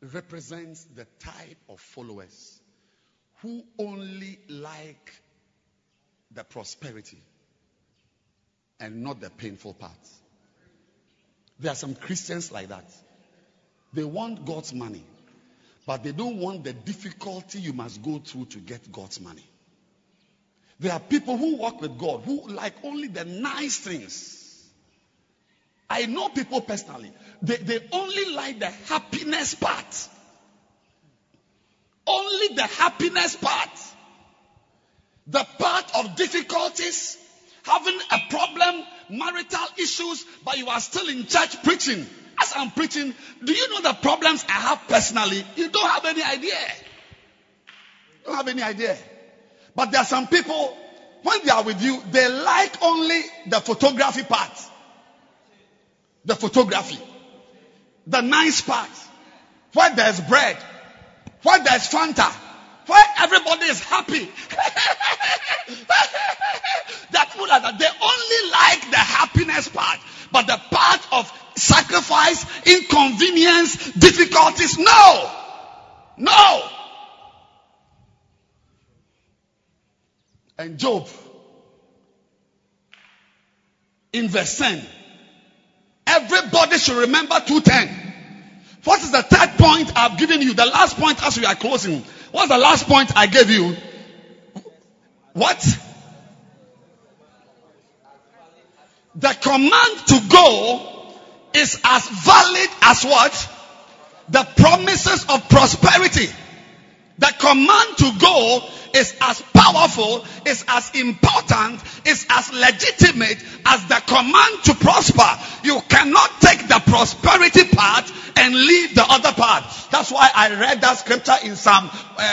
represents the type of followers who only like the prosperity and not the painful parts. There are some Christians like that. They want God's money. But they don't want the difficulty you must go through to get God's money. There are people who walk with God who like only the nice things. I know people personally. They, they only like the happiness part. Only the happiness part. The part of difficulties, having a problem, marital issues, but you are still in church preaching. As I'm preaching, do you know the problems I have personally? You don't have any idea. You don't have any idea. But there are some people, when they are with you, they like only the photography part. The photography. The nice part. Where there's bread. Where there's Fanta. Where everybody is happy. that people that. They only like the happiness part. But the part of sacrifice, inconvenience, difficulties. No. No. And Job, in verse 10, everybody should remember 210. What is the third point I've given you? The last point as we are closing. What's the last point I gave you? What? The command to go is as valid as what? The promises of prosperity. The command to go is as powerful, is as important, is as legitimate as the command to prosper. You cannot take the prosperity part and leave the other part. That's why I read that scripture in Psalm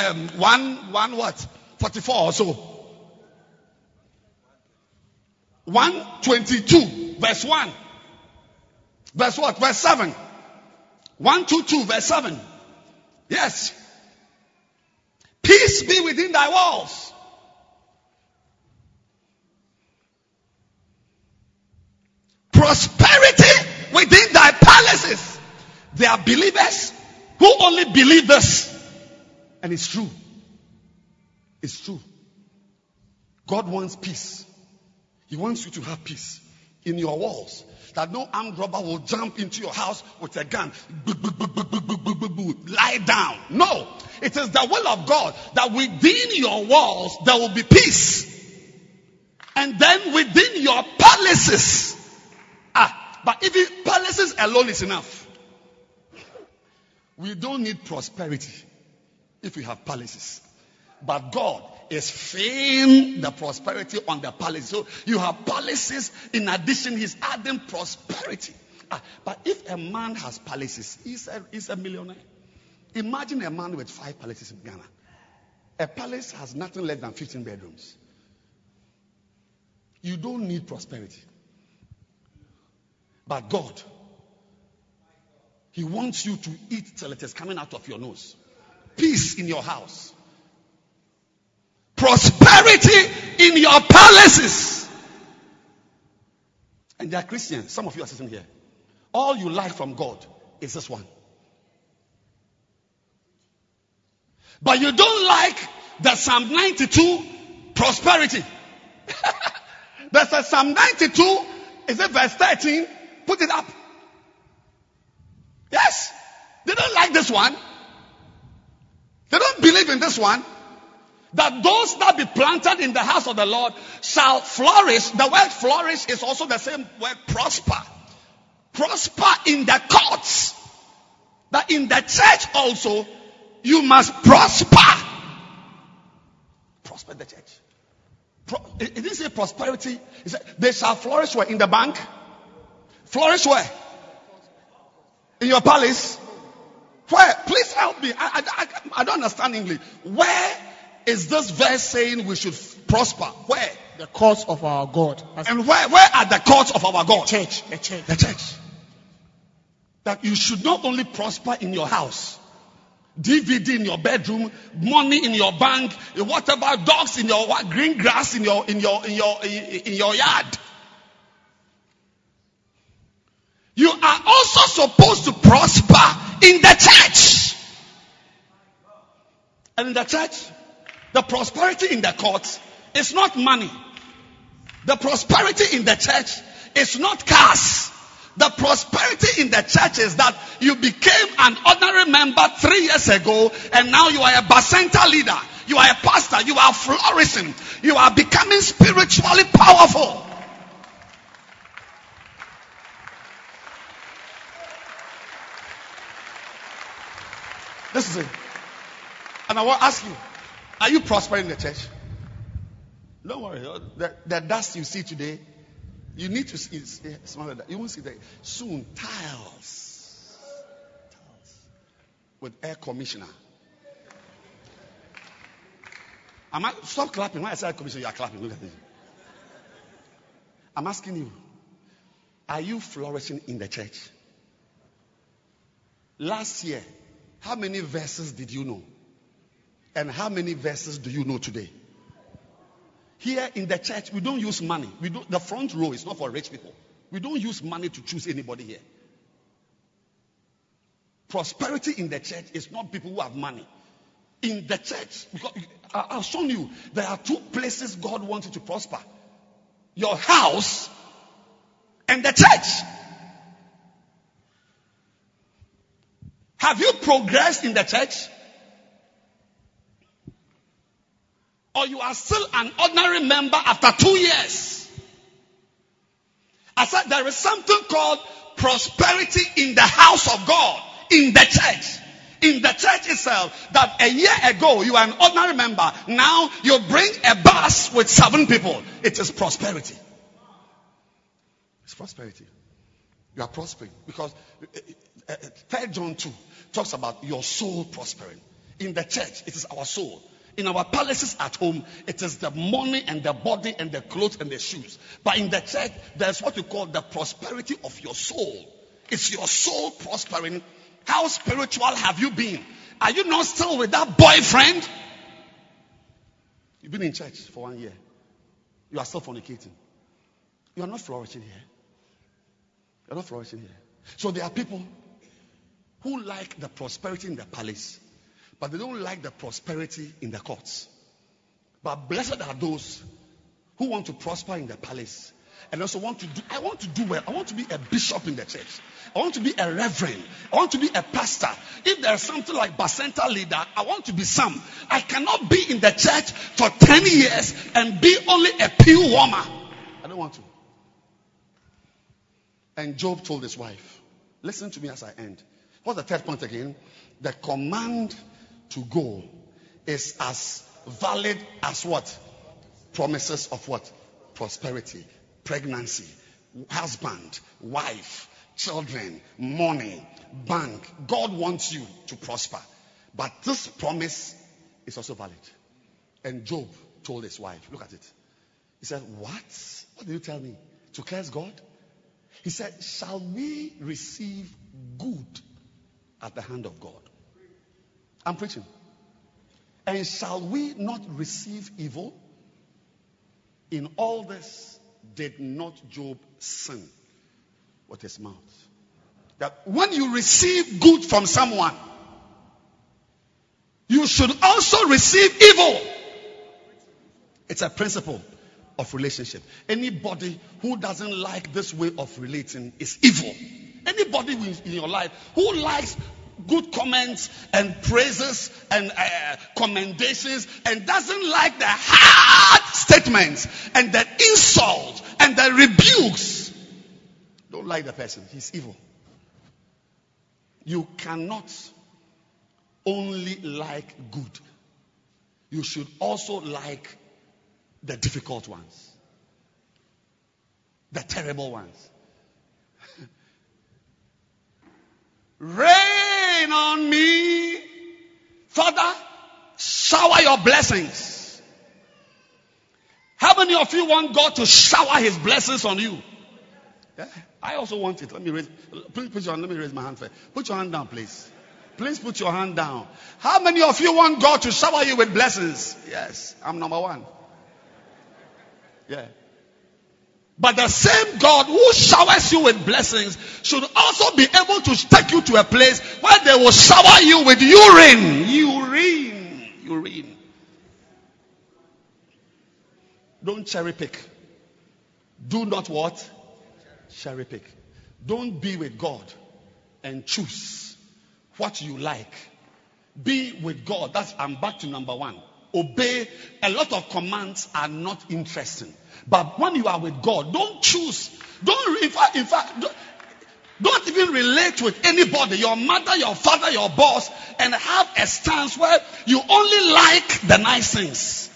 um, 1, 1 what? 44 or so. 122 verse 1. Verse what? Verse 7. 122 verse 7. Yes. Peace be within thy walls. Prosperity within thy palaces. They are believers who only believe this. And it's true. It's true. God wants peace. He wants you to have peace in your walls. That no armed robber will jump into your house with a gun. Lie down. No. It is the will of God that within your walls there will be peace. And then within your palaces. Ah, but even palaces alone is enough. We don't need prosperity if we have palaces. But God is fame, the prosperity on the palace. So you have palaces. In addition, He's adding prosperity. Ah, but if a man has palaces, he's a, he's a millionaire. Imagine a man with five palaces in Ghana. A palace has nothing less than 15 bedrooms. You don't need prosperity. But God, He wants you to eat till it is coming out of your nose. Peace in your house. Prosperity in your palaces. And they are Christians. Some of you are sitting here. All you like from God is this one. But you don't like the Psalm 92 prosperity. There's a Psalm 92, is it verse 13? Put it up. Yes. They don't like this one. They don't believe in this one. That those that be planted in the house of the Lord shall flourish. The word flourish is also the same word prosper. Prosper in the courts. That in the church also, you must prosper. Prosper the church. Pro- it didn't say prosperity. It said they shall flourish where? In the bank? Flourish where? In your palace? Where? Please help me. I, I, I, I don't understand English. Where is this verse saying we should prosper? Where? The courts of our God. And where, where are the courts of our God? church, a church. The church. That you should not only prosper in your house, DVD in your bedroom, money in your bank, whatever, dogs in your green grass in your in your in your in your yard. You are also supposed to prosper in the church. And in the church, the prosperity in the courts is not money. The prosperity in the church is not cars. The prosperity in the church is that you became an ordinary member three years ago and now you are a bacenta leader. You are a pastor. You are flourishing. You are becoming spiritually powerful. This is it. And I to ask you, are you prospering in the church? Don't worry. The, the dust you see today, you need to see, smell that. You won't see that. Soon, tiles. Tiles. With air conditioner. Am I, stop clapping. When I say air conditioner, you are clapping. Look at this. I'm asking you, are you flourishing in the church? Last year, how many verses did you know? And how many verses do you know today? Here in the church, we don't use money. We don't, the front row is not for rich people. We don't use money to choose anybody here. Prosperity in the church is not people who have money. In the church, because I- I've shown you, there are two places God wants you to prosper your house and the church. Have you progressed in the church? Or you are still an ordinary member after two years? I said there is something called prosperity in the house of God, in the church. in the church itself that a year ago you are an ordinary member. Now you bring a bus with seven people. It is prosperity. It's prosperity. You are prospering because uh, uh, uh, Third John 2 talks about your soul prospering. In the church, it is our soul. In our palaces at home, it is the money and the body and the clothes and the shoes. But in the church, there's what we call the prosperity of your soul. It's your soul prospering. How spiritual have you been? Are you not still with that boyfriend? You've been in church for one year. You are still fornicating. You are not flourishing here. You're not flourishing here. So there are people who like the prosperity in the palace, but they don't like the prosperity in the courts. But blessed are those who want to prosper in the palace and also want to do I want to do well. I want to be a bishop in the church. I want to be a reverend. I want to be a pastor. If there's something like Bacenta leader, I want to be some. I cannot be in the church for 10 years and be only a pew warmer. I don't want to. And Job told his wife, listen to me as I end. What's the third point again? The command to go is as valid as what? Promises of what? Prosperity, pregnancy, husband, wife, children, money, bank. God wants you to prosper. But this promise is also valid. And Job told his wife, look at it. He said, What? What did you tell me? To curse God? He said, Shall we receive good at the hand of God? I'm preaching. And shall we not receive evil? In all this, did not Job sin with his mouth? That when you receive good from someone, you should also receive evil. It's a principle of relationship. Anybody who doesn't like this way of relating is evil. Anybody in your life who likes good comments and praises and uh, commendations and doesn't like the hard statements and the insults and the rebukes, don't like the person. He's evil. You cannot only like good. You should also like the difficult ones, the terrible ones. Rain on me, Father, shower your blessings. How many of you want God to shower his blessings on you? Yeah, I also want it. Let me raise, please put your hand, let me raise my hand first. Put your hand down, please. Please put your hand down. How many of you want God to shower you with blessings? Yes, I'm number one. Yeah. But the same God who showers you with blessings should also be able to take you to a place where they will shower you with urine. Urine. Urine. Don't cherry pick. Do not what? Cherry pick. Don't be with God and choose what you like. Be with God. That's I'm back to number one obey. A lot of commands are not interesting. But when you are with God, don't choose. Don't, in fact, in fact, don't, don't even relate with anybody, your mother, your father, your boss, and have a stance where you only like the nice things.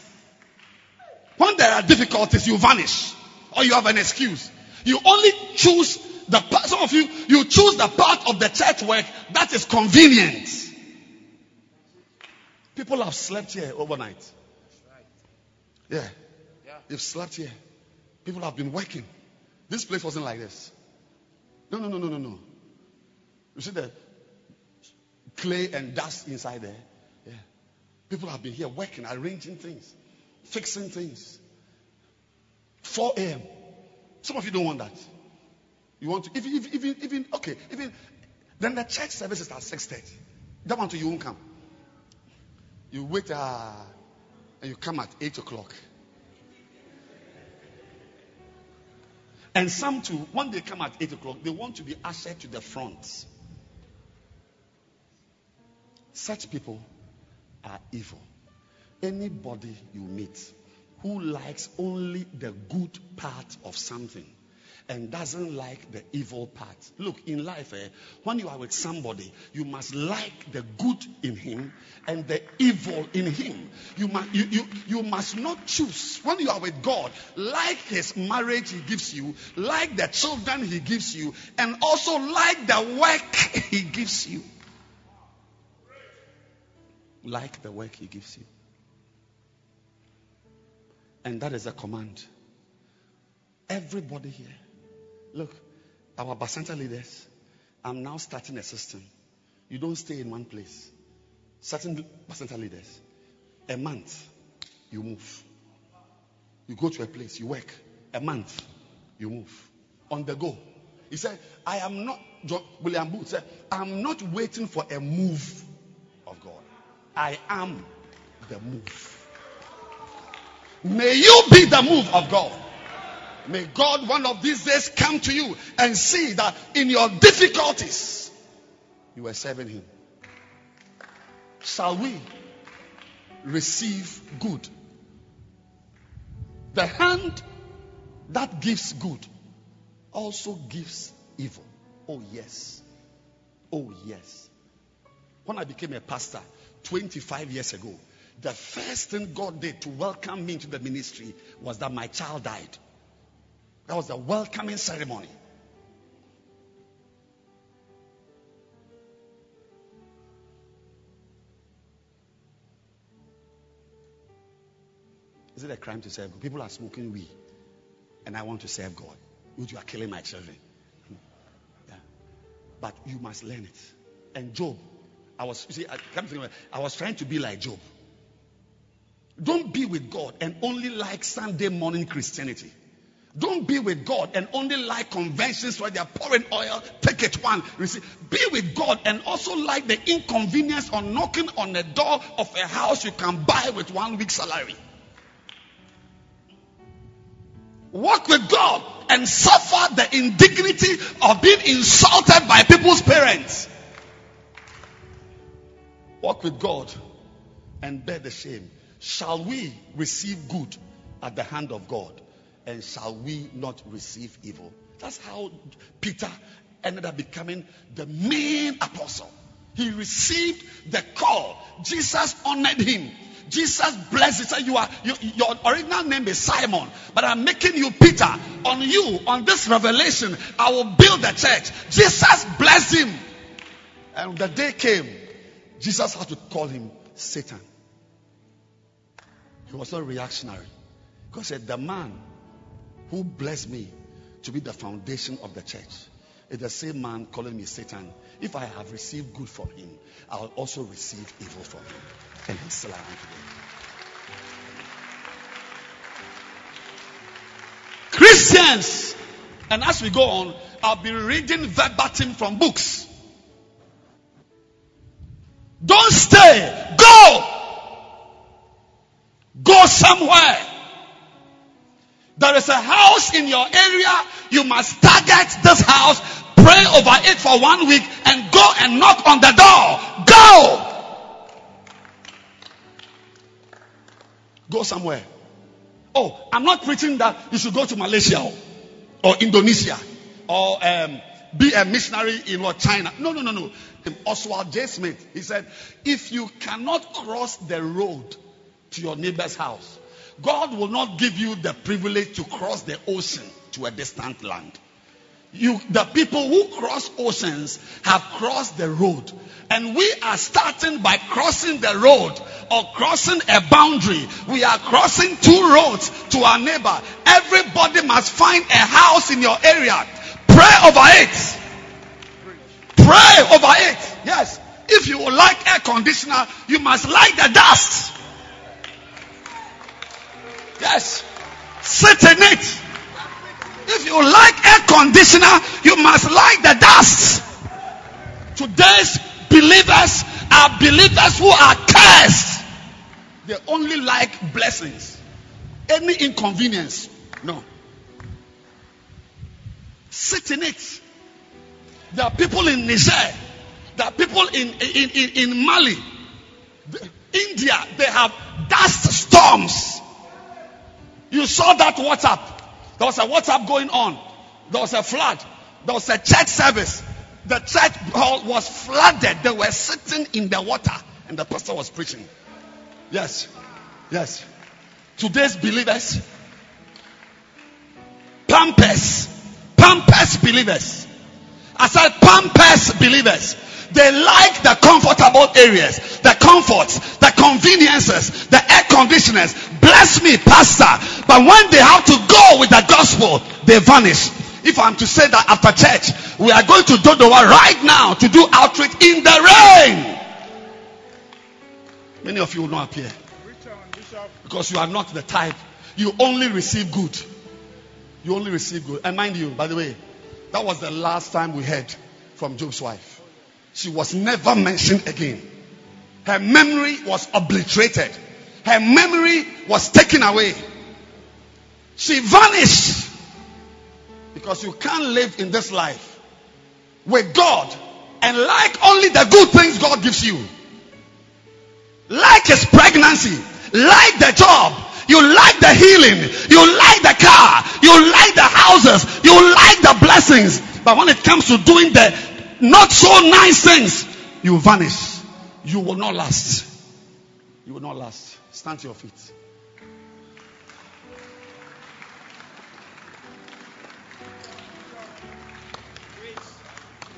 When there are difficulties, you vanish or you have an excuse. You only choose the some of you, you choose the part of the church work that is convenient. People have slept here overnight. Yeah. They've slept here. People have been working. This place wasn't like this. No, no, no, no, no, no. You see the clay and dust inside there? Yeah. People have been here working, arranging things, fixing things. 4 a.m. Some of you don't want that. You want to, even, even, even, okay, even, then the church service is at 6.30. That one to you won't come. You wait uh, and you come at 8 o'clock. And some too, when they come at 8 o'clock, they want to be ushered to the front. Such people are evil. Anybody you meet who likes only the good part of something and doesn't like the evil part. Look, in life, eh, when you are with somebody, you must like the good in him and the evil in him. You must, you, you, you must not choose. When you are with God, like his marriage he gives you, like the children he gives you, and also like the work he gives you. Like the work he gives you. And that is a command. Everybody here Look, our Bacenta leaders, I'm now starting a system. You don't stay in one place. Certain Bacenta leaders, a month, you move. You go to a place, you work. A month, you move. On the go. He said, I am not, William Booth said, I'm not waiting for a move of God. I am the move. May you be the move of God. May God one of these days come to you and see that in your difficulties, you are serving Him. Shall we receive good? The hand that gives good also gives evil. Oh, yes. Oh, yes. When I became a pastor 25 years ago, the first thing God did to welcome me into the ministry was that my child died. That was the welcoming ceremony. Is it a crime to serve God? People are smoking weed, and I want to serve God. Would you are killing my children. Yeah. But you must learn it. And Job, I was see, I, I was trying to be like Job. Don't be with God and only like Sunday morning Christianity. Don't be with God and only like conventions where they are pouring oil, take it one, receive. Be with God and also like the inconvenience of knocking on the door of a house you can buy with one week's salary. Walk with God and suffer the indignity of being insulted by people's parents. Walk with God and bear the shame. Shall we receive good at the hand of God? And shall we not receive evil? That's how Peter ended up becoming the main apostle. He received the call. Jesus honored him. Jesus blessed. He said, "You are you, your original name is Simon, but I'm making you Peter. On you, on this revelation, I will build the church." Jesus blessed him, and the day came, Jesus had to call him Satan. He was not reactionary because said the man who blessed me to be the foundation of the church is the same man calling me Satan. If I have received good from him, I'll also receive evil from him. And he's still around today. Christians, and as we go on, I'll be reading verbatim from books. Don't stay. Go. Go somewhere. There is a house in your area. You must target this house, pray over it for one week, and go and knock on the door. Go! Go somewhere. Oh, I'm not preaching that you should go to Malaysia or, Indonesia or um, be a missionary in what China. No, no, no, no. Oswald J. Smith, he said, if you cannot cross the road to your neighbor's house, God will not give you the privilege to cross the ocean to a distant land. You, the people who cross oceans have crossed the road. And we are starting by crossing the road or crossing a boundary. We are crossing two roads to our neighbor. Everybody must find a house in your area. Pray over it. Pray over it. Yes. If you like air conditioner, you must like the dust. Yes. Sit in it. If you like air conditioner, you must like the dust. Today's believers are believers who are cursed. They only like blessings. Any inconvenience, no. Sit in it. There are people in Niger. There are people in, in, in, in Mali. India, they have dust storms. You saw that WhatsApp. There was a WhatsApp going on There was a flood. There was a church service. The church hall was flooded. They were sitting in the water and the pastor was preaching. Yes. Yes. Today's believers, pampers, pampers believers. I said pampers believers. They like the comfortable areas, the comforts, the conveniences, the air conditioners. Bless me, pastor. But when they have to go with the gospel, they vanish. If I'm to say that after church, we are going to Dodowa right now to do outreach in the rain. Many of you will not appear. Because you are not the type. You only receive good. You only receive good. And mind you, by the way, that was the last time we heard from Job's wife. She was never mentioned again. Her memory was obliterated. Her memory was taken away. She vanished. Because you can't live in this life with God and like only the good things God gives you. Like his pregnancy, like the job, you like the healing, you like the car, you like the houses, you like the blessings. But when it comes to doing the not so nice things, you vanish. You will not last. You will not last. Stand to your feet.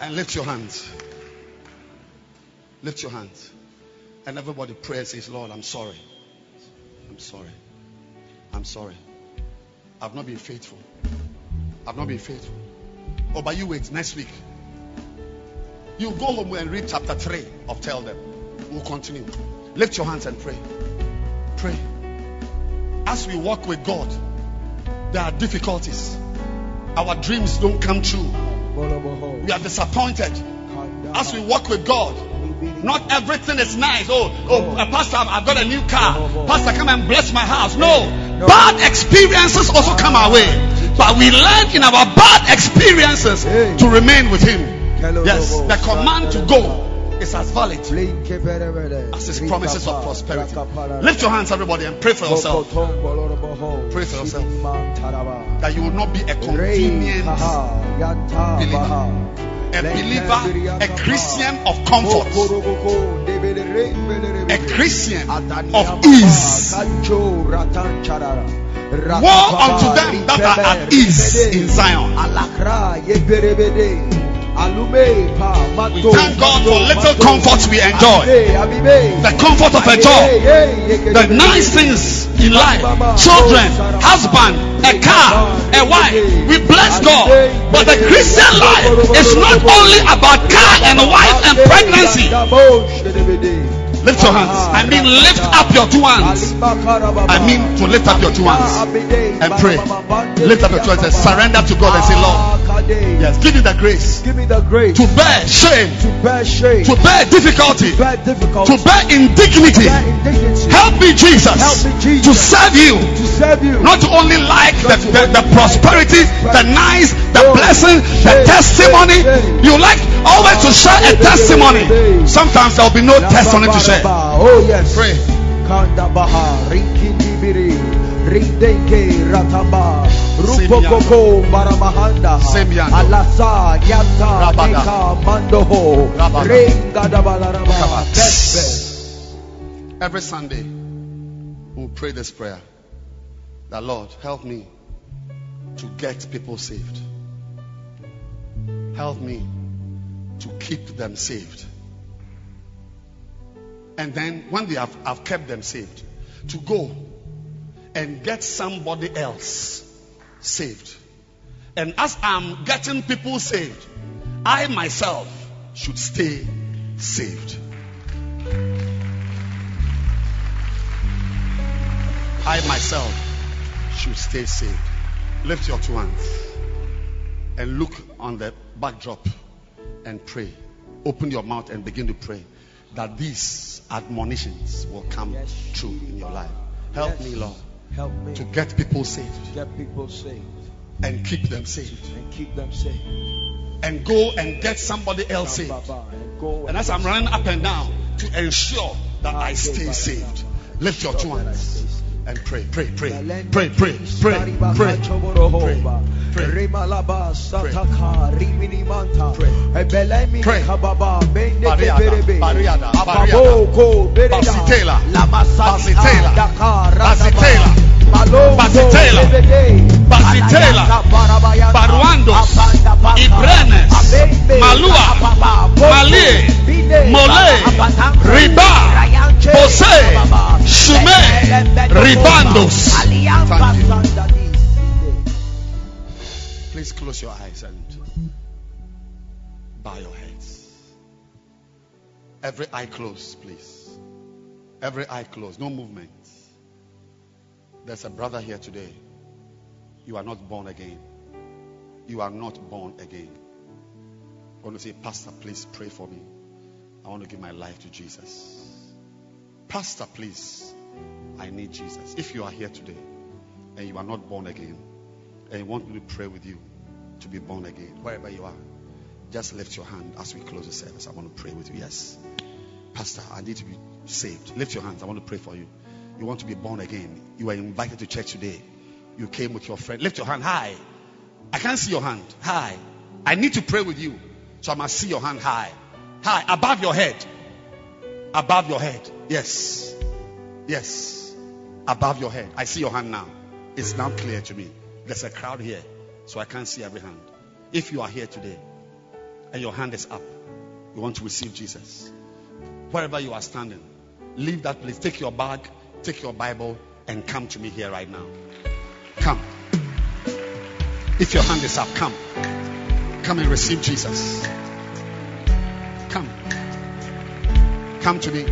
And lift your hands. Lift your hands. And everybody prays, says, Lord, I'm sorry. I'm sorry. I'm sorry. I've not been faithful. I've not been faithful. Oh, but you wait next week. You go home and read chapter 3 of Tell Them. We'll continue. Lift your hands and pray. Pray. As we walk with God, there are difficulties. Our dreams don't come true. We are disappointed. As we walk with God, not everything is nice. Oh, oh, uh, Pastor, I've got a new car. Pastor, come and bless my house. No, bad experiences also come our way. But we learn in our bad experiences to remain with Him. Yes, the command to go is as valid as His promises of prosperity. Lift your hands, everybody, and pray for yourself. Pray for yourself. That you will not be a convenient believer. A believer, a Christian of comfort, a Christian of ease. Woe unto them that are at ease in Zion. We thank God for little comforts we enjoy. The comfort of a job, the nice things in life, children, husband, a car, a wife. We bless God. But the Christian life is not only about car and wife and pregnancy. Lift your hands. I mean, lift up your two hands. I mean, to lift up your two hands and pray. Lift up your two hands and surrender to God and say, Lord, yes, give me the grace. Give me the grace to bear shame, to bear shame, to bear difficulty, to bear difficulty, to bear indignity. Help me, Jesus, Help me, Jesus, to serve you. to serve you. Not to only like the, the, the prosperity, the nice, the blessing, the testimony. You like always to share a testimony. Sometimes there will be no testimony to share. Oh yes. Pray. Kanda baha rinkindibiri rataba rupokoko baramahanda Semyando. alasa yata mandoho Rabada. renga dabalaraba Come Kesbe. Every Sunday, we'll pray this prayer that Lord, help me to get people saved. Help me to keep them saved. And then, when they have, have kept them saved, to go and get somebody else saved. And as I'm getting people saved, I myself should stay saved. I myself should stay saved. Lift your two hands and look on the backdrop and pray. Open your mouth and begin to pray that these admonitions will come true in your life. Help me, Lord, Help me to get people saved get people saved and keep them saved. and keep them saved. And go and get somebody else saved. And And as I'm running up and down to ensure that ah, I stay saved, lift your two hands and pray, pray, pray, pray, pray, pray, pray, pray. Rimalaba sataka riminimanta. Ebelemi kababa bende berebe apabo ko bereda la masatela dakara malo basitela basitela baruando ibrenes. Malua. Malie. Mole. Riba pose, shume, ribandos. Please close your eyes and bow your heads. Every eye closed, please. Every eye closed, no movement. There's a brother here today. You are not born again. You are not born again. I want to say, Pastor, please pray for me. I want to give my life to Jesus. Pastor, please, I need Jesus. If you are here today and you are not born again and you want me to pray with you to be born again, wherever you are, just lift your hand as we close the service. I want to pray with you. Yes. Pastor, I need to be saved. Lift your hands. I want to pray for you. You want to be born again. You were invited to church today. You came with your friend. Lift your hand high. I can't see your hand. High. I need to pray with you. So I must see your hand high. High. Above your head. Above your head. Yes. Yes. Above your head. I see your hand now. It's now clear to me. There's a crowd here. So I can't see every hand. If you are here today and your hand is up, you want to receive Jesus. Wherever you are standing, leave that place. Take your bag, take your Bible, and come to me here right now. Come. If your hand is up, come. Come and receive Jesus. Come to me.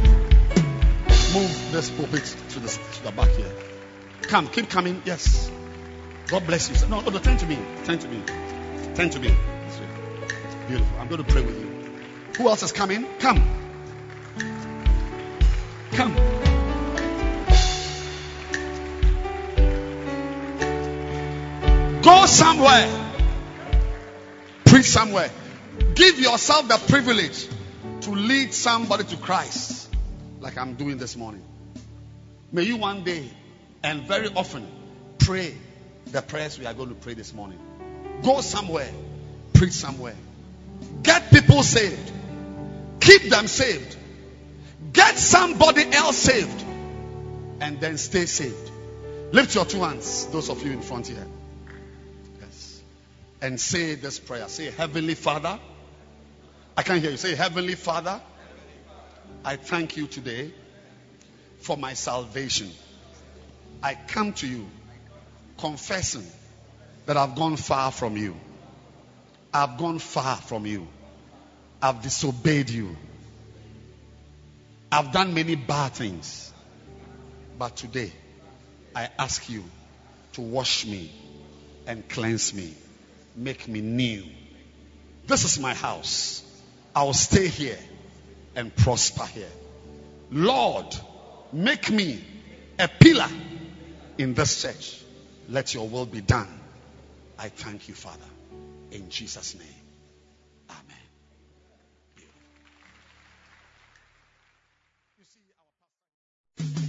Move this pulpit to the, to the back here. Come, keep coming. Yes. God bless you. No, no, turn to me. Turn to me. Turn to me. Beautiful. I'm going to pray with you. Who else is coming? Come. Come. Go somewhere. Preach somewhere. Give yourself the privilege to lead somebody to Christ, like I'm doing this morning. May you one day and very often pray the prayers we are going to pray this morning. Go somewhere, preach somewhere, get people saved, keep them saved, get somebody else saved, and then stay saved. Lift your two hands, those of you in front here. Yes. And say this prayer. Say, Heavenly Father. I can't hear you. Say, Heavenly Father, I thank you today for my salvation. I come to you confessing that I've gone far from you. I've gone far from you. I've disobeyed you. I've done many bad things. But today, I ask you to wash me and cleanse me. Make me new. This is my house. I will stay here and prosper here. Lord, make me a pillar in this church. Let your will be done. I thank you, Father. In Jesus' name. Amen.